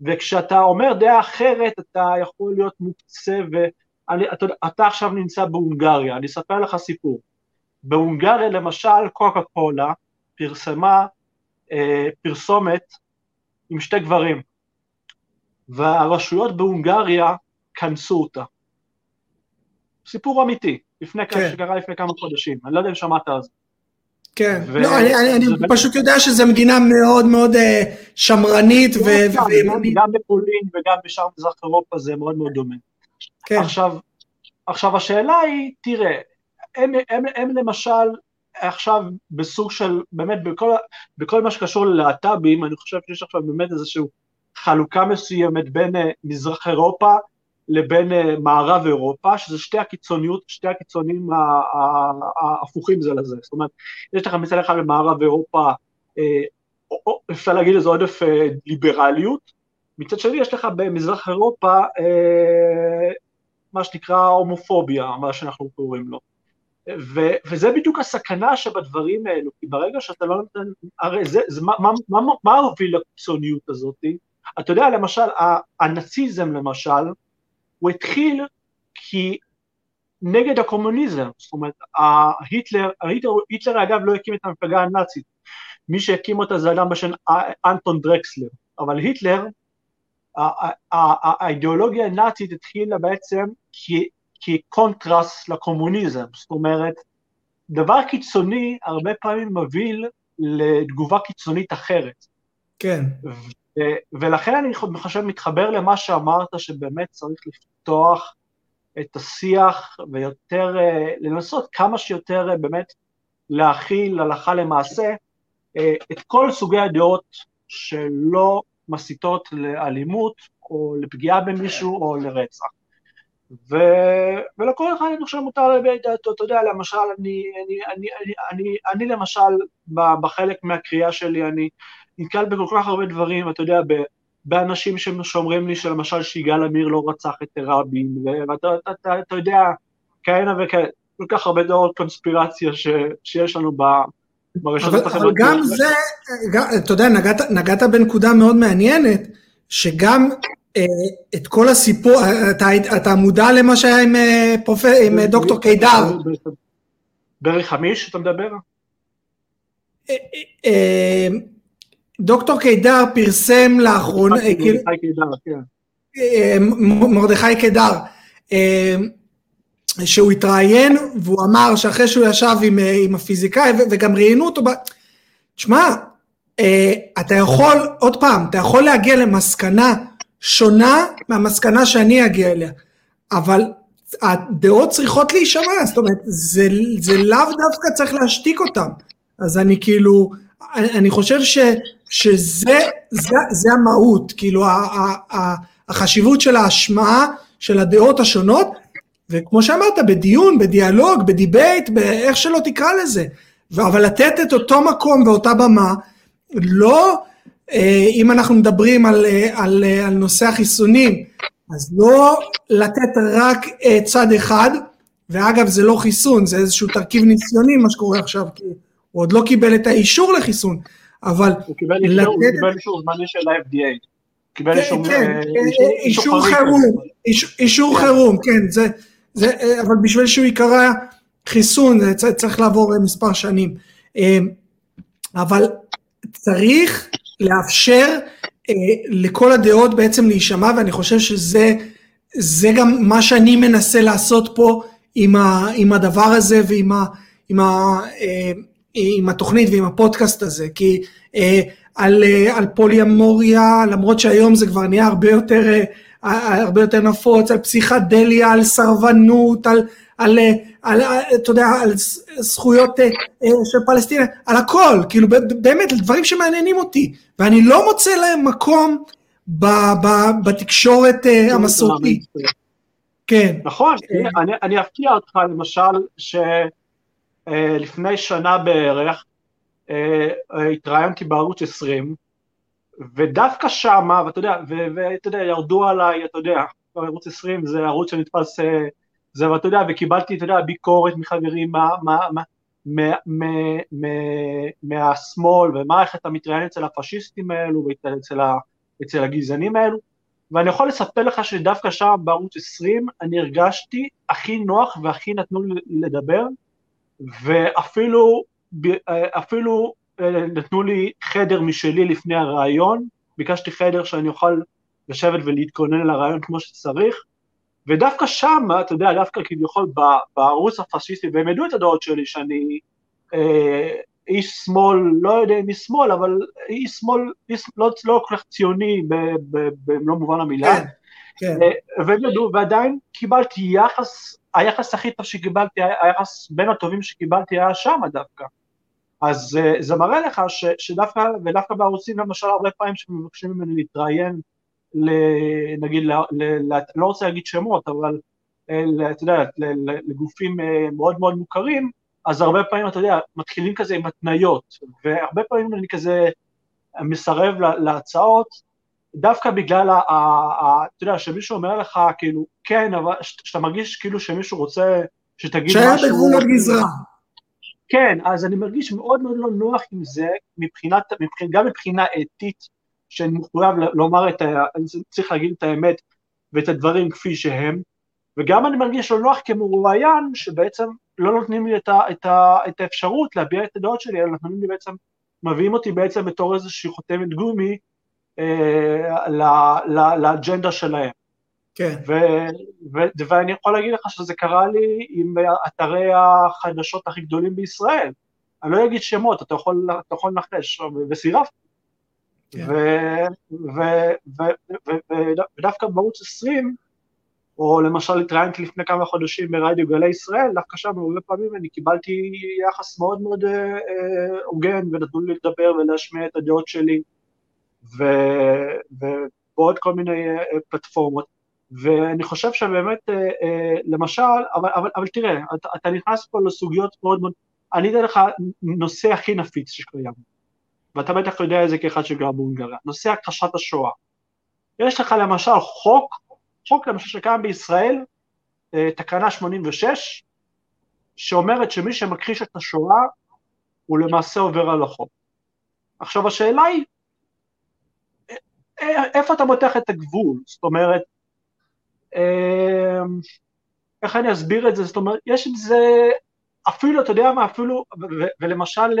וכשאתה אומר דעה אחרת, אתה יכול להיות מוקצה, ואתה עכשיו נמצא בהונגריה, אני אספר לך סיפור. בהונגריה למשל, קוקה קולה פרסמה אה, פרסומת עם שתי גברים, והרשויות בהונגריה כנסו אותה. סיפור אמיתי, לפני כן. שקרה לפני כמה חודשים, אני לא יודע אם שמעת על זה. כן, ו... לא, אני, אני, אני פשוט יודע שזו מדינה מאוד מאוד uh, שמרנית ו... גם, ו... גם בפולין וגם בשאר מזרח אירופה זה מאוד מאוד דומה. כן. עכשיו, עכשיו השאלה היא, תראה, הם, הם, הם למשל עכשיו בסוג של, באמת בכל, בכל מה שקשור ללהט"בים, אני חושב שיש עכשיו באמת איזושהי חלוקה מסוימת בין uh, מזרח אירופה לבין uh, מערב אירופה, שזה שתי הקיצוניות, שתי הקיצונים ההפוכים זה לזה, זאת אומרת, יש לך מצד אחד במערב אירופה, או, אפשר להגיד לזה עודף uh, ליברליות, מצד שני יש לך במזרח אירופה מה שנקרא הומופוביה, מה שאנחנו קוראים לו. ו, וזה בדיוק הסכנה שבדברים האלו, כי ברגע שאתה לא נותן, הרי זה, זה מה, מה, מה, מה הוביל לקיצוניות הזאת? אתה יודע, למשל, הנאציזם למשל, הוא התחיל כי נגד הקומוניזם, זאת אומרת, היטלר, היטלר, היטלר אגב לא הקים את המפלגה הנאצית, מי שהקים אותה זה אדם בשם אנטון דרקסלר, אבל היטלר, האידיאולוגיה הנאצית התחילה בעצם כקונטרסט לקומוניזם, זאת אומרת, דבר קיצוני הרבה פעמים מוביל לתגובה קיצונית אחרת. כן. ולכן אני חושב מתחבר למה שאמרת, שבאמת צריך לפתוח את השיח ויותר, אה, לנסות כמה שיותר אה, באמת להכיל הלכה למעשה אה, את כל סוגי הדעות שלא מסיתות לאלימות או לפגיעה במישהו או לרצח. ו... ולכל אחד אני חושב מותר להביע את דעתו, אתה יודע, למשל, אני, אני, אני, אני, אני, אני למשל, בחלק מהקריאה שלי, אני נתקל בכל כך הרבה דברים, אתה יודע, באנשים שאומרים לי שלמשל שיגאל עמיר לא רצח את רבין, ואתה אתה, אתה, אתה יודע, כהנה וכאלה, כל כך הרבה דעות קונספירציה ש, שיש לנו ב... ברשתות החברתיות. אבל גם זה, גם, אתה יודע, נגעת, נגעת בנקודה מאוד מעניינת, שגם אה, את כל הסיפור, אתה, אתה מודע למה שהיה עם, אה, פרופ... עם אה, דוקטור קידר. ברי חמיש אתה מדבר? דוקטור קידר פרסם לאחרונה, מרדכי קידר, שהוא התראיין והוא אמר שאחרי שהוא ישב עם, עם הפיזיקאי וגם ראיינו אותו, תשמע, אתה יכול, עוד פעם, אתה יכול להגיע למסקנה שונה מהמסקנה שאני אגיע אליה, אבל הדעות צריכות להישמע, זאת אומרת, זה, זה לאו דווקא צריך להשתיק אותם, אז אני כאילו, אני, אני חושב ש, שזה זה, זה המהות, כאילו ה, ה, ה, החשיבות של ההשמעה של הדעות השונות, וכמו שאמרת, בדיון, בדיאלוג, בדיבייט, באיך שלא תקרא לזה, אבל לתת את אותו מקום ואותה במה, לא אה, אם אנחנו מדברים על, אה, על, אה, על נושא החיסונים, אז לא לתת רק צד אחד, ואגב זה לא חיסון, זה איזשהו תרכיב ניסיוני מה שקורה עכשיו, כי הוא עוד לא קיבל את האישור לחיסון, אבל... הוא קיבל אישור, הוא קיבל אישור זמני של ה-FDA. קיבל כן, אישור, כן, אישור חירום, אישור חירום, כן, זה, זה, אבל בשביל שהוא יקרא חיסון צריך לעבור מספר שנים. אבל צריך לאפשר אה, לכל הדעות בעצם להישמע, ואני חושב שזה זה גם מה שאני מנסה לעשות פה עם, ה, עם הדבר הזה ועם ה, עם, ה, אה, עם התוכנית ועם הפודקאסט הזה, כי אה, על, אה, על פוליאמוריה, למרות שהיום זה כבר נהיה הרבה יותר, אה, הרבה יותר נפוץ, על פסיכדליה, על סרבנות, על, על, על, אתה יודע, על זכויות אה, של פלסטינה, על הכל, כאילו באמת, דברים שמעניינים אותי, ואני לא מוצא להם מקום ב, ב, בתקשורת אה, המסורתית. כן. נכון, אני, אני אפתיע אותך למשל, ש... לפני שנה בערך, התראיינתי בערוץ 20, ודווקא שמה, ואתה יודע, ואתה יודע, ירדו עליי, אתה יודע, ערוץ 20 זה ערוץ שנתפס, זה, ואתה יודע, וקיבלתי, אתה יודע, ביקורת מחברים, מה, מה, מה, מהשמאל, ומה איך אתה מתראיין אצל הפשיסטים האלו ואצל הגזענים האלו, ואני יכול לספר לך שדווקא שם בערוץ 20 אני הרגשתי הכי נוח והכי נתנו לי לדבר, ואפילו אפילו נתנו לי חדר משלי לפני הרעיון, ביקשתי חדר שאני אוכל לשבת ולהתכונן לרעיון כמו שצריך, ודווקא שם, אתה יודע, דווקא כביכול בערוץ הפשיסטי, והם ידעו את הדעות שלי שאני אה, איש שמאל, לא יודע אם איש שמאל, אבל איש שמאל, איש לא, לא כל כך ציוני במלוא מובן המילה. כן, כן. אה, והם ידעו, ועדיין קיבלתי יחס, היחס הכי טוב שקיבלתי, היחס בין הטובים שקיבלתי היה שם דווקא. אז uh, זה מראה לך ש, שדווקא, ודווקא בערוצים למשל הרבה פעמים שמבקשים ממני להתראיין נגיד, ל, ל, ל, לא רוצה להגיד שמות, אבל אה, אתה יודע, לגופים אה, מאוד מאוד מוכרים, אז הרבה פעמים, אתה יודע, מתחילים כזה עם התניות, והרבה פעמים אני כזה מסרב להצעות, דווקא בגלל, ה, ה, ה, אתה יודע, שמישהו אומר לך, כאילו, כן, אבל שאתה מרגיש כאילו שמישהו רוצה שתגיד משהו... שהיה בגבול הגזרה. כן, אז אני מרגיש מאוד מאוד לא נוח עם זה, מבחינת, מבחינת, גם מבחינה אתית, שאני מחויב לומר את ה... אני צריך להגיד את האמת ואת הדברים כפי שהם, וגם אני מרגיש לא נוח כמרואיין, שבעצם לא נותנים לי את, ה, את, ה, את האפשרות להביע את הדעות שלי, אלא נותנים לי בעצם, מביאים אותי בעצם בתור איזושהי חותמת גומי לאג'נדה שלהם. כן. ו, ו, ואני יכול להגיד לך שזה קרה לי עם אתרי החדשות הכי גדולים בישראל. אני לא אגיד שמות, אתה יכול, אתה יכול לנחש, וסירבתי. כן. ודווקא בערוץ 20, או למשל התראיינתי לפני כמה חודשים ברדיו גלי ישראל, דווקא שם הרבה פעמים אני קיבלתי יחס מאוד מאוד אה, אה, הוגן, ונתנו לי לדבר ולהשמיע את הדעות שלי, ועוד כל מיני אה, פלטפורמות. ואני חושב שבאמת, למשל, אבל, אבל, אבל תראה, אתה, אתה נכנס פה לסוגיות מאוד מאוד, אני אתן לך נושא הכי נפיץ שקיים. ואתה בטח יודע את זה כאחד שגר בהונגריה, נושא הכחשת השואה. יש לך למשל חוק, חוק למשל שקיים בישראל, אה, תקנה 86, שאומרת שמי שמכחיש את השואה הוא למעשה עובר על החוק. עכשיו השאלה היא, אה, אה, איפה אתה מותח את הגבול? זאת אומרת, איך אני אסביר את זה? זאת אומרת, יש את זה, אפילו, אתה יודע מה, אפילו, ולמשל,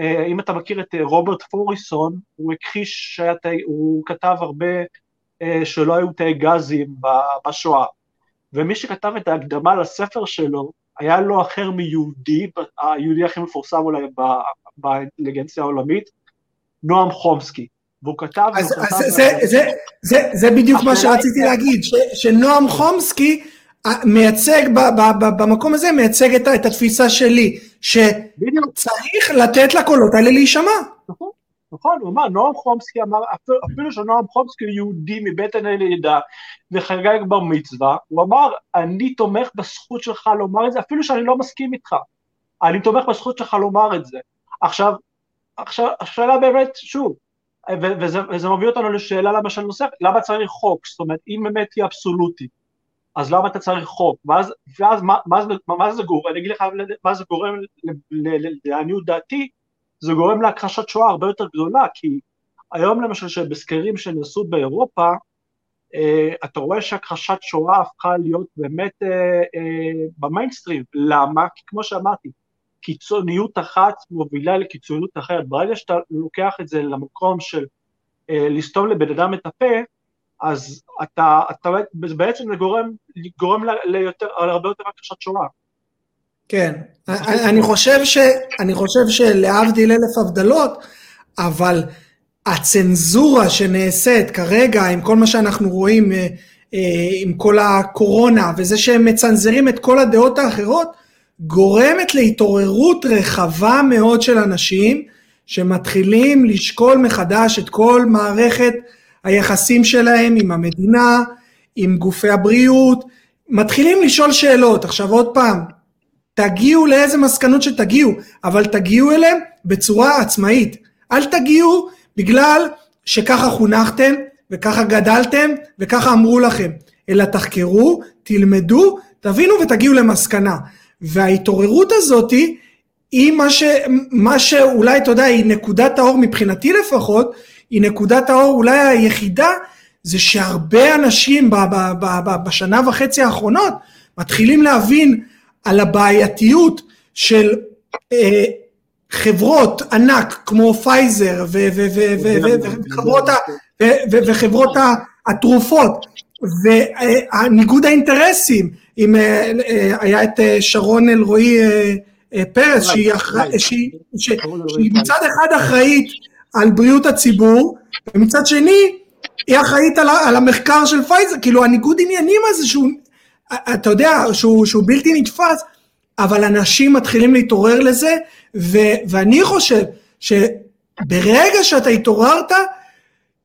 אה, אם אתה מכיר את אה, רוברט פוריסון, הוא הכחיש, הוא כתב הרבה אה, שלא היו תאי גזים בשואה, ומי שכתב את ההקדמה לספר שלו, היה לו אחר מיהודי, היהודי הכי מפורסם אולי באינטליגנציה העולמית, נועם חומסקי. והוא כתב... אז, אז זה, זה, זה, זה, זה בדיוק מה שרציתי להגיד, ש, שנועם חומסקי מייצג, במקום הזה מייצג את, את התפיסה שלי, שצריך לתת לקולות האלה להישמע. נכון, נכון, הוא אמר, נועם חומסקי אמר, אפילו, אפילו שנועם חומסקי יהודי מבטן הלידה וחגג בר מצווה, הוא אמר, אני תומך בזכות שלך לומר את זה, אפילו שאני לא מסכים איתך, אני תומך בזכות שלך לומר את זה. עכשיו, עכשיו, השאלה באמת, שוב, וזה, וזה מביא אותנו לשאלה למשל נוספת, למה צריך חוק? זאת אומרת, אם באמת היא אבסולוטית, אז למה אתה צריך חוק? ואז, ואז מה, מה, מה, זה גורם? אני אגיד לך מה זה גורם, לעניות דעתי, זה גורם להכחשת שואה הרבה יותר גדולה, כי היום למשל שבסקרים שנעשו באירופה, אה, אתה רואה שהכחשת שואה הפכה להיות באמת אה, אה, במיינסטרים, למה? כי כמו שאמרתי, קיצוניות אחת מובילה לקיצוניות אחרת, ברגע שאתה לוקח את זה למקום של אה, לסתום לבן אדם את הפה, אז אתה, אתה בעצם גורם, גורם ליותר, להרבה יותר הכחשת שואה. כן, אני חושב, ש, אני חושב שלהבדיל אלף הבדלות, אבל הצנזורה שנעשית כרגע עם כל מה שאנחנו רואים אה, אה, עם כל הקורונה וזה שהם מצנזרים את כל הדעות האחרות, גורמת להתעוררות רחבה מאוד של אנשים שמתחילים לשקול מחדש את כל מערכת היחסים שלהם עם המדינה, עם גופי הבריאות, מתחילים לשאול שאלות. עכשיו עוד פעם, תגיעו לאיזה מסקנות שתגיעו, אבל תגיעו אליהם בצורה עצמאית. אל תגיעו בגלל שככה חונכתם וככה גדלתם וככה אמרו לכם, אלא תחקרו, תלמדו, תבינו ותגיעו למסקנה. וההתעוררות הזאתי היא מה, ש, מה שאולי אתה יודע היא נקודת האור מבחינתי לפחות, היא נקודת האור אולי היחידה זה שהרבה אנשים ב, ב, ב, ב, בשנה וחצי האחרונות מתחילים להבין על הבעייתיות של אה, חברות ענק כמו פייזר וחברות התרופות וניגוד האינטרסים, אם אה, אה, היה את אה, שרון אלרעי פרייס שהיא מצד אחד אחראית על בריאות הציבור ומצד שני היא אחראית על המחקר של פייזר, כאילו הניגוד עניינים הזה שהוא, אתה יודע, שהוא, שהוא בלתי נתפס, אבל אנשים מתחילים להתעורר לזה, ו, ואני חושב שברגע שאתה התעוררת,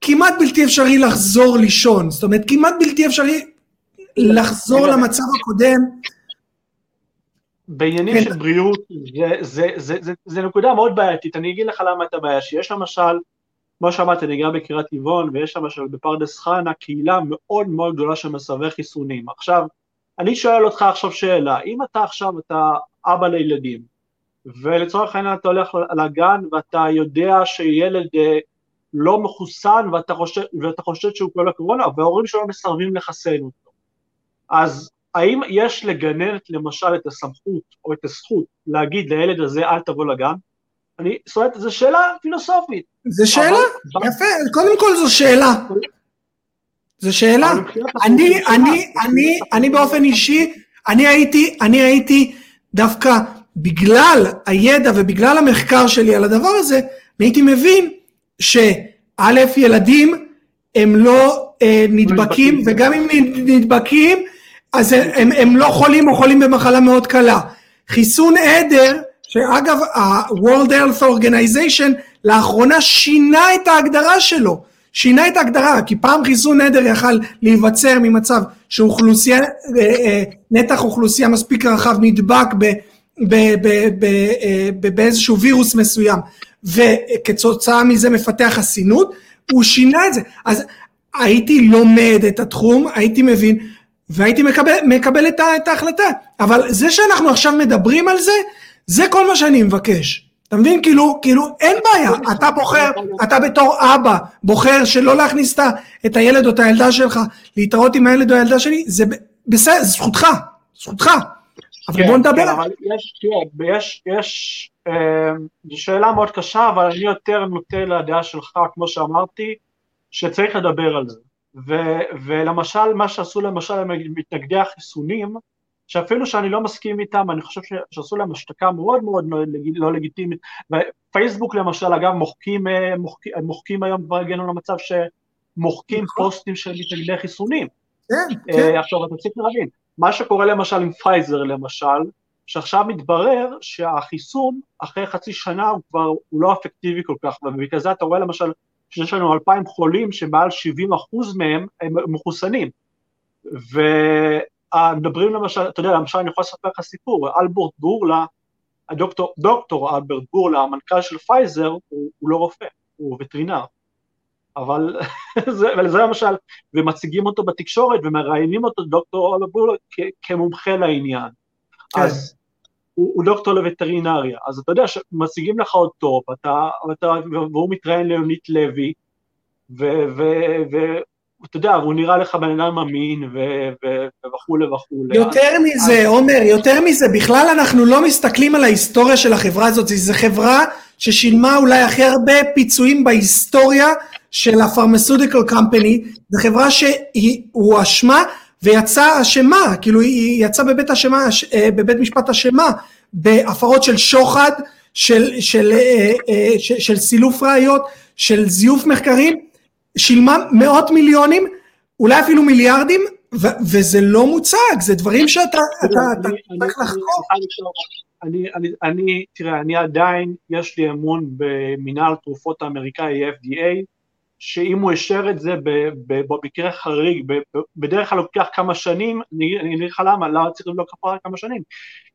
כמעט בלתי אפשרי לחזור לישון, זאת אומרת כמעט בלתי אפשרי לחזור למצב הקודם. בעניינים כן. של בריאות זה, זה, זה, זה, זה נקודה מאוד בעייתית, אני אגיד לך למה אתה בעיה, שיש למשל, כמו שאמרתי, אני גר בקריית טבעון ויש למשל בפרדס חנה קהילה מאוד מאוד גדולה של מסרבי חיסונים. עכשיו, אני שואל אותך עכשיו שאלה, אם אתה עכשיו, אתה אבא לילדים, ולצורך העניין אתה הולך לגן ואתה יודע שילד אה, לא מחוסן ואתה חושב, ואתה חושב שהוא כל הקורונה, וההורים שלו מסרבים לחסן אותו. אז האם יש לגננת למשל את הסמכות או את הזכות להגיד לילד הזה אל תבוא לגן? אני, זאת אומרת, זו שאלה פילוסופית. זו שאלה, אבל... יפה, קודם כל זו שאלה. זו שאלה. אני, אני, אני, אני באופן אישי, אני הייתי, אני הייתי דווקא בגלל הידע ובגלל המחקר שלי על הדבר הזה, אני הייתי מבין שא' ילדים הם לא אה, נדבקים, וגם אם נדבקים, אז הם, הם, הם לא חולים או חולים במחלה מאוד קלה. חיסון עדר, שאגב ה-World Health Organization לאחרונה שינה את ההגדרה שלו. שינה את ההגדרה, כי פעם חיסון עדר יכל להיווצר ממצב שאוכלוסייה, אה, אה, נתח אוכלוסייה מספיק רחב נדבק ב, ב, ב, ב, אה, באיזשהו וירוס מסוים וכתוצאה מזה מפתח חסינות, הוא שינה את זה. אז הייתי לומד את התחום, הייתי מבין והייתי מקבל, מקבל את, את ההחלטה, אבל זה שאנחנו עכשיו מדברים על זה, זה כל מה שאני מבקש. אתה מבין? כאילו, כאילו אין בעיה, אתה בוחר, אתה בתור אבא בוחר שלא להכניס את הילד או את הילדה שלך להתראות עם הילד או הילדה שלי, זה בסדר, זכותך, זכותך. אבל בוא נדבר. כן, אבל יש, יש, יש, זו שאלה מאוד קשה, אבל אני יותר נוטה לדעה שלך, כמו שאמרתי, שצריך לדבר על זה. ו, ולמשל, מה שעשו למשל מתנגדי החיסונים, שאפילו שאני לא מסכים איתם, אני חושב שעשו להם השתקה מאוד מאוד לא, לא לגיטימית, ופייסבוק למשל, אגב, מוחקים, אה, מוחקים, מוחקים היום כבר הגענו למצב שמוחקים נכון. פוסטים של מתנגדי חיסונים. כן, אה, כן. עכשיו, אתה צריך להבין, מה שקורה למשל עם פייזר למשל, שעכשיו מתברר שהחיסון אחרי חצי שנה הוא כבר, הוא לא אפקטיבי כל כך, ובגלל זה אתה רואה למשל שיש לנו אלפיים חולים שמעל 70 אחוז מהם הם מחוסנים. ומדברים למשל, אתה יודע, למשל אני יכול לספר לך סיפור, אלברט בורלה, הדוקטור, דוקטור אלברט בורלה, המנכ"ל של פייזר, הוא, הוא לא רופא, הוא וטרינר. אבל זה, זה למשל, ומציגים אותו בתקשורת ומראיינים אותו, דוקטור אלברט בורלה, כמומחה לעניין. כן. אז הוא, הוא דוקטור לווטרינריה, אז אתה יודע שמציגים לך אותו, ואתה, ואתה, והוא מתראיין ליונית לוי, ואתה יודע, והוא נראה לך בן אדם אמין, וכולי וכולי. יותר מזה. עומר, יותר מזה, בכלל אנחנו לא מסתכלים על ההיסטוריה של החברה הזאת, זו חברה ששילמה אולי הכי הרבה פיצויים בהיסטוריה של הפרמסודיקל קמפני, זו חברה שהיא הואשמה ויצאה אשמה, כאילו היא יצאה בבית, אה, בבית משפט אשמה בהפרות של שוחד, של, של, אה, אה, של, של סילוף ראיות, של זיוף מחקרים, שילמה מאות מיליונים, אולי אפילו מיליארדים, ו- וזה לא מוצג, זה דברים שאתה צריך לחקור. אני, אני, אני, תראה, אני עדיין, יש לי אמון במנהל התרופות האמריקאי FDA, שאם הוא אישר את זה במקרה חריג, בדרך כלל לוקח כמה שנים, אני אגיד לך למה, למה צריך לבדוק אחר כמה שנים,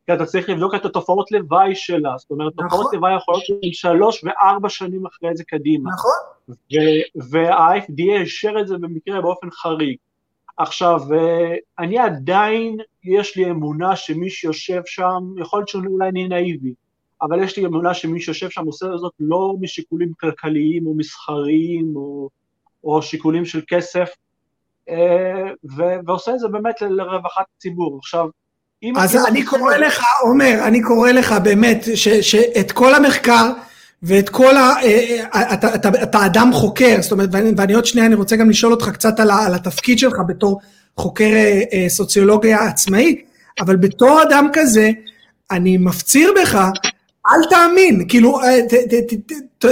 כי אתה צריך לבדוק את התופעות לוואי שלה, זאת אומרת, נכון. תופעות לוואי יכולות להיות שלוש וארבע שנים אחרי זה קדימה. נכון. וה-FDA אישר את זה במקרה באופן חריג. עכשיו, אה, אני עדיין, יש לי אמונה שמי שיושב שם, יכול להיות שאולי אני נאיבי, אבל יש לי אמונה שמי שיושב שם עושה זאת לא משיקולים כלכליים או מסחריים או, או שיקולים של כסף, אה, ו- ועושה את זה באמת לרווחת הציבור. עכשיו, אם... אז אני קורא לך, עומר, אני קורא לך באמת, שאת כל המחקר ואת כל ה... אה, אה, אתה, אתה, אתה אדם חוקר, זאת אומרת, ואני, ואני עוד שנייה, אני רוצה גם לשאול אותך קצת על, על התפקיד שלך בתור חוקר סוציולוגיה עצמאי, אבל בתור אדם כזה, אני מפציר בך, אל תאמין, כאילו, ת,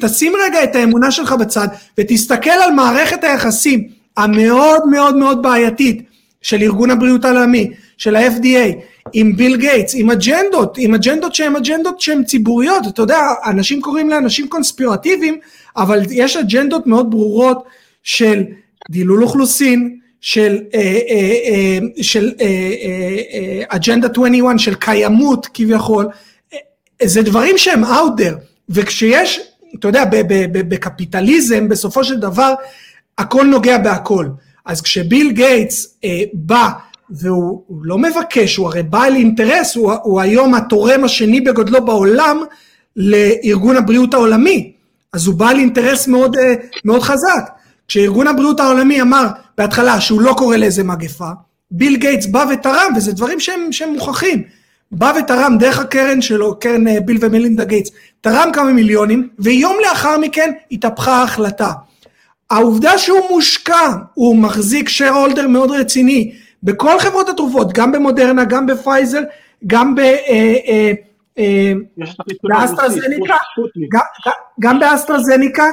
תשים, רגע את האמונה שלך בצד, ותסתכל על מערכת היחסים המאוד מאוד מאוד בעייתית של ארגון הבריאות העולמי, של ה-FDA, עם ביל גייטס, עם אג'נדות, עם אג'נדות שהן אג'נדות שהן ציבוריות, אתה יודע, אנשים קוראים לאנשים קונספירטיביים, אבל יש אג'נדות מאוד ברורות של דילול אוכלוסין, של, אה, אה, אה, של אג'נדה 21, של קיימות כביכול, זה דברים שהם out there, וכשיש, אתה יודע, בקפיטליזם בסופו של דבר הכל נוגע בהכל. אז כשביל גייטס אה, בא והוא לא מבקש, הוא הרי בעל אינטרס, הוא, הוא היום התורם השני בגודלו בעולם לארגון הבריאות העולמי, אז הוא בעל אינטרס מאוד, אה, מאוד חזק. כשארגון הבריאות העולמי אמר בהתחלה שהוא לא קורא לזה מגפה, ביל גייטס בא ותרם, וזה דברים שהם, שהם מוכחים, בא ותרם דרך הקרן שלו, קרן אה, ביל ומלינדה גייטס, תרם כמה מיליונים, ויום לאחר מכן התהפכה ההחלטה. העובדה שהוא מושקע, הוא מחזיק share holder מאוד רציני בכל חברות התרופות, גם במודרנה, גם בפייזר, גם ב... אה, אה, באסטרזניקה, גם באסטרזניקה,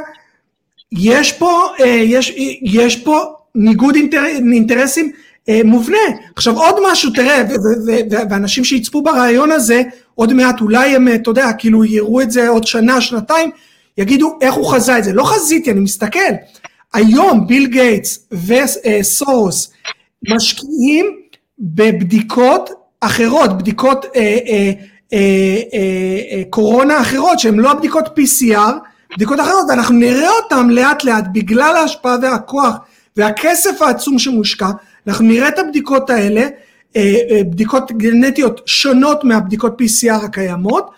יש פה, יש, יש פה ניגוד אינטר, אינטרסים מובנה. עכשיו עוד משהו, תראה, ואנשים שיצפו ברעיון הזה, עוד מעט אולי הם, אתה יודע, כאילו יראו את זה עוד שנה, שנתיים, יגידו איך הוא חזה את זה. לא חזיתי, אני מסתכל. היום ביל גייטס וסורוס משקיעים בבדיקות אחרות, בדיקות אה, אה, אה, אה, אה, קורונה אחרות שהן לא הבדיקות PCR, בדיקות אחרות ואנחנו נראה אותן לאט לאט בגלל ההשפעה והכוח והכסף העצום שמושקע, אנחנו נראה את הבדיקות האלה, אה, אה, בדיקות גנטיות שונות מהבדיקות PCR הקיימות,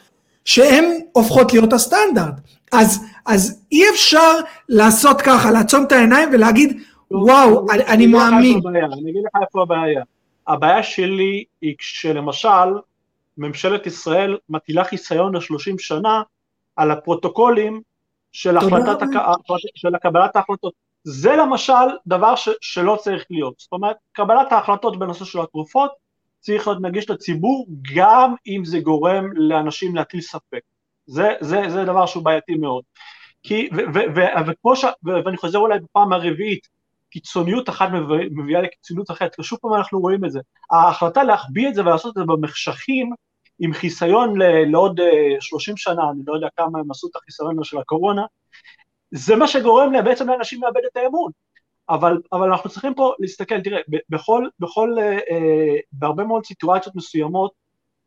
שהן הופכות להיות הסטנדרט. אז, אז אי אפשר לעשות ככה, לעצום את העיניים ולהגיד, וואו, אני, אני מאמין. אני אגיד לך איפה הבעיה. הבעיה שלי היא כשלמשל ממשלת ישראל מטילה חיסיון ל-30 שנה על הפרוטוקולים של, החלטת. של קבלת ההחלטות. זה למשל דבר ש... שלא צריך להיות. זאת אומרת, קבלת ההחלטות בנושא של התרופות צריך להיות נגיש לציבור, גם אם זה גורם לאנשים להטיל ספק. זה, זה, זה דבר שהוא בעייתי מאוד. כי, ו, ו, ו, וכמו ש... ואני חוזר אולי בפעם הרביעית, קיצוניות אחת מביאה לקיצוניות אחרת, ושוב פעם אנחנו רואים את זה. ההחלטה להחביא את זה ולעשות את זה במחשכים, עם חיסיון לעוד 30 אה, שנה, אני לא יודע כמה הם עשו את החיסיון של הקורונה, זה מה שגורם בעצם לאנשים לאבד את האמון. אבל, אבל אנחנו צריכים פה להסתכל, תראה, בכל, בכל, אה, אה, בהרבה מאוד סיטואציות מסוימות,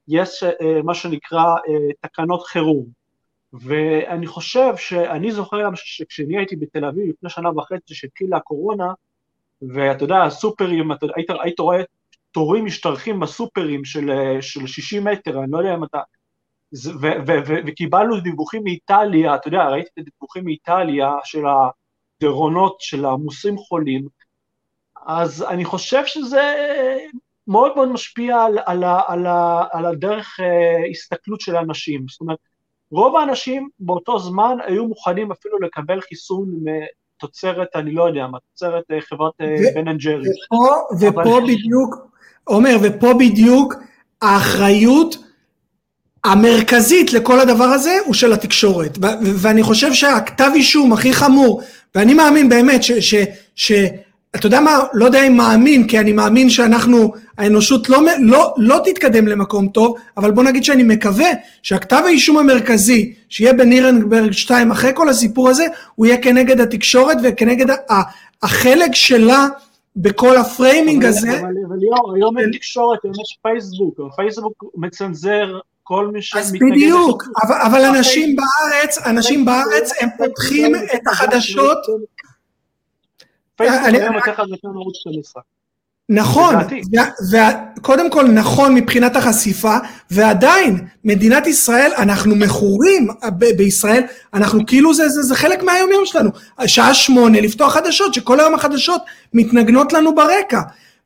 יש אה, מה שנקרא אה, תקנות חירום. ואני חושב שאני זוכר שכשאני הייתי בתל אביב לפני שנה וחצי שהתחילה הקורונה, ואתה יודע, הסופרים, אתה, היית, היית רואה תורים משתרכים בסופרים של, אה, של 60 מטר, אני לא יודע אם אתה... וקיבלנו דיווחים מאיטליה, אתה יודע, ראיתי את הדיווחים מאיטליה של הדרונות של העמוסים חולים, אז אני חושב שזה מאוד מאוד משפיע על, על, על, על הדרך uh, הסתכלות של האנשים. זאת אומרת, רוב האנשים באותו זמן היו מוכנים אפילו לקבל חיסון מתוצרת, אני לא יודע מה, תוצרת uh, חברת בן אנד ג'רי. ופה, ופה אבל... בדיוק, עומר, ופה בדיוק האחריות המרכזית לכל הדבר הזה הוא של התקשורת, ואני חושב שהכתב אישום הכי חמור, ואני מאמין באמת ש... ש, ש אתה יודע מה, לא יודע אם מאמין, כי אני מאמין שאנחנו, האנושות לא, לא, לא תתקדם למקום טוב, אבל בוא נגיד שאני מקווה שהכתב האישום המרכזי, שיהיה בנירנברג 2 אחרי כל הסיפור הזה, הוא יהיה כנגד התקשורת וכנגד החלק שלה בכל ה framing הזה. אבל ליאור, היום אין תקשורת, היום יש פייסבוק, פייסבוק מצנזר כל מי שמתנגד... אז בדיוק, אבל אנשים בארץ, אנשים בארץ, הם פותחים את החדשות. פייסבוק היום יותר חזקה מערוץ 12. נכון, קודם כל נכון מבחינת החשיפה, ועדיין מדינת ישראל, אנחנו מכורים בישראל, אנחנו כאילו זה, זה, זה חלק מהיום יום שלנו, שעה שמונה לפתוח חדשות, שכל היום החדשות מתנגנות לנו ברקע,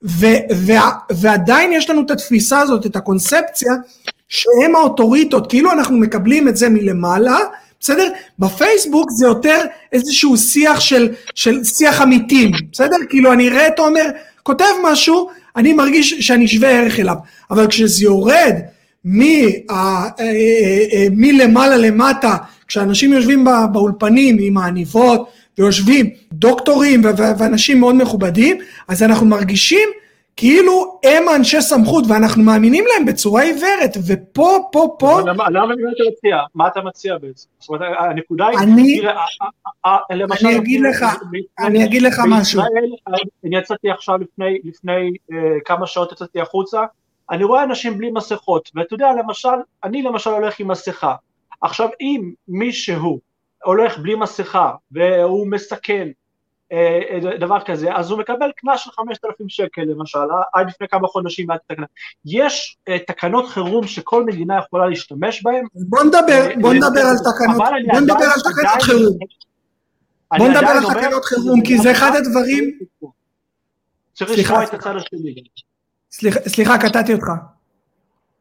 ו, וה, ועדיין יש לנו את התפיסה הזאת, את הקונספציה, שהם האוטוריטות, כאילו אנחנו מקבלים את זה מלמעלה, בסדר? בפייסבוק זה יותר איזשהו שיח של, של שיח עמיתים, בסדר? כאילו אני אראה את עומר כותב משהו, אני מרגיש שאני שווה ערך אליו, אבל כשזה יורד אה, אה, אה, מלמעלה למטה, כשאנשים יושבים באולפנים עם העניבות ויושבים דוקטורים ואנשים מאוד מכובדים, אז אנחנו מרגישים כאילו הם אנשי סמכות ואנחנו מאמינים להם בצורה עיוורת ופה פה פה למה אתה מציע? מה אתה מציע בעצם? זאת אומרת הנקודה היא אני אני אגיד לך אני אגיד לך משהו אני יצאתי עכשיו לפני כמה שעות יצאתי החוצה אני רואה אנשים בלי מסכות ואתה יודע למשל אני למשל הולך עם מסכה עכשיו אם מישהו הולך בלי מסכה והוא מסכן אה, אה, דבר כזה, אז הוא מקבל קנס של 5,000 שקל למשל, אה, עד לפני כמה חודשים מעט תקנה. יש תקנות חירום שכל מדינה יכולה להשתמש בהן. בוא נדבר, בוא נדבר על תקנות, בוא נדבר על תקנות חירום. בוא נדבר על תקנות חירום, כי זה אחד הדברים... צריך לשמוע את הצד השני. סליחה, קטעתי אותך.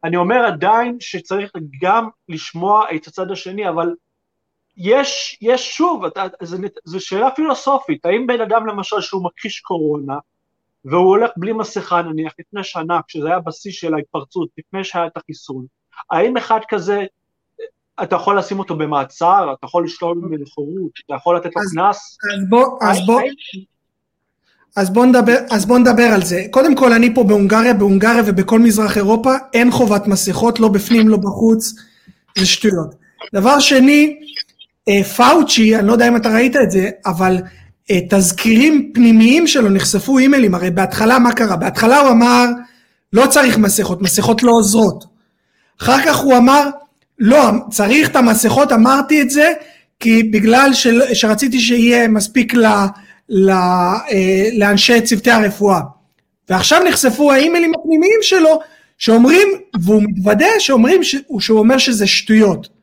אני אומר עדיין שצריך גם לשמוע את הצד השני, אבל יש, יש שוב, זו שאלה פילוסופית, האם בן אדם למשל שהוא מכחיש קורונה, והוא הולך בלי מסכה נניח לפני שנה, כשזה היה בשיא של ההתפרצות, לפני שהיה את החיסון, האם אחד כזה, אתה יכול לשים אותו במעצר, אתה יכול לשלול ממנו חירות, אתה יכול לתת לו קנס? אז בוא, אז בוא, אז בוא, נדבר, אז בוא נדבר על זה. קודם כל, אני פה בהונגריה, בהונגריה ובכל מזרח אירופה, אין חובת מסכות, לא בפנים, לא בחוץ, זה שטויות. דבר שני, פאוצ'י, אני לא יודע אם אתה ראית את זה, אבל אה, תזכירים פנימיים שלו נחשפו אימיילים, הרי בהתחלה מה קרה? בהתחלה הוא אמר לא צריך מסכות, מסכות לא עוזרות. אחר כך הוא אמר לא, צריך את המסכות, אמרתי את זה כי בגלל של, שרציתי שיהיה מספיק ל, ל, אה, לאנשי צוותי הרפואה. ועכשיו נחשפו האימיילים הפנימיים שלו שאומרים, והוא מתוודה שאומרים, שהוא אומר שזה שטויות.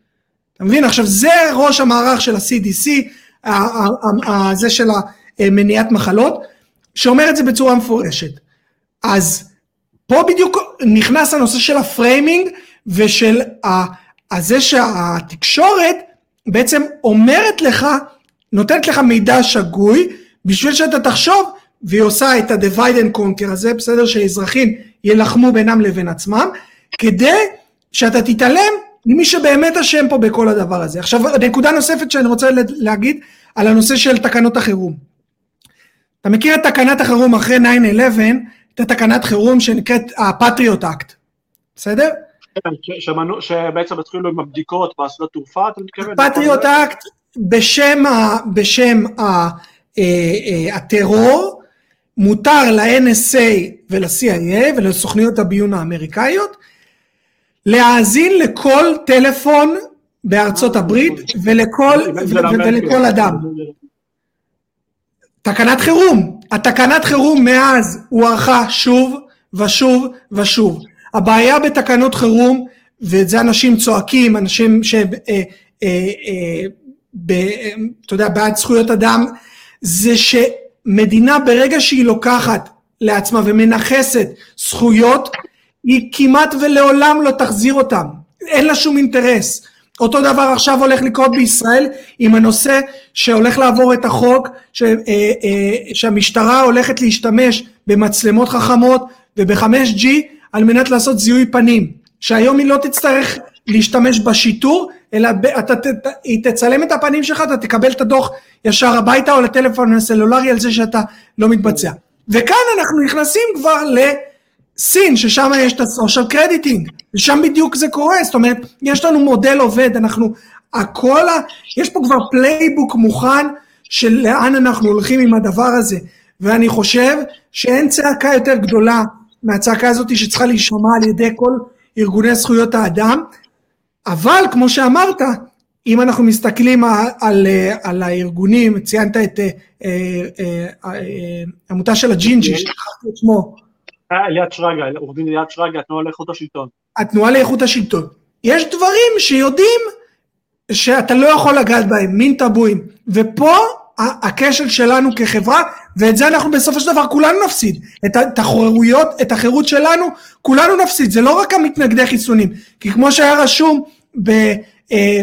אתה מבין? עכשיו זה ראש המערך של ה-CDC, זה של מניעת מחלות, שאומר את זה בצורה מפורשת. אז פה בדיוק נכנס הנושא של ה framing ושל זה שהתקשורת בעצם אומרת לך, נותנת לך מידע שגוי בשביל שאתה תחשוב והיא עושה את ה divide and conquer הזה, בסדר? שאזרחים יילחמו בינם לבין עצמם, כדי שאתה תתעלם ממי שבאמת אשם פה בכל הדבר הזה. עכשיו נקודה נוספת שאני רוצה להגיד על הנושא של תקנות החירום. אתה מכיר את תקנת החירום אחרי 9-11, את התקנת חירום שנקראת ה Patriot Act, בסדר? כן, שמענו, שבעצם התחילו עם הבדיקות בשדות תעופה, אתה מתכוון? ה Patriot Act בשם, ה, בשם ה, ה, אה, אה, הטרור מותר ל NSA ול CIA ולסוכניות הביון האמריקאיות להאזין לכל טלפון בארצות הברית ולכל, ולכל אדם. תקנת חירום, התקנת חירום מאז הוארכה שוב ושוב ושוב. הבעיה בתקנות חירום, ואת זה אנשים צועקים, אנשים ש... אה, אה, אה, אתה יודע, בעד זכויות אדם, זה שמדינה ברגע שהיא לוקחת לעצמה ומנכסת זכויות, היא כמעט ולעולם לא תחזיר אותם, אין לה שום אינטרס. אותו דבר עכשיו הולך לקרות בישראל עם הנושא שהולך לעבור את החוק ש, אה, אה, שהמשטרה הולכת להשתמש במצלמות חכמות וב-5G על מנת לעשות זיהוי פנים, שהיום היא לא תצטרך להשתמש בשיטור, אלא אתה, היא תצלם את הפנים שלך, אתה תקבל את הדוח ישר הביתה או לטלפון הסלולרי על זה שאתה לא מתבצע. וכאן אנחנו נכנסים כבר ל... סין, ששם יש את ה social crediting, ושם בדיוק זה קורה, זאת אומרת, יש לנו מודל עובד, אנחנו, הכל, ה, יש פה כבר playbook מוכן של לאן אנחנו הולכים עם הדבר הזה, ואני חושב שאין צעקה יותר גדולה מהצעקה הזאת שצריכה להישמע על ידי כל ארגוני זכויות האדם, אבל כמו שאמרת, אם אנחנו מסתכלים על, על, על הארגונים, ציינת את עמותה של הג'ינג'י, אוקיי. שכחתי את שמו. אליעד שרגא, עורך דין אליעד שרגא, התנועה לאיכות השלטון. התנועה לאיכות השלטון. יש דברים שיודעים שאתה לא יכול לגעת בהם, מין טבואים. ופה הכשל שלנו כחברה, ואת זה אנחנו בסופו של דבר כולנו נפסיד. את החירויות, את החירות שלנו, כולנו נפסיד. זה לא רק המתנגדי חיסונים. כי כמו שהיה רשום ב... אה,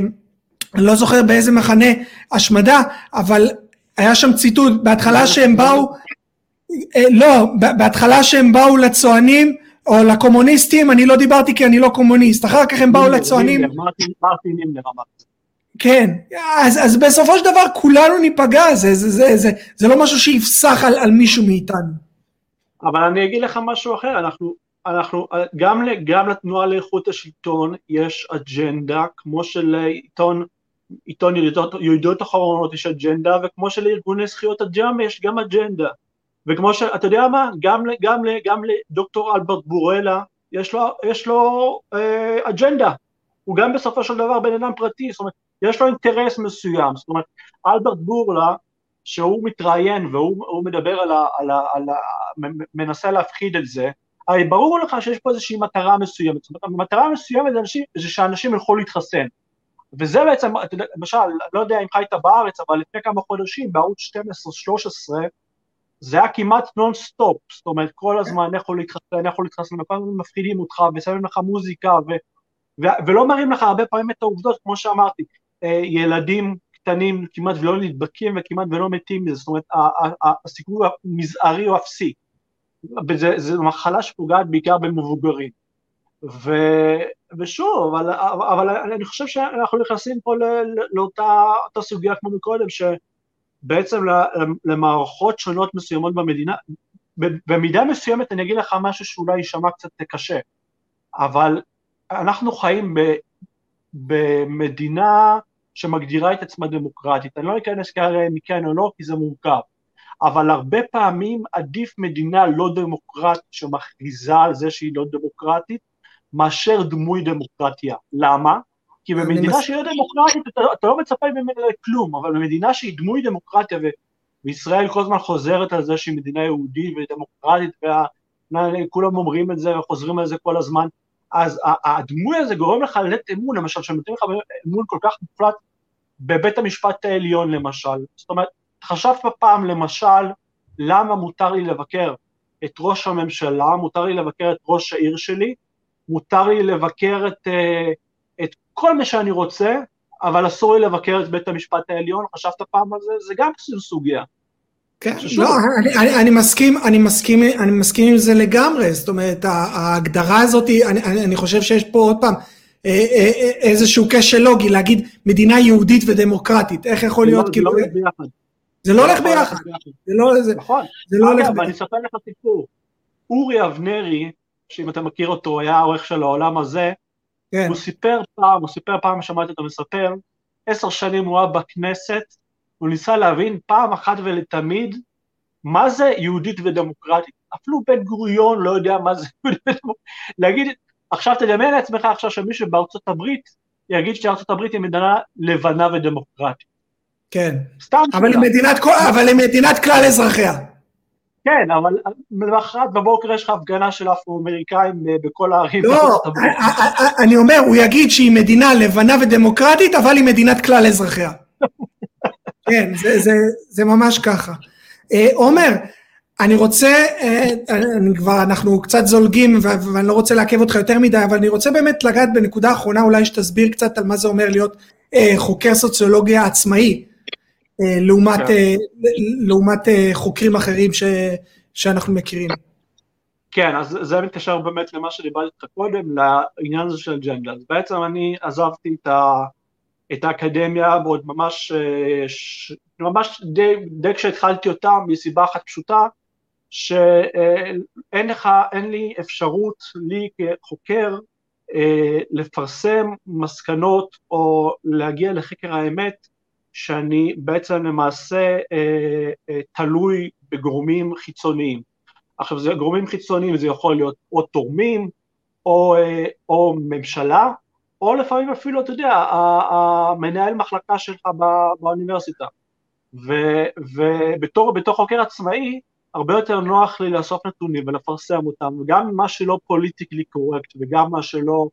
לא זוכר באיזה מחנה השמדה, אבל היה שם ציטוט, בהתחלה שהם באו, אה, לא, בהתחלה שהם באו לצוענים, או לקומוניסטים, אני לא דיברתי כי אני לא קומוניסט, אחר כך הם באו לצוענים. מרטין נימלר אמר כן, אז, אז בסופו של דבר כולנו ניפגע, זה, זה, זה, זה, זה לא משהו שיפסח על, על מישהו מאיתנו. אבל אני אגיד לך משהו אחר, אנחנו, אנחנו גם, גם לתנועה לאיכות השלטון יש אג'נדה, כמו שלעיתון עיתון ידיעות אחרונות יש אג'נדה, וכמו שלארגוני זכויות אדם יש גם אג'נדה. וכמו שאתה יודע מה, גם, גם, גם לדוקטור אלברט בורלה יש לו, יש לו אה, אג'נדה, הוא גם בסופו של דבר בן אדם פרטי, זאת אומרת, יש לו אינטרס מסוים, זאת אומרת, אלברט בורלה, שהוא מתראיין והוא מדבר על ה... על ה, על ה מנסה להפחיד את זה, הרי ברור לך שיש פה איזושהי מטרה מסוימת, זאת אומרת, המטרה המסוימת זה שאנשים ילכו להתחסן. וזה בעצם, למשל, לא יודע אם חיית בארץ, אבל לפני כמה חודשים בערוץ 12-13, זה היה כמעט נון סטופ, זאת אומרת כל הזמן איך הוא להתחסן, איך הוא להתחסן, וכל הזמן מפחידים אותך ושמים לך מוזיקה ו, ו, ולא מראים לך הרבה פעמים את העובדות, כמו שאמרתי, אה, ילדים קטנים כמעט ולא נדבקים וכמעט ולא מתים מזה, זאת אומרת הסיכוי המזערי הוא אפסי, וזו מחלה שפוגעת בעיקר במבוגרים. ו, ושוב, אבל, אבל אני חושב שאנחנו נכנסים פה לאותה סוגיה כמו מקודם, שבעצם למערכות שונות מסוימות במדינה, במידה מסוימת אני אגיד לך משהו שאולי יישמע קצת קשה, אבל אנחנו חיים ב, במדינה שמגדירה את עצמה דמוקרטית, אני לא אכנס כרגע אם כן או לא, כי זה מורכב, אבל הרבה פעמים עדיף מדינה לא דמוקרטית שמכריזה על זה שהיא לא דמוקרטית, מאשר דמוי דמוקרטיה. למה? כי במדינה שהיא לא דמוקרטית אתה, אתה לא מצפה ממנה לכלום, אבל במדינה שהיא דמוי דמוקרטיה, וישראל כל הזמן חוזרת על זה שהיא מדינה יהודית ודמוקרטית, וכולם אומרים את זה וחוזרים על זה כל הזמן, אז הדמוי הזה גורם לך לתת אמון, למשל, שנותן לך אמון כל כך מוחלט בבית המשפט העליון למשל. זאת אומרת, חשבת פעם למשל, למה מותר לי לבקר את ראש הממשלה, מותר לי לבקר את ראש העיר שלי, מותר לי לבקר את, את כל מה שאני רוצה, אבל אסור לי לבקר את בית המשפט העליון, חשבת פעם על זה? זה גם סוגיה. כן, לא, אני, אני, אני מסכים, אני מסכים, אני מסכים עם זה לגמרי, זאת אומרת, ההגדרה הזאת, אני, אני חושב שיש פה עוד פעם אה, אה, איזשהו כשל לוגי, להגיד מדינה יהודית ודמוקרטית, איך יכול להיות כאילו... זה לא הולך ביחד. זה לא הולך ביחד. נכון. זה לא הולך ביחד. אני אספר לך סיפור. אורי אבנרי, שאם אתה מכיר אותו, היה העורך של העולם הזה, כן. הוא סיפר פעם, הוא סיפר פעם, שמעתי אותו מספר, עשר שנים הוא היה בכנסת, הוא ניסה להבין פעם אחת ולתמיד מה זה יהודית ודמוקרטית. אפילו בן גוריון לא יודע מה זה יהודית ודמוקרטית. להגיד, עכשיו תדמיין לעצמך עכשיו שמישהו בארצות הברית יגיד שארצות הברית היא מדינה לבנה ודמוקרטית. כן, סתם אבל היא מדינת, אבל היא מדינת כלל אזרחיה. כן, אבל למחרת בבוקר יש לך הפגנה של אפרו-אמריקאים אה, בכל הערים. לא, אני אומר, הוא יגיד שהיא מדינה לבנה ודמוקרטית, אבל היא מדינת כלל אזרחיה. כן, זה, זה, זה ממש ככה. אה, עומר, אני רוצה, אה, אני כבר, אנחנו קצת זולגים ואני לא רוצה לעכב אותך יותר מדי, אבל אני רוצה באמת לגעת בנקודה האחרונה, אולי שתסביר קצת על מה זה אומר להיות חוקר סוציולוגיה עצמאי. אה, לעומת, כן. אה, לעומת אה, חוקרים אחרים ש, שאנחנו מכירים. כן, אז זה מתקשר באמת למה שדיברתי איתך קודם, לעניין הזה של ג'נדה. אז בעצם אני עזבתי את, ה, את האקדמיה ועוד ממש, ש, ממש די, די כשהתחלתי אותה מסיבה אחת פשוטה, שאין לך, אין לי אפשרות, לי כחוקר, לפרסם מסקנות או להגיע לחקר האמת שאני בעצם למעשה אה, אה, תלוי בגורמים חיצוניים. עכשיו זה גורמים חיצוניים, זה יכול להיות או תורמים, או, אה, או ממשלה, או לפעמים אפילו, אתה יודע, המנהל מחלקה שלך באוניברסיטה. ובתור חוקר עצמאי, הרבה יותר נוח לי לאסוף נתונים ולפרסם אותם, וגם מה שלא פוליטיקלי קורקט וגם מה שלא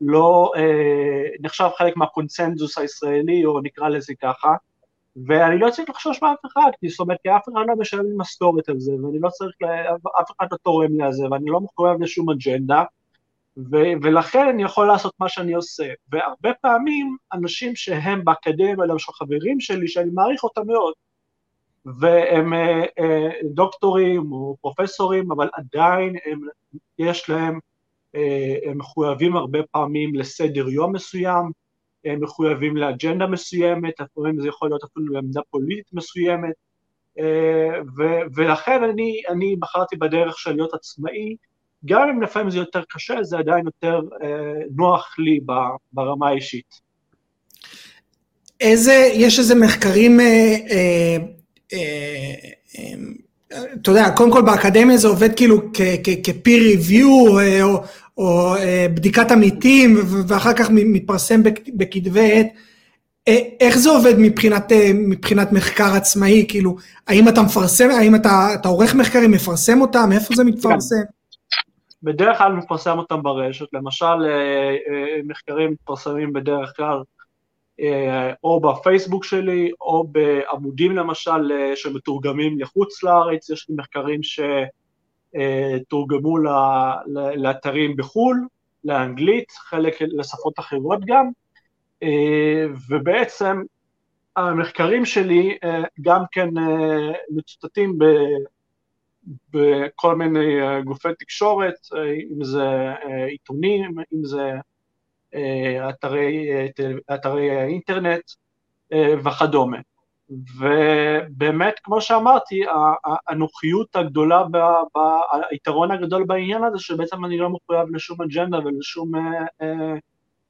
לא, אה, נחשב חלק מהקונצנזוס הישראלי, או נקרא לזה ככה, ואני לא צריך לחשוש מאף אחד, כי זאת אומרת, כי אף אחד לא משלם לי משכורת על זה, ואני לא צריך, אף אחד לא תורם לי על זה, ואני לא מחויב לשום אג'נדה, ו- ולכן אני יכול לעשות מה שאני עושה. והרבה פעמים אנשים שהם באקדמיה, למשל חברים שלי, שאני מעריך אותם מאוד, והם אה, אה, דוקטורים או פרופסורים, אבל עדיין הם, יש להם, הם מחויבים הרבה פעמים לסדר יום מסוים, הם מחויבים לאג'נדה מסוימת, לפעמים זה יכול להיות אפילו לעמדה פוליטית מסוימת, ו- ולכן אני, אני בחרתי בדרך של להיות עצמאי, גם אם לפעמים זה יותר קשה, זה עדיין יותר נוח לי ברמה האישית. איזה, יש איזה מחקרים אה, אה, אה, אה, אתה יודע, קודם כל באקדמיה זה עובד כאילו כ-peer review אה, או, או בדיקת עמיתים ואחר כך מתפרסם בכתבי עת. איך זה עובד מבחינת, מבחינת מחקר עצמאי? כאילו, האם אתה מפרסם, האם אתה, אתה עורך מחקרים, מפרסם אותם? איפה זה מתפרסם? בדרך כלל מפרסם אותם ברשת, למשל מחקרים מתפרסמים בדרך כלל אה, או בפייסבוק שלי, או בעמודים למשל אה, שמתורגמים לחוץ לארץ, יש לי מחקרים שתורגמו לאתרים בחו"ל, לאנגלית, חלק לשפות אחרות גם, אה, ובעצם המחקרים שלי גם כן מצוטטים בכל מיני גופי תקשורת, אם זה עיתונים, אם זה אה, אתרי, אה, אתרי האינטרנט אה, וכדומה. ובאמת, כמו שאמרתי, הנוחיות הגדולה, היתרון הגדול בעניין הזה, שבעצם אני לא מחויב לשום אג'נדה ולשום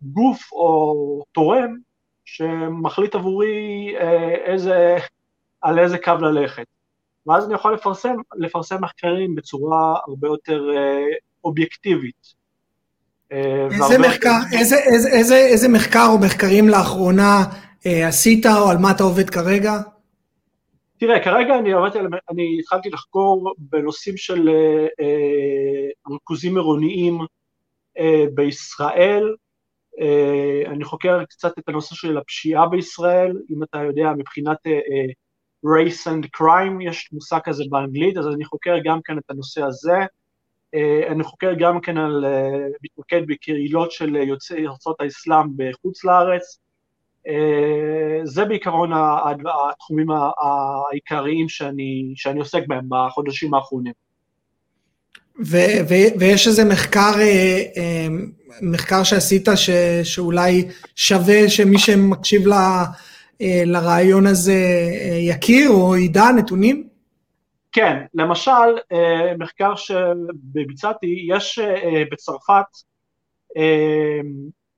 גוף או תורם שמחליט עבורי איזה, על איזה קו ללכת. ואז אני יכול לפרסם, לפרסם מחקרים בצורה הרבה יותר אובייקטיבית. אה, איזה מחקר, איזה, איזה, איזה, איזה מחקר או מחקרים לאחרונה אה, עשית, או על מה אתה עובד כרגע? תראה, כרגע אני עובדתי, אני התחלתי לחקור בנושאים של אה, אה, ריכוזים עירוניים אה, בישראל, אה, אני חוקר קצת את הנושא של הפשיעה בישראל, אם אתה יודע, מבחינת אה, אה, race and crime, יש מושג כזה באנגלית, אז אני חוקר גם כן את הנושא הזה. אה, אני חוקר גם כן על, אה, מתמקד בקהילות של יוצאי ארצות האסלאם בחוץ לארץ. אה, זה בעיקרון התחומים העיקריים שאני, שאני עוסק בהם בחודשים האחרונים. ו- ו- ויש איזה מחקר, מחקר שעשית ש- שאולי שווה שמי שמקשיב ל- לרעיון הזה יכיר או ידע נתונים? כן, למשל, אה, מחקר שביצעתי, יש אה, בצרפת, אה,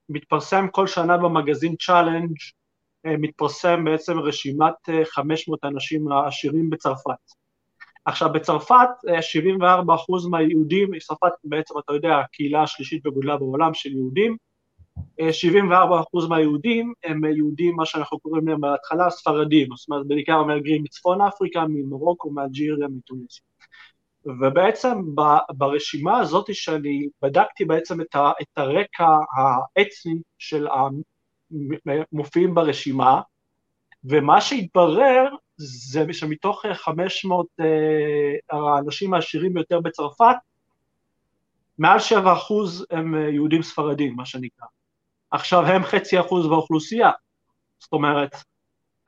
מתפרסם כל שנה במגזין צ'אלנג', מתפרסם בעצם רשימת 500 האנשים העשירים בצרפת. עכשיו בצרפת 74% מהיהודים, צרפת בעצם אתה יודע הקהילה השלישית בגודלה בעולם של יהודים, 74% מהיהודים הם יהודים, מה שאנחנו קוראים להם בהתחלה ספרדים, זאת אומרת בעיקר מהגרים מצפון אפריקה, ממרוקו, מאלג'יריה, מטוניסיה. ובעצם ברשימה הזאת שאני בדקתי בעצם את, ה, את הרקע האתני של המופיעים ברשימה, ומה שהתברר זה שמתוך 500 אה, האנשים העשירים ביותר בצרפת, מעל 7% הם יהודים ספרדים, מה שנקרא. עכשיו הם חצי אחוז באוכלוסייה. זאת אומרת,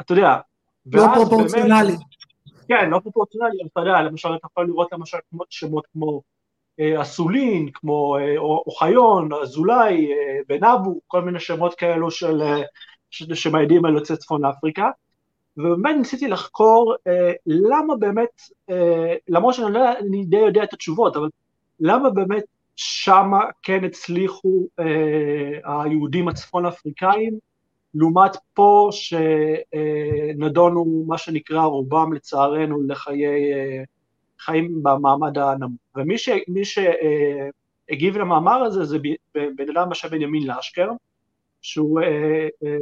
אתה יודע, לא פרופורציונלי. כן, לא פרופורציונלי, אתה יודע, למשל אתה יכול לראות למשל שמות כמו אה, אסולין, כמו אה, אוחיון, אזולאי, אה, בן אבו, כל מיני שמות כאלו של, שמעידים על יוצאי צפון אפריקה, ובאמת ניסיתי לחקור אה, למה באמת, אה, למרות שאני לא, אני די יודע את התשובות, אבל למה באמת שמה כן הצליחו אה, היהודים הצפון אפריקאים לעומת פה שנדונו מה שנקרא רובם לצערנו לחיי חיים במעמד הנמוך. ומי ש, שהגיב למאמר הזה זה בן אדם בשם בנימין לאשקר, שהוא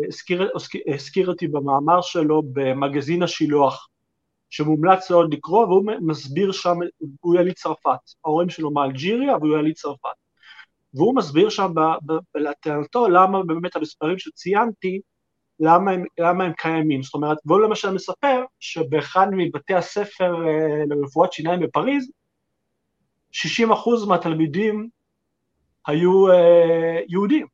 הזכיר, הזכיר אותי במאמר שלו במגזין השילוח, שמומלץ לו לקרוא, והוא מסביר שם, הוא יליד צרפת, ההורים שלו מאלג'יריה והוא יליד צרפת. והוא מסביר שם לטענתו למה באמת המספרים שציינתי, למה הם, למה הם קיימים. זאת אומרת, והוא למשל מספר שבאחד מבתי הספר אה, לרפואת שיניים בפריז, 60% מהתלמידים היו אה, יהודים,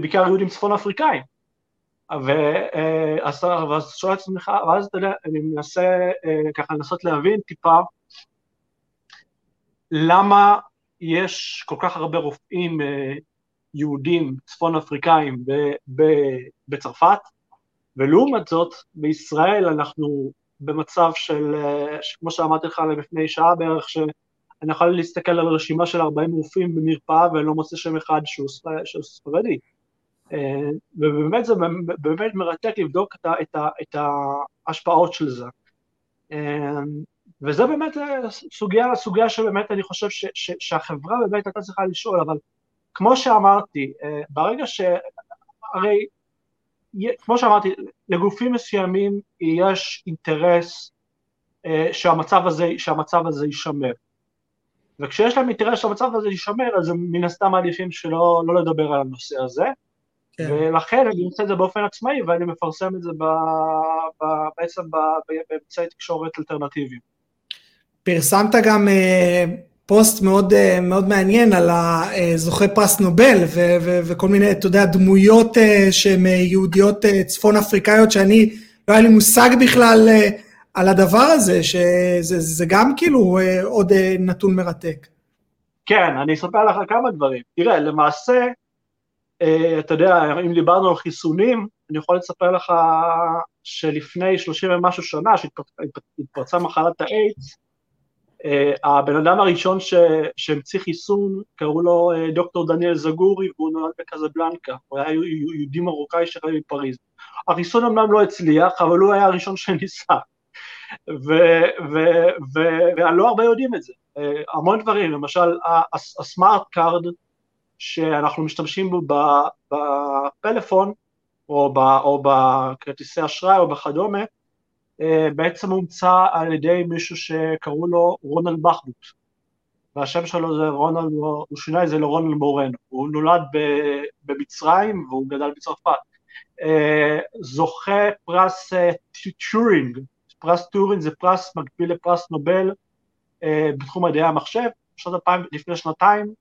בעיקר יהודים צפון אפריקאים. ואז שואל את עצמך, ואז אתה יודע, אני מנסה אה, ככה לנסות להבין טיפה למה יש כל כך הרבה רופאים אה, יהודים צפון אפריקאים בצרפת, ולעומת זאת בישראל אנחנו במצב של, אה, כמו שאמרתי לך לפני שעה בערך, שאני יכול להסתכל על רשימה של 40 רופאים במרפאה ואני לא מוצא שם אחד שהוא ספרדי. אה, ובאמת זה באמת מרתק לבדוק את, ה, את ההשפעות של זה. אה, וזה באמת אה, סוגיה, סוגיה שבאמת אני חושב ש, ש, שהחברה באמת הייתה צריכה לשאול, אבל כמו שאמרתי, ברגע ש... הרי, כמו שאמרתי, לגופים מסוימים יש אינטרס שהמצב הזה, שהמצב הזה יישמר. וכשיש להם אינטרס שהמצב הזה יישמר, אז הם מן הסתם מעדיפים שלא לא לדבר על הנושא הזה. כן. ולכן אני עושה את זה באופן עצמאי ואני מפרסם את זה ב, ב, בעצם באמצעי תקשורת אלטרנטיביים. פרסמת גם uh, פוסט מאוד, uh, מאוד מעניין על הזוכה פרס נובל ו- ו- וכל מיני, אתה יודע, דמויות uh, שהן יהודיות צפון אפריקאיות שאני, לא היה לי מושג בכלל על הדבר הזה, שזה גם כאילו עוד נתון מרתק. כן, אני אספר לך כמה דברים. תראה, למעשה, אה, אתה יודע, אם דיברנו על חיסונים, אני יכול לספר לך שלפני 30 ומשהו שנה, שהתפרצה מחלת האיידס, אה, הבן אדם הראשון שהמציא חיסון, קראו לו אה, דוקטור דניאל זגורי, והוא נולד בקזבלנקה, הוא היה יהודי מרוקאי שחי בפריז. החיסון אמנם לא הצליח, אבל הוא היה הראשון שניסה. ולא הרבה יודעים את זה. המון דברים, למשל ה smart card, שאנחנו משתמשים בו בפלאפון, או, בכרטיסי אשראי או בכדומה, בעצם הומצא על ידי מישהו שקראו לו רונלד בחבוט. והשם שלו זה רונלד, הוא שינה את זה לרונלד מורנו. הוא נולד במצרים והוא גדל בצרפת. אה, זוכה פרס אה, טורינג, פרס טורינג זה פרס מקביל לפרס נובל בתחום מדעי המחשב, בשנת 2000, לפני שנתיים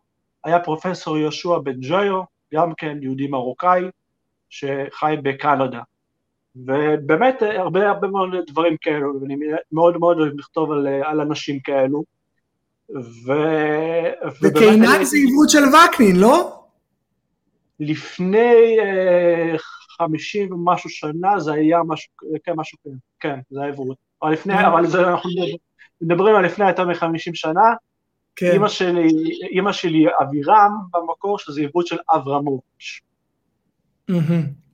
היה פרופסור יהושע בנג'יו, גם כן יהודי מרוקאי, שחי בקנדה. ובאמת הרבה הרבה מאוד דברים כאלו, ואני מאוד מאוד אוהב לכתוב על, על אנשים כאלו. ו... וקינן זה עיוות של וקנין, לא? לפני אה, חמישים ומשהו שנה זה היה משהו, כן, משהו כזה, כן, זה היה עיוות. אבל לפני, אה. אבל זה, אנחנו מדברים על לפני יותר מחמישים שנה, כן. אימא שלי, אימא שלי אבירם במקור, שזה עיבוד של אברמוביץ'.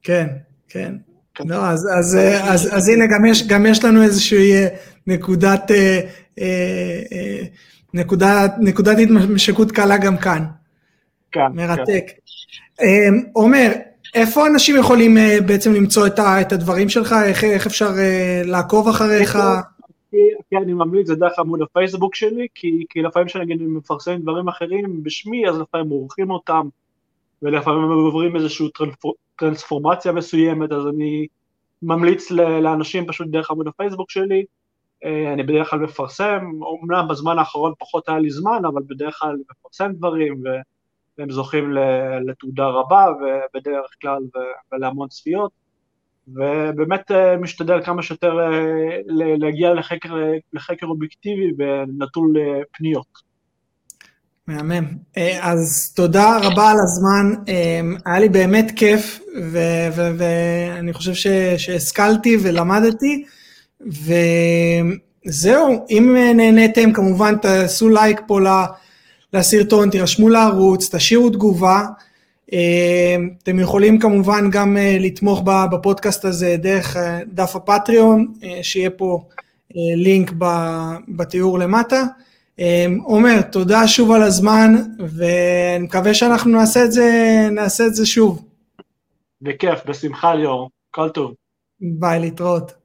כן, כן. כן. לא, אז, אז, אז, אז הנה, גם יש, גם יש לנו איזושהי אה, נקודת, אה, אה, נקודת, נקודת התמשקות קלה גם כאן. כן. מרתק. כן. עומר, איפה אנשים יכולים בעצם למצוא את, ה, את הדברים שלך? איך, איך אפשר לעקוב אחריך? כן, אני ממליץ, זה דרך עמוד הפייסבוק שלי, כי, כי לפעמים כשנגיד מפרסם דברים אחרים בשמי, אז לפעמים עורכים אותם, ולפעמים הם עוברים איזושהי טרנספורמציה מסוימת, אז אני ממליץ לאנשים פשוט דרך עמוד הפייסבוק שלי, אה, אני בדרך כלל מפרסם, אומנם בזמן האחרון פחות היה לי זמן, אבל בדרך כלל מפרסם דברים, והם זוכים לתעודה רבה, ובדרך כלל, ולהמון צפיות. ובאמת אה, משתדל כמה שיותר אה, להגיע לחקר, לחקר אובייקטיבי ונטול פניות. מהמם. אז תודה רבה על הזמן, היה לי באמת כיף, ואני חושב שהשכלתי ולמדתי, וזהו, אם נהניתם כמובן תעשו לייק פה לסרטון, תירשמו לערוץ, תשאירו תגובה. אתם יכולים כמובן גם לתמוך בפודקאסט הזה דרך דף הפטריון, שיהיה פה לינק בתיאור למטה. עומר, תודה שוב על הזמן, ואני מקווה שאנחנו נעשה את זה, נעשה את זה שוב. בכיף, בשמחה ליאור, כל טוב. ביי, להתראות.